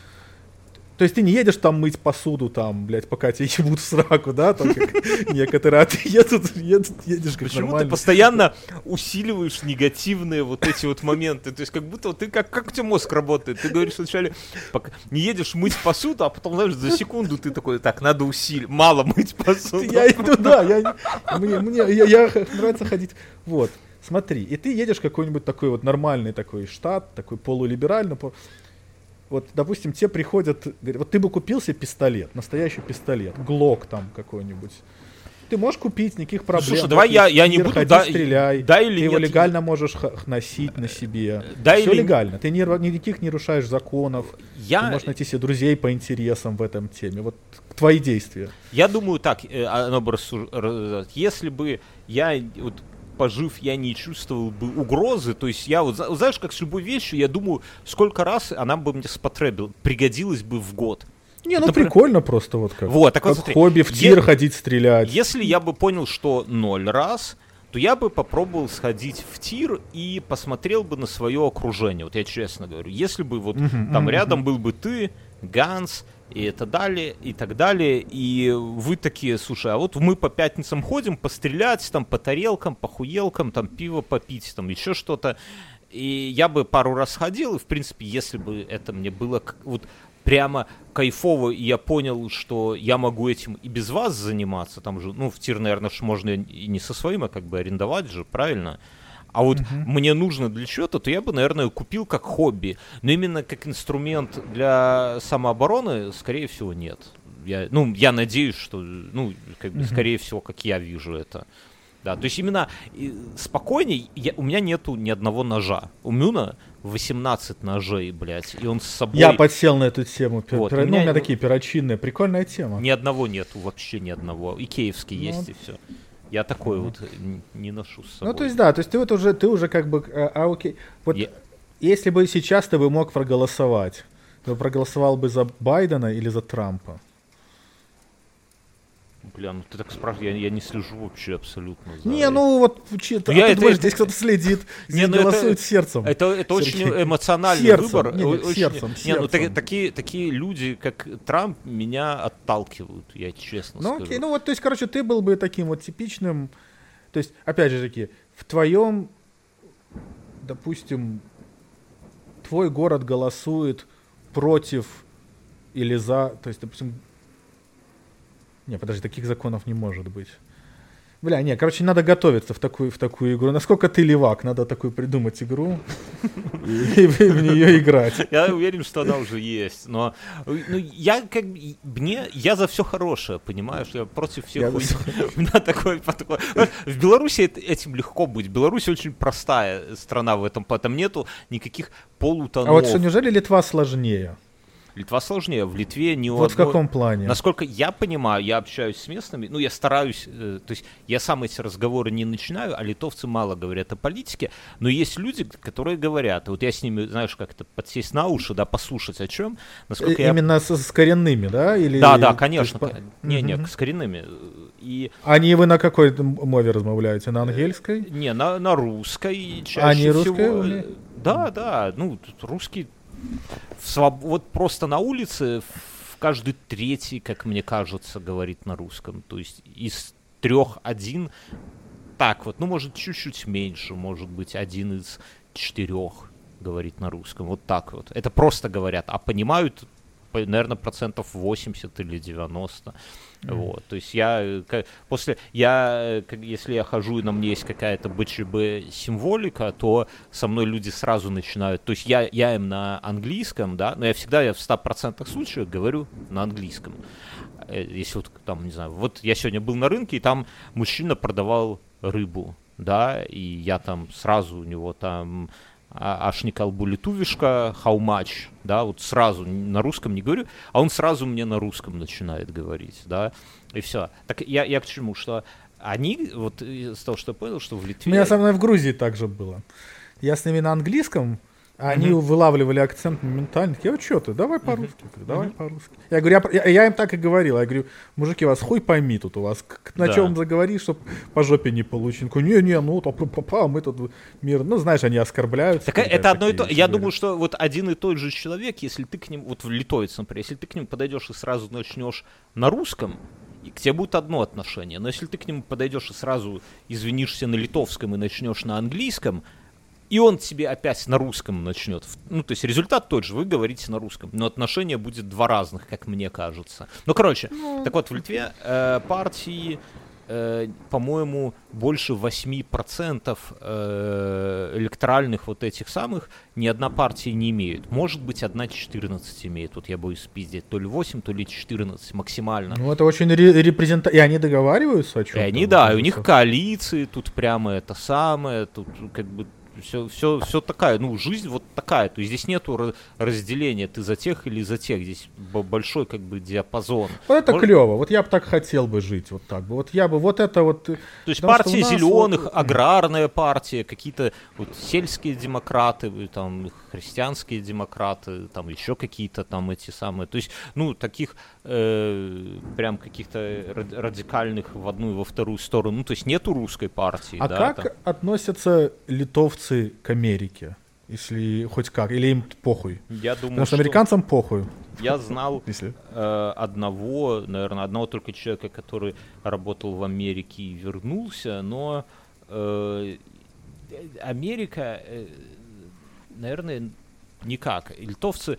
Speaker 2: То есть ты не едешь там мыть посуду, там, блядь, пока тебя ебут в сраку, да, там, как некоторые, а ты едут, едут, едешь как
Speaker 1: Почему
Speaker 2: нормально.
Speaker 1: ты постоянно усиливаешь негативные вот эти вот моменты? То есть как будто ты как, как у тебя мозг работает? Ты говоришь вначале, пока не едешь мыть посуду, а потом, знаешь, за секунду ты такой, так, надо усилить, мало мыть посуду.
Speaker 2: Я иду, да, я, мне, мне, я, я нравится ходить, вот, смотри, и ты едешь какой-нибудь такой вот нормальный такой штат, такой полулиберальный, по- вот, допустим, тебе приходят, говорят, вот ты бы купил себе пистолет, настоящий пистолет, глок там какой-нибудь. Ты можешь купить, никаких проблем.
Speaker 1: слушай, давай я- я не буду,
Speaker 2: ходи,
Speaker 1: да-
Speaker 2: стреляй.
Speaker 1: да или
Speaker 2: ты его
Speaker 1: нет,
Speaker 2: легально можешь носить на себе.
Speaker 1: Да
Speaker 2: Все
Speaker 1: или-
Speaker 2: легально. Ты ра- никаких не нарушаешь законов.
Speaker 1: Я-
Speaker 2: Ты можешь найти себе друзей по интересам в этом теме. Вот твои действия.
Speaker 1: Я думаю так, э, раз- если бы я вот пожив, я не чувствовал бы угрозы, то есть я вот, зна- знаешь, как с любой вещью, я думаю, сколько раз она бы мне спотребила, пригодилась бы в год.
Speaker 2: Не, ну
Speaker 1: Например-
Speaker 2: прикольно просто вот как.
Speaker 1: Вот, так вот
Speaker 2: как
Speaker 1: смотри,
Speaker 2: хобби в
Speaker 1: е-
Speaker 2: тир ходить стрелять.
Speaker 1: Если я бы понял, что ноль раз, то я бы попробовал сходить в тир и посмотрел бы на свое окружение. Вот я честно говорю. Если бы вот
Speaker 2: Мгм,
Speaker 1: там
Speaker 2: мгм,
Speaker 1: рядом был бы ты, Ганс, и это далее, и так далее, и вы такие, слушай, а вот мы по пятницам ходим пострелять, там, по тарелкам, по хуелкам, там, пиво попить, там, еще что-то. И я бы пару раз ходил, и, в принципе, если бы это мне было вот прямо кайфово, и я понял, что я могу этим и без вас заниматься, там же, ну, в тир, наверное, ж можно и не со своим, а как бы арендовать же, правильно? А вот мне нужно для чего-то, то я бы, наверное, купил как хобби. Но именно как инструмент для самообороны, скорее всего, нет. Я, ну, я надеюсь, что, ну, как бы, скорее всего, как я вижу это. Да, то есть именно и, спокойней, я, у меня нету ни одного ножа. У Мюна 18 ножей, блядь, и он с собой...
Speaker 2: Я подсел на эту тему. Пер-
Speaker 1: Вот,
Speaker 2: пер-
Speaker 1: у
Speaker 2: ну,
Speaker 1: меня-
Speaker 2: у меня такие перочинные. Прикольная тема.
Speaker 1: Ни одного нету, вообще ни одного. И киевский
Speaker 2: Ну,
Speaker 1: есть, и все. Я такой вот не ношу с собой.
Speaker 2: Ну, то есть, да, то есть ты вот уже, ты уже как бы, а, а, окей. Вот
Speaker 1: Я-
Speaker 2: если бы сейчас ты бы мог проголосовать, бы проголосовал бы за Байдена или за Трампа?
Speaker 1: Бля, ну ты так спрашиваешь, я, я не слежу вообще абсолютно за...
Speaker 2: Не, ну вот, чи- а
Speaker 1: я
Speaker 2: ты
Speaker 1: это-
Speaker 2: думаешь,
Speaker 1: это-
Speaker 2: здесь кто-то следит, <laughs>
Speaker 1: Не,
Speaker 2: здесь
Speaker 1: ну это-
Speaker 2: голосует сердцем.
Speaker 1: Это, это
Speaker 2: Сергей.
Speaker 1: очень эмоциональный
Speaker 2: Сердцем,
Speaker 1: выбор.
Speaker 2: не, не,
Speaker 1: очень-
Speaker 2: сердцем,
Speaker 1: Не, ну
Speaker 2: сердцем.
Speaker 1: такие, такие люди, как Трамп, меня отталкивают, я честно
Speaker 2: Ну
Speaker 1: скажу.
Speaker 2: окей, ну вот, то есть, короче, ты был бы таким вот типичным, то есть, опять же таки, в твоем, допустим, твой город голосует против или за, то есть, допустим, не, подожди, таких законов не может быть. Бля, не, короче, надо готовиться в такую, в такую игру. Насколько ты левак, надо такую придумать игру <laughs> и, в нее играть.
Speaker 1: Я уверен, что она уже есть, но ну, я как бы- мне я за все хорошее, понимаешь, я против всех. <laughs> У меня такой, такой- В Беларуси этим легко быть. Беларусь очень простая страна в этом, там нету никаких полутонов.
Speaker 2: А вот что, неужели Литва сложнее?
Speaker 1: Литва сложнее, в Литве не
Speaker 2: Вот в
Speaker 1: одной-
Speaker 2: каком плане?
Speaker 1: Насколько я понимаю, я общаюсь с местными, ну, я стараюсь, э, то есть я сам эти разговоры не начинаю, а литовцы мало говорят о политике, но есть люди, которые говорят, вот я с ними, знаешь, как-то подсесть на уши, да, послушать о чем, насколько
Speaker 2: Э,
Speaker 1: я...
Speaker 2: Именно с, с коренными, да? Или,
Speaker 1: Да, да, конечно.
Speaker 2: есть
Speaker 1: Не, не,
Speaker 2: Мгм.
Speaker 1: с коренными. И
Speaker 2: Они вы на какой мове размовляете? На английской?
Speaker 1: не, на, на русской чаще
Speaker 2: А, не
Speaker 1: всего.
Speaker 2: русская уме-
Speaker 1: Да, да, ну, русский в своб- вот просто на улице в каждый третий, как мне кажется, говорит на русском. То есть из трех один так вот, ну, может, чуть-чуть меньше, может быть, один из четырех говорит на русском. Вот так вот. Это просто говорят, а понимают, наверное, процентов 80 или 90. Вот, то есть я э, ка- после я э, как- если я хожу и на мне есть какая-то БЧБ символика, то со мной люди сразу начинают. То есть я я им на английском, да, но я всегда я в 100% случаев говорю на английском. Э, Если вот там не знаю, вот я сегодня был на рынке и там мужчина продавал рыбу, да, и я там сразу у него там ашникал булитувишка, how much, да, вот сразу на русском не говорю, а он сразу мне на русском начинает говорить, да, и все. Так я, я к чему, что они, вот из того, что я понял, что в
Speaker 2: У
Speaker 1: Литве...
Speaker 2: меня со мной в Грузии также было. Я с ними на английском Они вылавливали акцент моментально. Я, что ты, давай по-русски. Я говорю, давай по-русски. Я говорю, я, я- я им так и говорил. Я говорю, мужики, вас хуй пойми тут у вас. На
Speaker 1: Да.
Speaker 2: чем заговоришь, чтоб по жопе не такой, Не-не, ну, то, па- па- па, мы тут мир. Ну, знаешь, они оскорбляются.
Speaker 1: Так
Speaker 2: когда
Speaker 1: это одно и то. Я думаю, что вот один и тот же человек, если ты к нему, вот в литовец, например, если ты к нему подойдешь и сразу начнешь на русском, и к тебе будет одно отношение. Но если ты к нему подойдешь и сразу извинишься на литовском и начнешь на английском, и он тебе опять на русском начнет. Ну, то есть результат тот же, вы говорите на русском, но отношение будет два разных, как мне кажется. Ну, короче, так вот, в Литве э, партии, э, по-моему, больше 8% э, электоральных вот этих самых ни одна партия не имеет. Может быть, одна 14 имеет. Вот я боюсь спиздить. То ли 8, то ли 14 максимально.
Speaker 2: Ну, это очень репрезентативно. И они договариваются о
Speaker 1: И
Speaker 2: чем
Speaker 1: они, да, и у них коалиции, тут прямо это самое, тут как бы все, все, все такая, ну, жизнь вот такая, то есть здесь нету ра- разделения, ты за тех или за тех, здесь большой как бы диапазон.
Speaker 2: Вот это
Speaker 1: Может-
Speaker 2: клево. Вот я бы так хотел бы жить. Вот так бы. Вот я бы вот это вот... э,
Speaker 1: То есть
Speaker 2: Потому
Speaker 1: партия зеленых,
Speaker 2: вот-
Speaker 1: аграрная партия, какие-то вот сельские демократы, э, там христианские демократы, там еще какие-то там эти самые. То есть, ну, таких э, прям каких-то рад- радикальных в одну и во вторую сторону. Ну, то есть нету русской партии.
Speaker 2: А
Speaker 1: да,
Speaker 2: как
Speaker 1: там.
Speaker 2: относятся литовцы к Америке? Если хоть как, или им похуй?
Speaker 1: Я думаю,
Speaker 2: Потому что американцам похуй.
Speaker 1: я знал <laughs>
Speaker 2: Если...
Speaker 1: э, одного, наверное, одного только человека, который работал в Америке и вернулся, но э, Америка, э, наверное, никак. Литовцы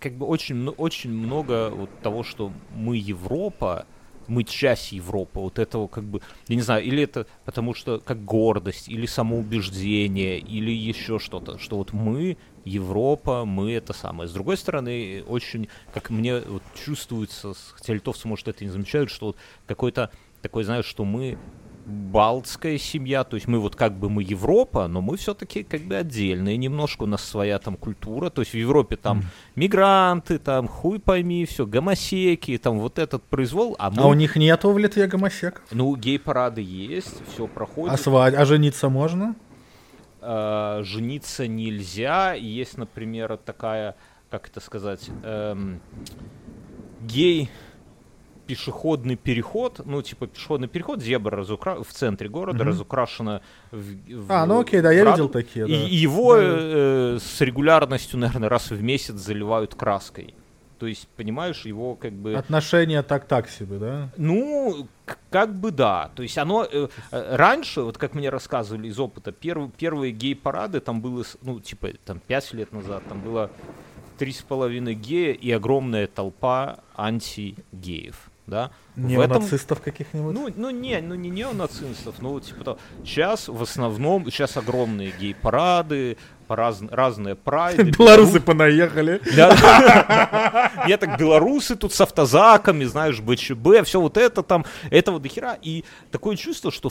Speaker 1: как бы очень, очень много вот того, что мы Европа, мы часть Европы, вот этого как бы, я не знаю, или это потому что как гордость, или самоубеждение, или еще что-то, что вот мы Европа, мы это самое. С другой стороны, очень, как мне вот чувствуется, хотя литовцы, может, это не замечают, что вот какой-то такой, знаешь, что мы балтская семья, то есть мы вот как бы мы Европа, но мы все-таки как бы отдельные немножко, у нас своя там культура, то есть в Европе там мигранты, там хуй пойми, все, гомосеки, там вот этот произвол, а мы,
Speaker 2: А у них нету в Литве гомосеков?
Speaker 1: ну, гей-парады есть, все проходит.
Speaker 2: А, свадь... а жениться можно?
Speaker 1: э, жениться нельзя. Есть, например, такая, как это сказать, эм, гей пешеходный переход, ну, типа пешеходный переход, зебра разукра... в центре города
Speaker 2: Мгм.
Speaker 1: разукрашена в, в-
Speaker 2: А, ну окей, да, я
Speaker 1: в
Speaker 2: видел такие,
Speaker 1: И,
Speaker 2: да.
Speaker 1: и его
Speaker 2: Да.
Speaker 1: э, с регулярностью, наверное, раз в месяц заливают краской. То есть, понимаешь, его как бы...
Speaker 2: Отношения так-так себе, да?
Speaker 1: Ну, как бы да. То есть оно э, э, раньше, вот как мне рассказывали из опыта, перв- первые гей-парады там было, ну, типа, там, пять лет назад, там было три с половиной гея и огромная толпа анти-геев, да. В этом-
Speaker 2: Неонацистов каких-нибудь?
Speaker 1: ну, ну не, ну не неонацистов, но вот типа того. Сейчас в основном, сейчас огромные гей-парады, раз, разные прайды. <laughs>
Speaker 2: Белорусы понаехали.
Speaker 1: Да. <laughs> Я так белорусы тут с автозаками, знаешь, БЧБ, все вот это там, этого до хера. И такое чувство, что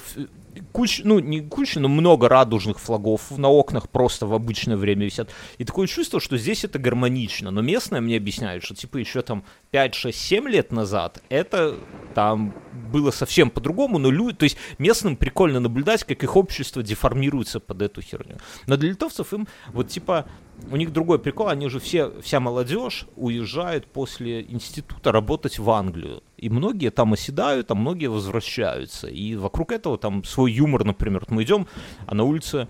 Speaker 1: куча, ну не куча, но много радужных флагов на окнах просто в обычное время висят. И такое чувство, что здесь это гармонично. Но местное мне объясняют, что типа еще там 5, 6, 7 лет назад это там было совсем по-другому, но люди, то есть местным прикольно наблюдать, как их общество деформируется под эту херню. Но для литовцев им вот типа у них другой прикол, они же все, вся молодежь уезжает после института работать в Англию. И многие там оседают, а многие возвращаются. И вокруг этого там свой юмор, например. Вот мы идем, а на улице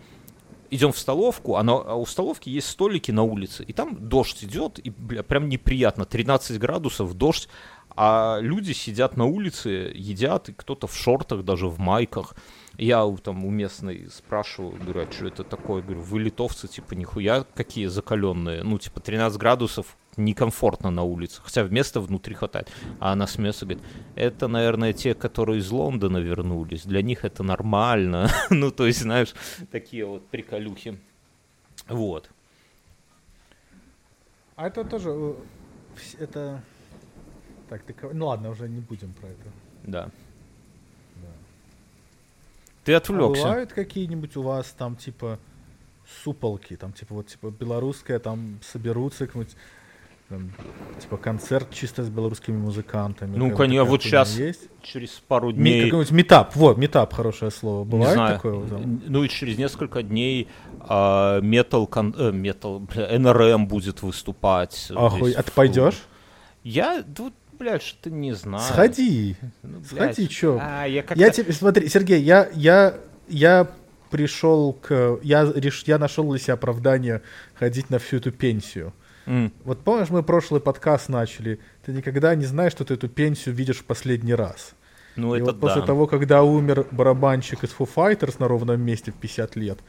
Speaker 1: идем в столовку, а, на- а у столовки есть столики на улице, и там дождь идет, и бля, прям неприятно, 13 градусов, дождь, а люди сидят на улице, едят, и кто-то в шортах, даже в майках. Я там у местной спрашиваю, говорю, а что это такое? Говорю, вы литовцы, типа, нихуя какие закаленные. Ну, типа, 13 градусов некомфортно на улице, хотя места внутри хватает. А она смеется, говорит, это, наверное, те, которые из Лондона вернулись, для них это нормально. <laughs> ну, то есть, знаешь, такие вот приколюхи. Вот.
Speaker 2: А это тоже... э, Это... Так, ты... Ну ладно, уже не будем про это.
Speaker 1: Да.
Speaker 2: Да.
Speaker 1: Ты
Speaker 2: А
Speaker 1: отвлекся.
Speaker 2: бывают какие-нибудь у вас там типа суполки, там типа вот типа белорусская, там соберутся как-нибудь Там, типа концерт чисто с белорусскими музыкантами.
Speaker 1: Ну, конечно,
Speaker 2: такая
Speaker 1: вот сейчас
Speaker 2: есть.
Speaker 1: через пару
Speaker 2: Ми-
Speaker 1: дней...
Speaker 2: какой-нибудь метап, вот, метап, хорошее слово.
Speaker 1: Не
Speaker 2: Бывает
Speaker 1: знаю.
Speaker 2: такое? там?
Speaker 1: Ну и через несколько дней а, метал, э, метал, НРМ будет выступать. Здесь
Speaker 2: а ты пойдешь?
Speaker 1: Я, тут, блядь, что-то не знаю.
Speaker 2: Сходи.
Speaker 1: Ну, блядь.
Speaker 2: Сходи, чё?
Speaker 1: А, я.
Speaker 2: Я тебе, смотри, Сергей, я, я, я пришел к, я реш, я нашел для себя оправдание ходить на всю эту пенсию.
Speaker 1: М.
Speaker 2: Вот помнишь, мы прошлый подкаст начали, ты никогда не знаешь, что ты эту пенсию видишь в последний раз.
Speaker 1: Ну,
Speaker 2: И
Speaker 1: это
Speaker 2: вот после
Speaker 1: да.
Speaker 2: того, когда умер барабанщик из Foo Fighters на ровном месте в 50 лет,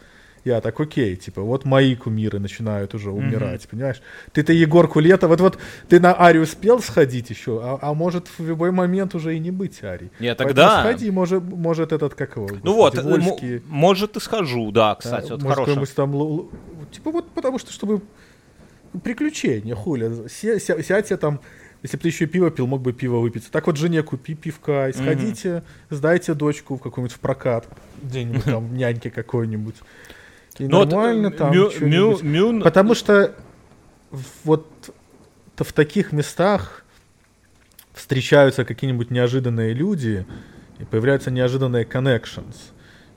Speaker 2: я так, окей, типа, вот мои кумиры начинают уже умирать, понимаешь? Ты-то Егор Кулета, вот вот ты на Арию успел сходить еще, а, а может в любой момент уже и не быть Ари.
Speaker 1: Не,
Speaker 2: Поэтому
Speaker 1: тогда-
Speaker 2: сходи, может, может этот, как его,
Speaker 1: Ну вот,
Speaker 2: Вольский,
Speaker 1: может и схожу, да,
Speaker 2: да,
Speaker 1: кстати, вот
Speaker 2: может, какой-нибудь там, л- л- типа вот потому что, чтобы приключения, хули, Се- ся- сядьте там, если бы ты еще пиво пил, мог бы пиво выпить. Так вот жене купи пивка, и сходите, сдайте дочку в какой-нибудь в прокат, где-нибудь <laughs> там няньке какой-нибудь. И
Speaker 1: вот,
Speaker 2: нормально
Speaker 1: э,
Speaker 2: там
Speaker 1: Мю-. Мю- Мюн-
Speaker 2: Потому что вот в таких местах встречаются какие-нибудь неожиданные люди, и появляются неожиданные connections.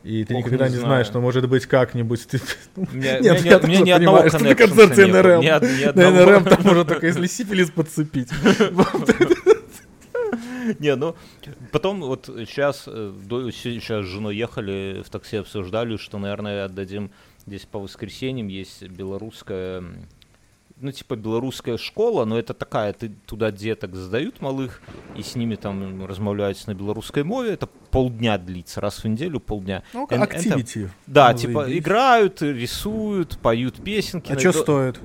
Speaker 2: И ты
Speaker 1: Ох,
Speaker 2: никогда
Speaker 1: не
Speaker 2: не, знаешь, что может быть как-нибудь ты...
Speaker 1: меня-
Speaker 2: Нет,
Speaker 1: меня-
Speaker 2: я тоже
Speaker 1: ни
Speaker 2: понимаю, что на концерте НРМ. На. НРМ там можно только если сифилис подцепить. <laughs> <laughs>
Speaker 1: Не, ну, потом вот сейчас, сейчас с женой ехали, в такси обсуждали, что, наверное, отдадим здесь по воскресеньям есть белорусская, ну, типа белорусская школа, но это такая, ты туда деток сдают малых, и с ними там размовляются на белорусской мове, это полдня длится, раз в неделю полдня.
Speaker 2: Ну, активити.
Speaker 1: Да,
Speaker 2: Ну,
Speaker 1: типа играют, рисуют, поют песенки.
Speaker 2: А
Speaker 1: на-
Speaker 2: что стоит?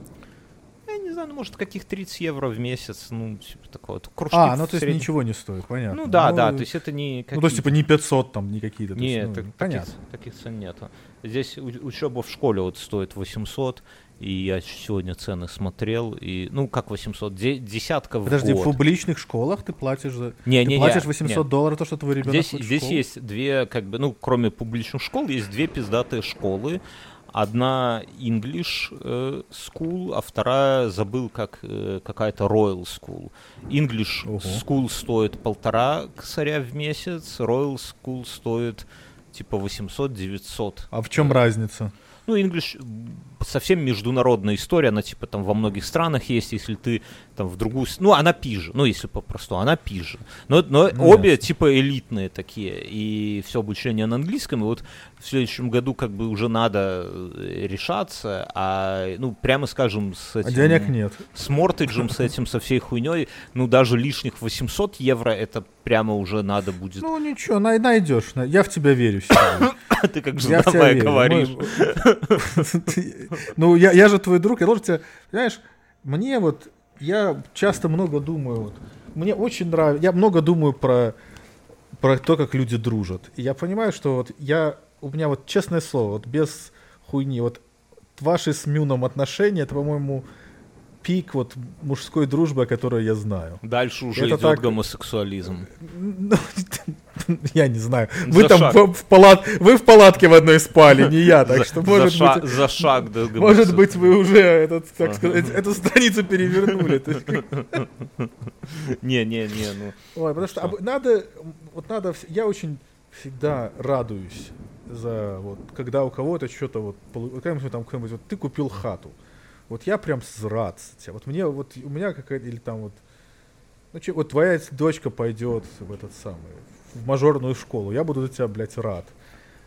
Speaker 1: Не знаю, ну, может, каких 30 евро в месяц, ну, типа такого. Кружки
Speaker 2: А, ну то есть
Speaker 1: среднем-
Speaker 2: ничего не стоит, понятно.
Speaker 1: Ну да, да, то есть это не
Speaker 2: Ну, то есть, типа, не 500 там, не какие-то.
Speaker 1: Нет,
Speaker 2: ну,
Speaker 1: так- таких,
Speaker 2: понятно.
Speaker 1: таких цен нету. Здесь учеба в школе вот стоит 800, и я сегодня цены смотрел, и, ну, как 800, де- десятка в
Speaker 2: Подожди,
Speaker 1: год.
Speaker 2: в публичных школах ты платишь за...
Speaker 1: Не,
Speaker 2: ты
Speaker 1: не, не,
Speaker 2: платишь 800
Speaker 1: нет.
Speaker 2: долларов, то, что твой ребенок
Speaker 1: Здесь, здесь есть две, как бы, ну, кроме публичных школ, есть две пиздатые школы. Одна English э, School, а вторая, забыл, как э, какая-то Royal School. English
Speaker 2: Ого.
Speaker 1: School стоит полтора косаря в месяц, Royal School стоит типа 800-900.
Speaker 2: А в чем разница?
Speaker 1: Ну, English совсем международная история, она типа там во многих странах есть, если ты там в другую... Ну, она пиже, ну, если попросту, она пиже. Но, но
Speaker 2: Ну,
Speaker 1: обе
Speaker 2: ясно.
Speaker 1: типа элитные такие, и все обучение на английском, и вот в следующем году как бы уже надо э, решаться, а, ну, прямо скажем, с
Speaker 2: А
Speaker 1: этим...
Speaker 2: денег нет.
Speaker 1: С мортиджем, с этим, со всей хуйней, ну, даже лишних 800 евро, это прямо уже надо будет...
Speaker 2: Ну ничего, най- найдешь. на- Я в тебя верю. <coughs>
Speaker 1: Ты как моя
Speaker 2: верю.
Speaker 1: говоришь. <laughs>
Speaker 2: Ну, я, же твой друг, я должен тебя... Знаешь, мне вот... Я часто много думаю. Вот, мне очень нравится... Я много думаю про, про то, как люди дружат. И я понимаю, что вот я... У меня вот, честное слово, вот без хуйни, вот ваши с Мюном отношения, это, по-моему, пик вот мужской дружбы, которую я знаю.
Speaker 1: Дальше уже
Speaker 2: Это
Speaker 1: идет
Speaker 2: так-
Speaker 1: гомосексуализм.
Speaker 2: Ну, <laughs> я не знаю.
Speaker 1: За
Speaker 2: Вы там
Speaker 1: шаг.
Speaker 2: в, в палат, вы в палатке в одной спали, не я, так
Speaker 1: За-
Speaker 2: что
Speaker 1: за
Speaker 2: может
Speaker 1: ша-
Speaker 2: быть,
Speaker 1: за шаг до <laughs>
Speaker 2: может быть вы уже этот, так сказать, эту страницу перевернули. <laughs>
Speaker 1: Не, не, не, ну.
Speaker 2: Ой, потому что надо, вот надо, я очень всегда радуюсь за вот, когда у кого-то что-то вот, когда-нибудь там кто-нибудь, вот ты купил хату, вот я прям тебя. Вот мне, вот у меня какая-то, или там вот, ну че, вот твоя дочка пойдет в этот самый, в мажорную школу, я буду за тебя, блядь, рад.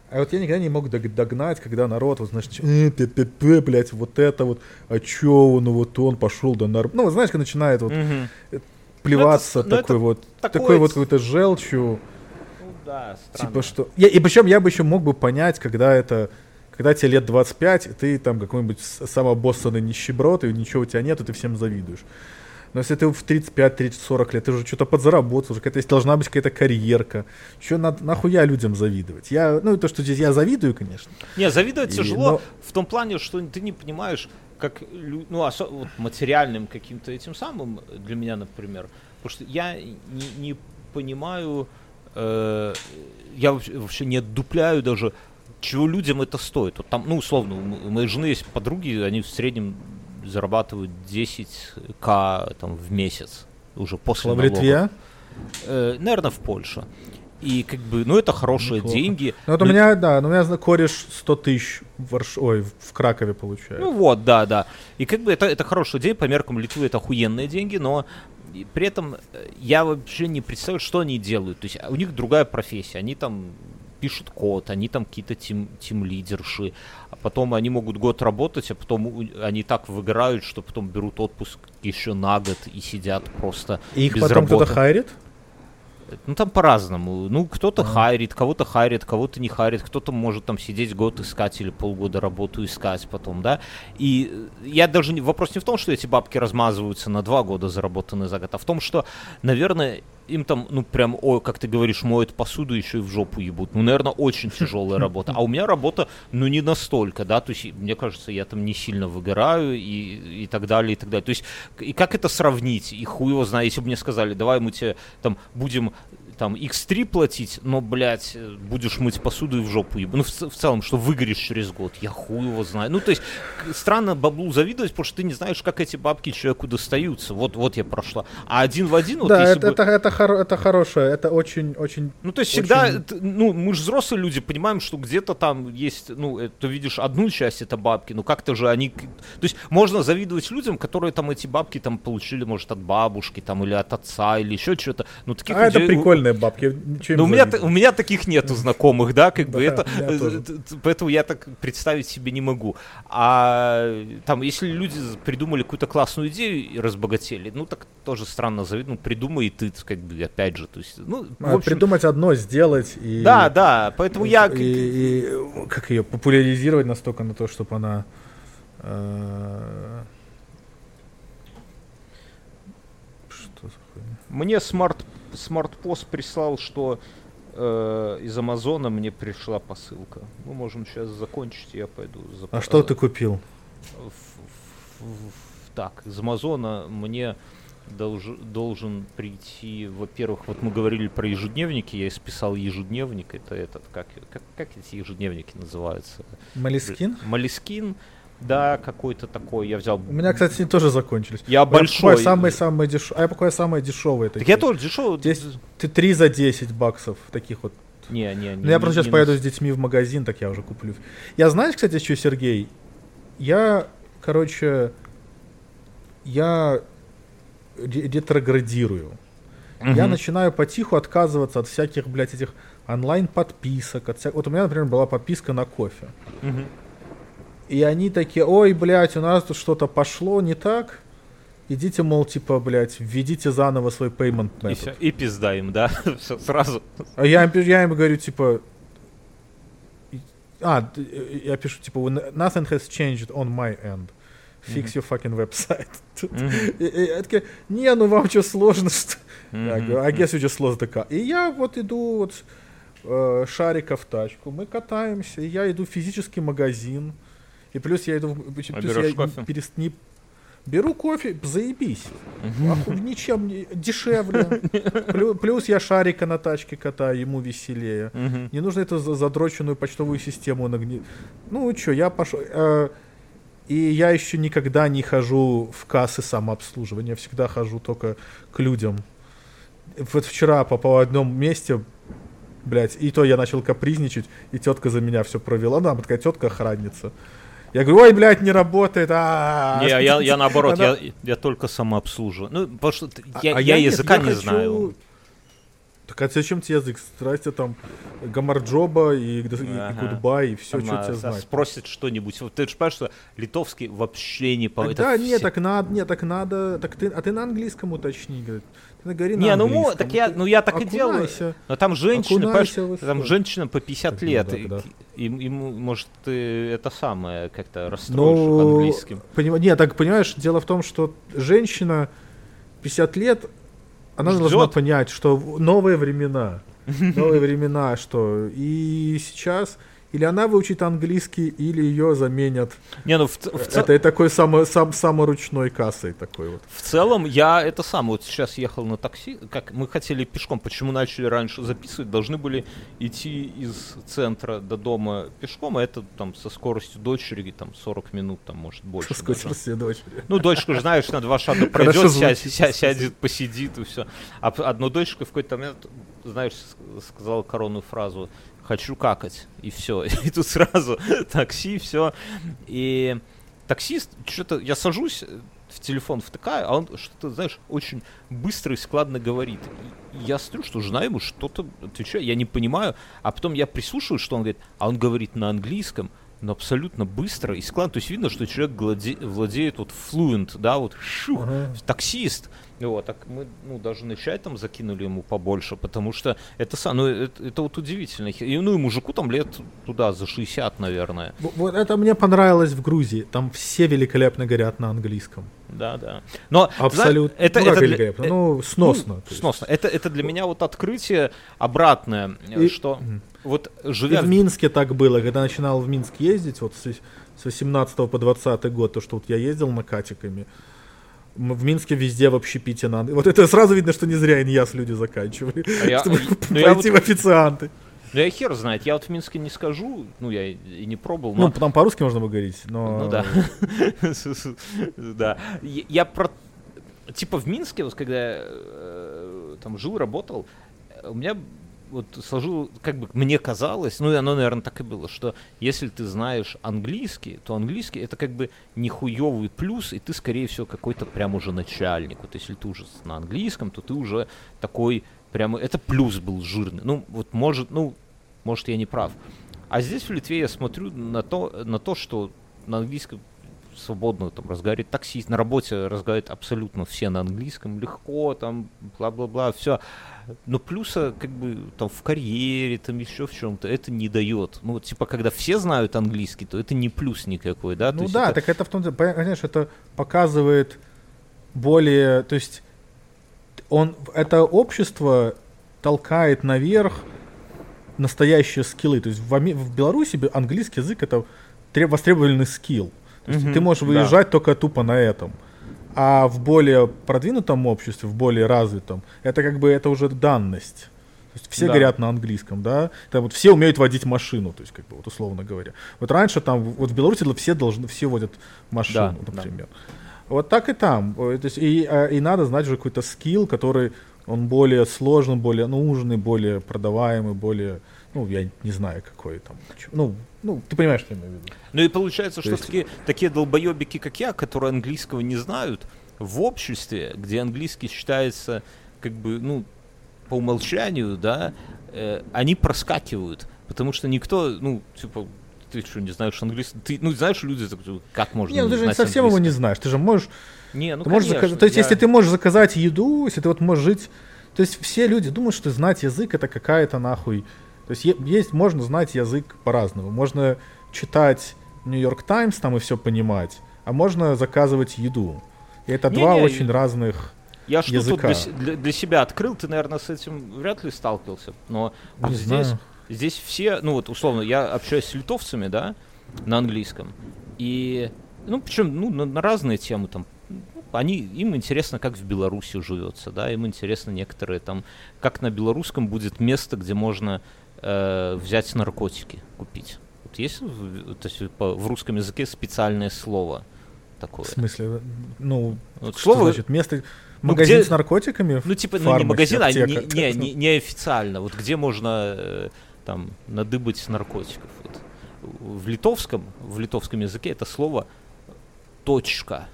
Speaker 2: А вот я никогда не мог дог- догнать, когда народ, вот, знаешь, э, пе-пе-пе, блядь, вот это вот, а чё, он, ну вот он пошел, да норм... Ну, вот знаешь, когда начинает вот
Speaker 1: Мгм.
Speaker 2: плеваться
Speaker 1: Ну, это- ну,
Speaker 2: такой
Speaker 1: это
Speaker 2: вот,
Speaker 1: такое
Speaker 2: такой вот какой-то желчью,
Speaker 1: Ну да, странно.
Speaker 2: типа что... Я, и причем я бы еще мог бы понять, когда это... Когда тебе лет 25, и ты там какой-нибудь с- самообоссанный нищеброд, и ничего у тебя нет, и ты всем завидуешь. Но если ты в 35, 30, 40 лет, ты уже что-то подзаработал, уже какая-то должна быть какая-то карьерка. Что надо, нахуя людям завидовать? Я, ну, то, что здесь я завидую, конечно.
Speaker 1: Не, завидовать
Speaker 2: И-
Speaker 1: тяжело
Speaker 2: но-
Speaker 1: в том плане, что ты не понимаешь, как, ну, осо- вот материальным каким-то этим самым, для меня, например, потому что я не, не понимаю, э, я вообще, не отдупляю даже, чего людям это стоит. Вот там, ну, условно, у у моей жены есть подруги, они в среднем зарабатывают 10к там, в месяц уже после
Speaker 2: В
Speaker 1: налогов.
Speaker 2: Литве?
Speaker 1: Э, наверное, в Польше. И как бы, ну это хорошие
Speaker 2: Неплохо.
Speaker 1: деньги.
Speaker 2: Ну, вот у
Speaker 1: Ну,
Speaker 2: меня, да, ну, у меня кореш 100 тысяч в, Варш- ой, в Кракове получает.
Speaker 1: Ну вот, да, да. И как бы это, это хороший день, по меркам Литвы это охуенные деньги, но и при этом э, я вообще не представляю, что они делают. То есть а у них другая профессия. Они там пишут код, они там какие-то тим, тим-лидерши, а потом они могут год работать, а потом они так выиграют, что потом берут отпуск еще на год и сидят просто
Speaker 2: И их
Speaker 1: без
Speaker 2: потом кто-то
Speaker 1: работы.
Speaker 2: Хайрит?
Speaker 1: Ну там по-разному. Ну кто-то
Speaker 2: Ага.
Speaker 1: хайрит, кого-то хайрит, кого-то не хайрит, кто-то может там сидеть год искать или полгода работу искать потом, да. И э, я даже вопрос не в том, что эти бабки размазываются на два года заработанные за год, а в том, что, наверное, им там, ну прям, ой, как ты говоришь, моют посуду, еще и в жопу ебут. Ну, наверное, очень <laughs> тяжелая работа. А у меня работа, ну, не настолько, да, то есть, мне кажется, я там не сильно выгораю и, и так далее, и так далее. То есть, и как это сравнить? И хуй его знает, если бы мне сказали, давай мы тебе там будем там x3 платить, но, блядь, э, будешь мыть посуду и в жопу ебать. Ну, в, в целом, что выгоришь через год, я хуй его знаю. Ну, то есть, странно баблу завидовать, потому что ты не знаешь, как эти бабки человеку достаются. Вот, вот я прошла. А один в один, вот
Speaker 2: да, это,
Speaker 1: бы...
Speaker 2: это, это, хоро- это хорошее, это очень, очень...
Speaker 1: Ну, то есть всегда,
Speaker 2: Очень-
Speaker 1: ну, мы же взрослые люди, понимаем, что где-то там есть, ну, э, ты видишь одну часть, это бабки, ну, как-то же они... То есть можно завидовать людям, которые там эти бабки там получили, может, от бабушки, там, или от отца, или еще что-то. Ну, таких
Speaker 2: А это
Speaker 1: людей-
Speaker 2: прикольные бабки,
Speaker 1: ну, у меня, у меня таких нету знакомых, да, как бы это, э, поэтому я так представить себе не могу. А там, если люди придумали какую-то классную идею и разбогатели, ну, так тоже странно завидовать, ну, придумай и ты, как бы, опять же, то есть, ну,
Speaker 2: А,
Speaker 1: общем,
Speaker 2: Придумать одно, сделать и...
Speaker 1: да, да, поэтому я...
Speaker 2: И, и как ее популяризировать настолько на то, чтобы она... э, Что за хуйня?
Speaker 1: Мне Smart, Smartpost прислал, что э, из Амазона мне пришла посылка. Мы можем сейчас закончить, я пойду за
Speaker 2: А что ты купил?
Speaker 1: в- в- в- так, из Амазона мне долж- должен прийти, во-первых, вот мы говорили про ежедневники, я исписал ежедневник, это этот, как, как, как эти ежедневники называются?
Speaker 2: Moleskine?
Speaker 1: Moleskine, да, какой-то такой, я взял...
Speaker 2: У меня, кстати, они тоже закончились.
Speaker 1: Я большой.
Speaker 2: Самые-самые дешевые. А я покупаю самые дешевые
Speaker 1: Так
Speaker 2: такие.
Speaker 1: я тоже дешевый.
Speaker 2: Ты 3 за 10 баксов таких вот.
Speaker 1: Не, не, не.
Speaker 2: Ну, я просто
Speaker 1: не-
Speaker 2: сейчас
Speaker 1: не
Speaker 2: поеду с детьми в магазин, так я уже куплю. Я знаешь, кстати, что, Сергей? Я, короче, я ре- ретроградирую. Я
Speaker 1: Мгм.
Speaker 2: начинаю потиху отказываться от всяких, блядь, этих онлайн-подписок. От вся- Вот у меня, например, была подписка на кофе.
Speaker 1: Мгм.
Speaker 2: И они такие, ой, блядь, у нас тут что-то пошло не так. Идите, мол, типа, блядь, введите заново свой payment
Speaker 1: И,
Speaker 2: method.
Speaker 1: всё, и пизда им, да, <laughs> Всё, сразу.
Speaker 2: А я, я им говорю, типа... и- А, д- э, я пишу, типа, «When nothing has changed on my end. Fix your fucking website. <laughs>
Speaker 1: Мгм.
Speaker 2: И- и я такая, не, ну вам что, сложно, <laughs> что Я
Speaker 1: Мгм.
Speaker 2: говорю, I guess you just lost the car. И я вот иду вот э, шарика в тачку, мы катаемся, и я иду в физический магазин, и плюс я иду, в- плюс
Speaker 1: А
Speaker 2: я
Speaker 1: кофе?
Speaker 2: перес- не- беру кофе, заебись. Оху- ничем не дешевле. Плю- Плюс я шарика на тачке катаю, ему веселее. Не нужно эту за- задроченную почтовую систему нагни... Ну что, я пошел. э, и я еще никогда не хожу в кассы самообслуживания, я всегда хожу только к людям. Вот вчера по, по одном месте, блядь, и то я начал капризничать, и тетка за меня все провела. Она такая тетка-охранница. Я говорю, ой, блядь, не работает. а
Speaker 1: Не, я, я наоборот,
Speaker 2: Она-
Speaker 1: я, я только самообслуживаю. Ну, потому что
Speaker 2: А-
Speaker 1: я,
Speaker 2: а
Speaker 1: я языка
Speaker 2: я
Speaker 1: не
Speaker 2: хочу-
Speaker 1: знаю.
Speaker 2: Так а зачем тебе язык? Здрасте там გამარჯობა и. Goodbye, и все,
Speaker 1: Там,
Speaker 2: что
Speaker 1: а,
Speaker 2: тебе
Speaker 1: с-
Speaker 2: знать.
Speaker 1: Спросит что-нибудь. Вот ты же понимаешь, что литовский вообще не по...
Speaker 2: Да,
Speaker 1: все-
Speaker 2: нет, так надо, нет, так надо, так ты, а ты на английском уточни, говорит. На
Speaker 1: Не, ну, мо-
Speaker 2: английском.
Speaker 1: так я,
Speaker 2: Ты
Speaker 1: ну я так и делаю.
Speaker 2: окунайся.
Speaker 1: Но там женщина,
Speaker 2: Окунайся
Speaker 1: понимаешь, там женщина по 50
Speaker 2: Так, ну
Speaker 1: лет.
Speaker 2: да,
Speaker 1: и-
Speaker 2: да.
Speaker 1: им- ему, может, ты это самое как-то расстроишь их
Speaker 2: Ну,
Speaker 1: английским.
Speaker 2: поним- нет, так понимаешь, дело в том, что женщина 50 лет, она
Speaker 1: Ждёт.
Speaker 2: должна понять, что новые времена, новые времена, что и сейчас или она выучит английский, или ее заменят.
Speaker 1: Не, ну в, в, цел-
Speaker 2: Это такой само, сам, саморучной кассой такой вот.
Speaker 1: в целом я это сам вот сейчас ехал на такси, как мы хотели пешком, почему начали раньше записывать, должны были идти из центра до дома пешком, а это там со скоростью дочери там 40 минут, там может больше. Даже.
Speaker 2: сквозь дочери.
Speaker 1: Ну, дочка же, знаешь, на два шага пройдет, ся- сядет, посидит и все. А одна дочка в какой-то момент, знаешь, сказала коронную фразу «хочу какать», и все. <laughs> И тут сразу такси, все. И таксист, что-то, я сажусь, э, в телефон втыкаю, а он что-то, знаешь, очень быстро и складно говорит. И я смотрю, что жена ему что-то отвечает, я не понимаю, а потом я прислушиваюсь, что он говорит, а он говорит на английском, но абсолютно быстро и складно. То есть видно, что человек владе- владеет вот fluent, да, вот шух, таксист. Вот, так мы, ну, даже на чай там закинули ему побольше, потому что это, ну, это, это вот удивительно. И, ну, и мужику там лет туда за 60, наверное.
Speaker 2: Вот это мне понравилось в Грузии. Там все великолепно говорят на английском.
Speaker 1: Да, да. Но ты знаешь,
Speaker 2: Абсолютно.
Speaker 1: это,
Speaker 2: ну, как
Speaker 1: это для-
Speaker 2: великолепно?
Speaker 1: э,
Speaker 2: Ну, сносно.
Speaker 1: ну, сносно. Это, это для меня вот открытие обратное, э,
Speaker 2: И-
Speaker 1: что
Speaker 2: Мгм.
Speaker 1: вот
Speaker 2: И
Speaker 1: живя
Speaker 2: в
Speaker 1: в-
Speaker 2: Минске так было, когда начинал в Минск ездить, вот с, с 18 по 20 год, то, что вот я ездил на катиками, в Минске везде в общепите надо. Вот это сразу видно, что не зря иньяс люди заканчивали,
Speaker 1: А я-
Speaker 2: чтобы <laughs>
Speaker 1: ну, я
Speaker 2: пойти в официанты.
Speaker 1: Ну, я хер знает, я вот в Минске не скажу, ну, я и не пробовал,
Speaker 2: Ну,
Speaker 1: но...
Speaker 2: там по-русски можно говорить, но...
Speaker 1: Ну да. <laughs> Да. Я про... Типа в Минске, вот когда э, там жил, работал, у меня вот сложил, как бы мне казалось, ну и оно, наверное, так и было, что если ты знаешь английский, то английский это как бы нехуевый плюс, и ты, скорее всего, какой-то прям уже начальник. Вот если ты уже на английском, то ты уже такой прямо... Это плюс был жирный. Ну, вот может, ну, может, я не прав. А здесь в Литве я смотрю на то, на то что на английском свободно там разговаривает таксист, на работе разговаривают абсолютно все на английском, легко, там, бла-бла-бла, все. Но плюса, как бы, там, в карьере, там, еще в чем-то, это не дает. Ну, вот, типа, когда все знают английский, то это не плюс никакой, да?
Speaker 2: Ну да,
Speaker 1: это-
Speaker 2: так это в том, понимаешь, это показывает более, то есть он, это общество толкает наверх настоящие скиллы. То есть в, в Беларуси бе- английский язык это треб- востребованный скилл. То есть
Speaker 1: Мгм,
Speaker 2: ты можешь
Speaker 1: да.
Speaker 2: выезжать только тупо на этом. А в более продвинутом обществе, в более развитом, это как бы это уже данность. То есть все
Speaker 1: Да.
Speaker 2: говорят на английском, да? Это вот все умеют водить машину, то есть как бы вот условно говоря. Вот раньше там вот в Беларуси все должны все водят машину,
Speaker 1: Да, да.
Speaker 2: например. Вот так и там. Э, То есть и, а, и надо знать уже какой-то скилл, который он более сложный, более нужный, более продаваемый, более, ну я не знаю какой там. Ну, ну ты понимаешь, что я имею в виду?
Speaker 1: Ну и получается, что
Speaker 2: есть-
Speaker 1: такие, такие долбоебики, как я, которые английского не знают, в обществе, где английский считается как бы, ну, по умолчанию, да, э, они проскакивают, потому что никто, ну, типа, ты что, не знаешь английский? Ты, ну, знаешь, люди, так, как можно
Speaker 2: Не, ну ты же не совсем его не
Speaker 1: английский?
Speaker 2: знаешь. Ты же можешь
Speaker 1: Не, ну,
Speaker 2: ты можешь
Speaker 1: конечно,
Speaker 2: заказать, то есть,
Speaker 1: я-
Speaker 2: если ты можешь заказать еду, если ты вот можешь жить, то есть все люди думают, что знать язык это какая-то нахуй. То есть есть можно знать язык по-разному. Можно читать Нью-Йорк Таймс там и все понимать, а можно заказывать еду. И это два
Speaker 1: Не-не,
Speaker 2: очень разных.
Speaker 1: Я что тут
Speaker 2: языка.
Speaker 1: для, се- для- для себя открыл, ты, наверное, с этим вряд ли сталкивался, но вот
Speaker 2: Не
Speaker 1: здесь,
Speaker 2: знаю.
Speaker 1: здесь все, ну вот условно, я общаюсь с литовцами, да, на английском, и, ну, причем, ну, на, на разные темы, там, ну, они, им интересно, как в Беларуси живется, да, им интересно некоторые там, как на белорусском будет место, где можно э, взять наркотики, купить. Вот есть в, то есть по- в русском языке специальное слово такое?
Speaker 2: В смысле, ну,
Speaker 1: Вот
Speaker 2: что
Speaker 1: слово-
Speaker 2: значит место,
Speaker 1: Ну,
Speaker 2: магазин
Speaker 1: где-
Speaker 2: с наркотиками?
Speaker 1: Ну, типа, ну, не
Speaker 2: фармаси,
Speaker 1: магазин, а не,
Speaker 2: аптека.
Speaker 1: не, не, не официально. Вот где можно э, там надыбать наркотиков. Вот. В литовском, в литовском языке это слово точка.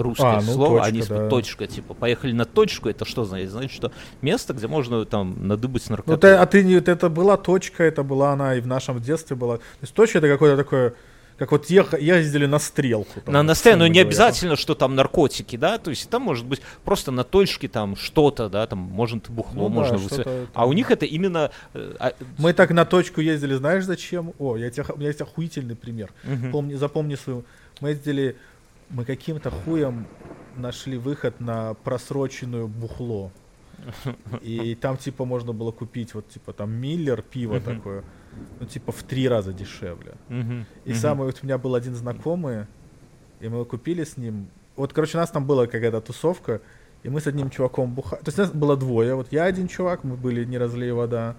Speaker 1: Русское
Speaker 2: А, ну,
Speaker 1: слово,
Speaker 2: точка,
Speaker 1: они
Speaker 2: да.
Speaker 1: точка, типа, поехали на точку, это что значит? Значит, что место, где можно там надыбать
Speaker 2: Ну,
Speaker 1: наркотики.
Speaker 2: ты- а ты не, это была точка, это была она и в нашем детстве была. То есть точка это какое-то такое, как вот ех- ездили на стрелку. там,
Speaker 1: на, на
Speaker 2: условно
Speaker 1: сцену не
Speaker 2: говоря.
Speaker 1: обязательно, что там наркотики, да, то есть там может быть просто на точке там что-то, да, там может бухло,
Speaker 2: Ну да,
Speaker 1: можно
Speaker 2: что-то
Speaker 1: выцепить.
Speaker 2: там.
Speaker 1: А у них это именно э, а,
Speaker 2: Мы так на точку ездили, знаешь зачем? О, я тебе, у меня есть охуительный пример.
Speaker 1: мгм.
Speaker 2: Помни, запомни свою. Мы ездили, мы каким-то хуем нашли выход на просроченную бухло. И там, типа, можно было купить, вот, типа, там, Миллер, пиво такое, ну, типа, в три раза дешевле. И самый, вот у меня был один знакомый, и мы купили с ним, вот, короче, у нас там была какая-то тусовка, и мы с одним чуваком бухали. То есть нас было двое. Вот я один чувак, мы были не разлей вода.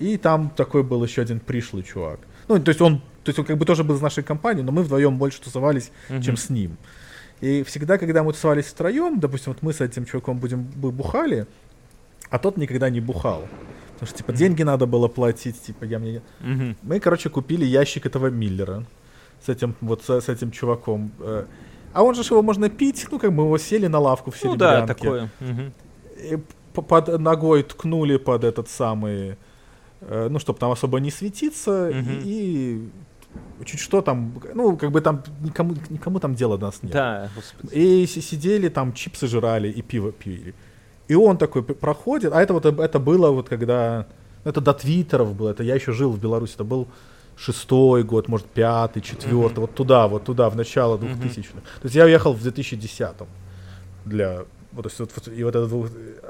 Speaker 2: И там такой был еще один пришлый чувак. Ну, то есть он, то есть он как бы тоже был из нашей компании, но мы вдвоем больше тусовались, uh-huh. чем с ним. И всегда, когда мы тусовались втроем, допустим, вот мы с этим чуваком будем бухали, а тот никогда не бухал. Потому что, типа, деньги надо было платить, типа, я мне... Uh-huh. Мы, короче, купили ящик этого Миллера с этим, вот с, с этим чуваком. Э, а он же его можно пить, ну, как мы его сели на лавку в серебрянке. Ну, да, такое. И под ногой ткнули под этот самый, э, ну, чтобы там особо не светиться, угу. и, и чуть что там, ну, как бы там никому, никому там дела до нас нет.
Speaker 1: Да,
Speaker 2: господи. И сидели там, чипсы жрали и пиво пили. И он такой проходит, а это вот это было вот когда, это до твиттеров было, это я еще жил в Беларуси, это был шестой год, может, пятый, четвертый, mm-hmm. вот туда, вот туда, в начало 2000-х. Mm-hmm. То есть я уехал в 2010-м для... Вот, то есть, вот, и вот это э,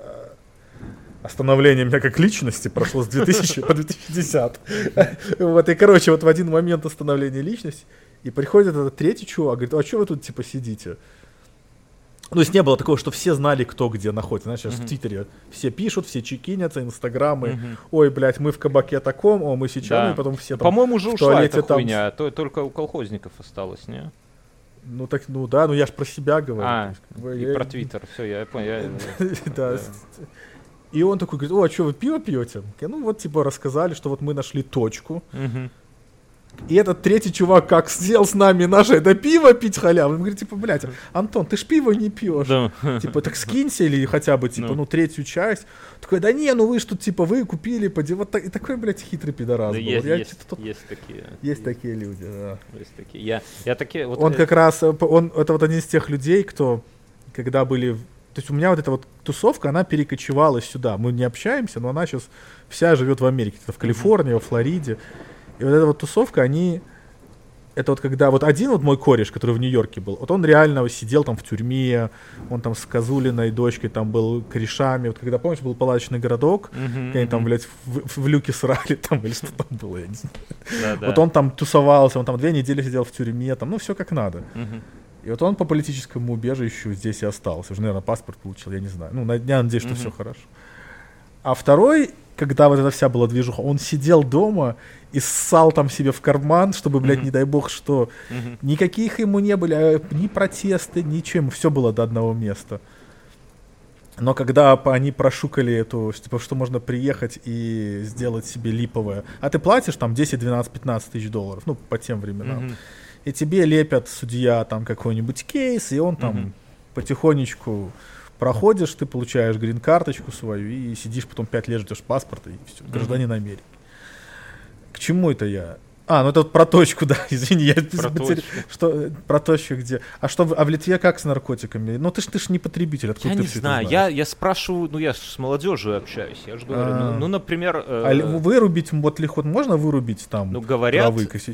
Speaker 2: остановление меня как личности прошло с 2000 по 2010. Вот, и, короче, вот в один момент остановления личности, и приходит этот третий чувак, говорит, а что вы тут, типа, сидите? Ну, то есть не было такого, что все знали, кто где находится. Знаешь, сейчас uh-huh. в Твиттере все пишут, все чекинятся, инстаграмы. Uh-huh. Ой, блядь, мы в кабаке таком, о, мы сейчас, да. и потом все там
Speaker 1: По-моему, уже ушла эта там... хуйня, то, только у колхозников осталось, не?
Speaker 2: Ну так, ну да, ну я ж про себя говорю.
Speaker 1: А, и я... про Твиттер, все, я понял. <laughs>
Speaker 2: Да. И он такой говорит, о, а что, вы пиво пьете? Ну вот, типа, рассказали, что вот мы нашли точку. И этот третий чувак как сидел с нами наше это пиво пить халяву. Он говорит, типа, блядь, Антон, ты ж пиво не пьешь. Да. Типа, так скинься или хотя бы, типа, ну, ну третью часть. Такой, да не, ну вы что, типа, вы купили, поди, вот так, и такой, блядь, хитрый пидорас да был.
Speaker 1: Есть, я, есть, тут... есть такие.
Speaker 2: Есть, есть такие люди, да.
Speaker 1: Есть такие. Я, я такие, вот,
Speaker 2: он э... как раз, он, это вот один из тех людей, кто, когда были то есть у меня вот эта вот тусовка, она перекочевала сюда. Мы не общаемся, но она сейчас вся живет в Америке, в Калифорнии, во Флориде. И вот эта вот тусовка, они... Это вот когда вот один вот мой кореш, который в Нью-Йорке был, вот он реально сидел там в тюрьме, он там с Козулиной дочкой там был корешами. Вот когда, помнишь, был палаточный городок, uh-huh, они там, блядь, в, в люке срали <laughs> там или что там было, я не знаю. Вот он там тусовался, он там две недели сидел в тюрьме, там, ну, все как надо. И вот он по политическому убежищу здесь и остался. Уже, наверное, паспорт получил, я не знаю. Ну, я надеюсь, что все хорошо. А второй, когда вот эта вся была движуха, он сидел дома и ссал там себе в карман, чтобы, блядь, mm-hmm. не дай бог, что mm-hmm. никаких ему не были, а, ни протесты, ничем, все было до одного места. Но когда они прошукали эту, типа, что можно приехать и сделать себе липовое, а ты платишь там 10, 12, 15 тысяч долларов, ну, по тем временам, mm-hmm. И тебе лепят судья там какой-нибудь кейс, и он там mm-hmm. потихонечку проходишь, ты получаешь грин-карточку свою и сидишь потом 5 лет ждешь паспорта и все, гражданин. Америки. К чему это я? А, ну это вот про точку, <laughs> да, извини, я про потер... что про точку где. А что, а в Литве как с наркотиками? Ну ты ж ты ж не потребитель, откуда
Speaker 1: я
Speaker 2: ты
Speaker 1: не
Speaker 2: все
Speaker 1: знаю, я я спрашиваю, ну я с молодежью общаюсь, я же говорю, ну, ну например.
Speaker 2: Э... А вырубить вот лихот можно вырубить там?
Speaker 1: Ну говорят,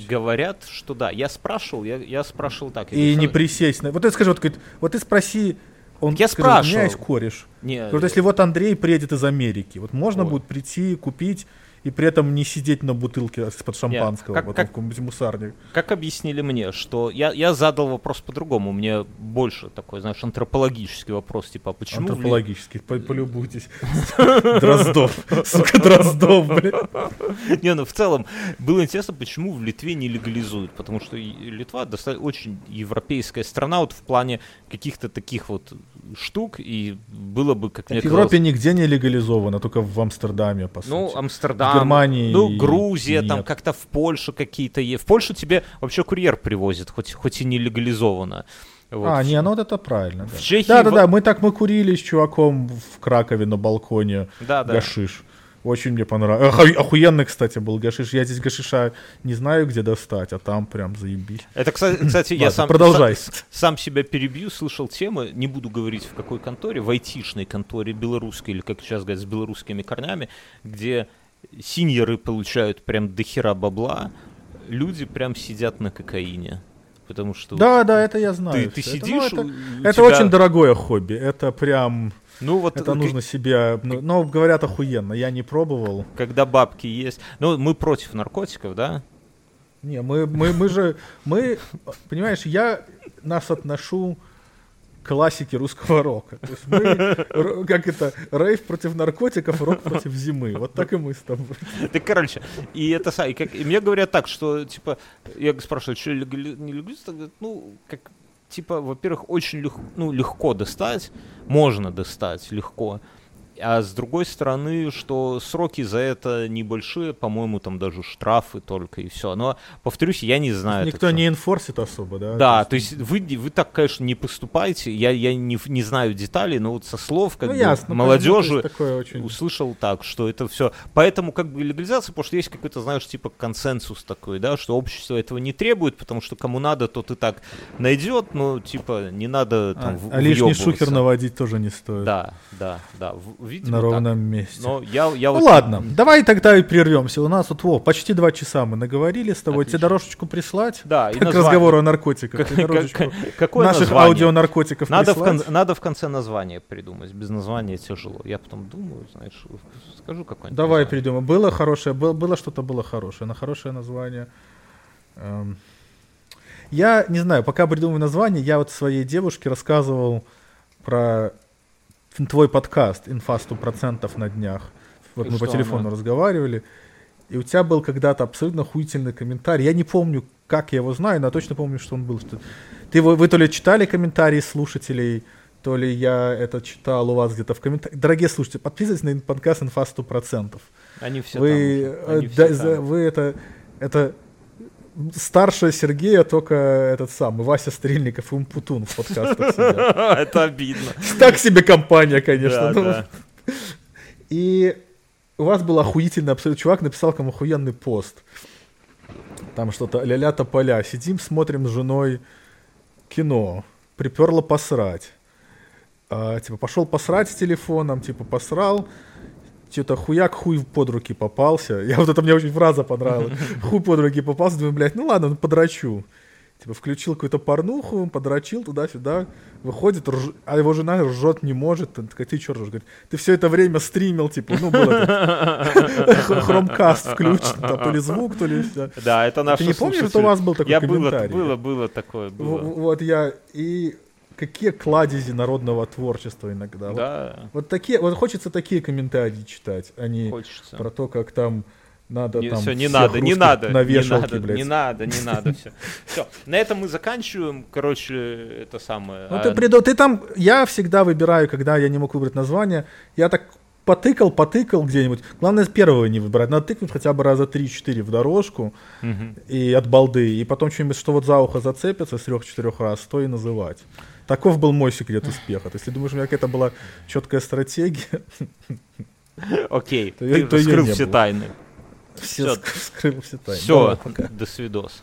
Speaker 1: говорят, что да. Я спрашивал, я я спрашивал так.
Speaker 2: И не присесть. Вот ты скажи, вот, вот ты спроси он
Speaker 1: я скажет, спрашивал.
Speaker 2: у меня есть кореш. Не, вот если вот Андрей приедет из Америки, вот можно вот. будет прийти, купить и при этом не сидеть на бутылке из-под шампанского Нет, как, как, в каком-нибудь.
Speaker 1: Как объяснили мне, что я, я задал вопрос по-другому, мне больше такой, знаешь, антропологический вопрос, типа, а почему...
Speaker 2: Антропологический, ли... полюбуйтесь. <laughs> Дроздов, сука, Дроздов, блин.
Speaker 1: Не, ну в целом было интересно, почему в Литве не легализуют, потому что Литва достаточно очень европейская страна вот в плане каких-то таких вот штук, и было бы, как
Speaker 2: мне В Европе нигде не легализовано, только в Амстердаме, по
Speaker 1: ну, сути. Ну, Амстердам, в Германии ну, Грузия, нет. там как-то в Польшу какие-то есть. В Польшу тебе вообще курьер привозит, хоть, хоть и не легализовано.
Speaker 2: Вот. А, не, ну вот это правильно. Да. В Чехии да, да, мы так мы курили с чуваком в Кракове на балконе да, да. Очень мне понравилось. Охуенный, кстати, был гашиш. Я здесь гашиша не знаю, где достать, а там прям заебись.
Speaker 1: Это, кстати, я сам,
Speaker 2: продолжай. Сам,
Speaker 1: сам себя перебью, слышал темы, не буду говорить в какой конторе, в айтишной конторе белорусской, или как сейчас говорят, с белорусскими корнями, где синьоры получают прям дохера бабла, люди прям сидят на кокаине. Потому что...
Speaker 2: Да, да, это я знаю.
Speaker 1: Ты, ты сидишь...
Speaker 2: Это, ну, это, это очень дорогое хобби. Это прям
Speaker 1: Ну вот
Speaker 2: Это нужно себе... Ну, ну, говорят, охуенно. Я не пробовал.
Speaker 1: когда бабки есть. Ну, мы против наркотиков, да?
Speaker 2: Не, мы, мы, мы же... Мы... Понимаешь, я нас отношу к классике русского рока. То есть мы, как это, рейв против наркотиков, рок против зимы. Вот так и мы с тобой.
Speaker 1: Так, короче, и это и, как, и мне говорят так, что, типа, я спрашиваю, что не? Говорят, ну, как, типа, во-первых, очень лег- ну, легко достать, можно достать легко, а с другой стороны, что сроки за это небольшие, по-моему, там даже штрафы только и все. Но, повторюсь, я не знаю.
Speaker 2: Никто не инфорсит особо, да?
Speaker 1: Да, то есть вы, вы так, конечно, не поступаете. Я, я не, не знаю деталей, но вот со слов как
Speaker 2: Ну,
Speaker 1: бы,
Speaker 2: ясно.
Speaker 1: молодежи
Speaker 2: то есть очень...
Speaker 1: услышал так, что это все. Поэтому как бы легализация, потому что есть какой-то, знаешь, типа консенсус такой, да, что общество этого не требует, потому что кому надо, тот и так найдет, но типа не надо там
Speaker 2: А,
Speaker 1: в-
Speaker 2: а лишний шухер наводить тоже не стоит.
Speaker 1: Да, да, да. в- Видимо,
Speaker 2: На
Speaker 1: так.
Speaker 2: ровном месте.
Speaker 1: Но я, я
Speaker 2: Ну
Speaker 1: вот
Speaker 2: ладно, давай тогда и прервемся. У нас вот во, почти два часа мы наговорили с тобой. Тебе
Speaker 1: Отлично.
Speaker 2: дорожечку прислать?
Speaker 1: Да, и
Speaker 2: К
Speaker 1: название.
Speaker 2: разговору о наркотиках.
Speaker 1: Как-
Speaker 2: Тебе
Speaker 1: как-
Speaker 2: дорожечку
Speaker 1: какое
Speaker 2: наших
Speaker 1: название?
Speaker 2: аудионаркотиков
Speaker 1: Надо в,
Speaker 2: прислать?
Speaker 1: кон- надо в конце название придумать. Без названия тяжело. Я потом думаю, знаешь, скажу какое-нибудь.
Speaker 2: Давай придумаем. Было хорошее, было, было что-то было хорошее. На хорошее название. Эм, Я не знаю, пока придумываю название, я вот своей девушке рассказывал про твой подкаст «Инфа 100% на днях». Вот
Speaker 1: И
Speaker 2: мы по телефону
Speaker 1: она?
Speaker 2: разговаривали. И у тебя был когда-то абсолютно хуительный комментарий. Я не помню, как я его знаю, но я точно помню, что он был. Что... Ты его, вы то ли читали комментарии слушателей, то ли я это читал у вас где-то в комментариях. Дорогие слушатели, подписывайтесь на подкаст «Инфа 100%».
Speaker 1: Они все
Speaker 2: вы,
Speaker 1: там.
Speaker 2: э,
Speaker 1: уже. Они
Speaker 2: да,
Speaker 1: все
Speaker 2: за-
Speaker 1: там.
Speaker 2: вы это, это старше Сергея, только этот самый Вася Стрельников и Умпутун в подкастах сидят. <laughs>
Speaker 1: Это обидно.
Speaker 2: Так себе компания, конечно.
Speaker 1: Да,
Speaker 2: ну.
Speaker 1: да. <laughs>
Speaker 2: И у вас был охуительный абсолютно чувак, написал кому охуенный пост. Там что-то ля-ля тополя. Сидим, смотрим с женой кино. Приперло посрать. А, типа, пошел посрать с телефоном, типа, посрал. Что-то хуяк хуй под руки попался. Я вот это мне очень фраза понравилась. <laughs> Хуй под руки попался. Думаю, блядь, ну ладно, ну подрачу. Типа, включил какую-то порнуху, подрочил туда-сюда, выходит, рж- а его жена ржет не может. Она такая, ты что ржешь? Говорит, ты все это время стримил, типа, ну, был этот х- <laughs> хромкаст включен, там, то ли звук, то ли все.
Speaker 1: Да, это наш
Speaker 2: Ты не помнишь, что у вас был такой
Speaker 1: было,
Speaker 2: комментарий?
Speaker 1: было, было такое, было.
Speaker 2: Вот я, и какие кладези народного творчества иногда. Вот-
Speaker 1: Да,
Speaker 2: Вот, такие, вот хочется такие комментарии читать, а не
Speaker 1: хочется.
Speaker 2: про то, как там надо
Speaker 1: Не,
Speaker 2: там
Speaker 1: всё, не надо, не надо,
Speaker 2: на
Speaker 1: не
Speaker 2: вешалке,
Speaker 1: надо,
Speaker 2: блядь.
Speaker 1: не надо, не надо, все. <laughs> Все, на этом мы заканчиваем, короче, это самое.
Speaker 2: Ну,
Speaker 1: а,
Speaker 2: ты, приду- ты там, я всегда выбираю, когда я не мог выбрать название, я так потыкал, потыкал где-нибудь. Главное, с первого не выбирать. Надо тыкнуть хотя бы раза 3-4 в дорожку
Speaker 1: мгм.
Speaker 2: и от балды. И потом что-нибудь, что вот за ухо зацепится с трех-четырех раз, то и называть. Таков был мой секрет успеха. То есть, если думаешь, у меня какая-то была четкая стратегия,
Speaker 1: Окей, ты раскрыл все тайны.
Speaker 2: все
Speaker 1: Всё.
Speaker 2: ск- скрыл все тайны.
Speaker 1: Все, до свидос.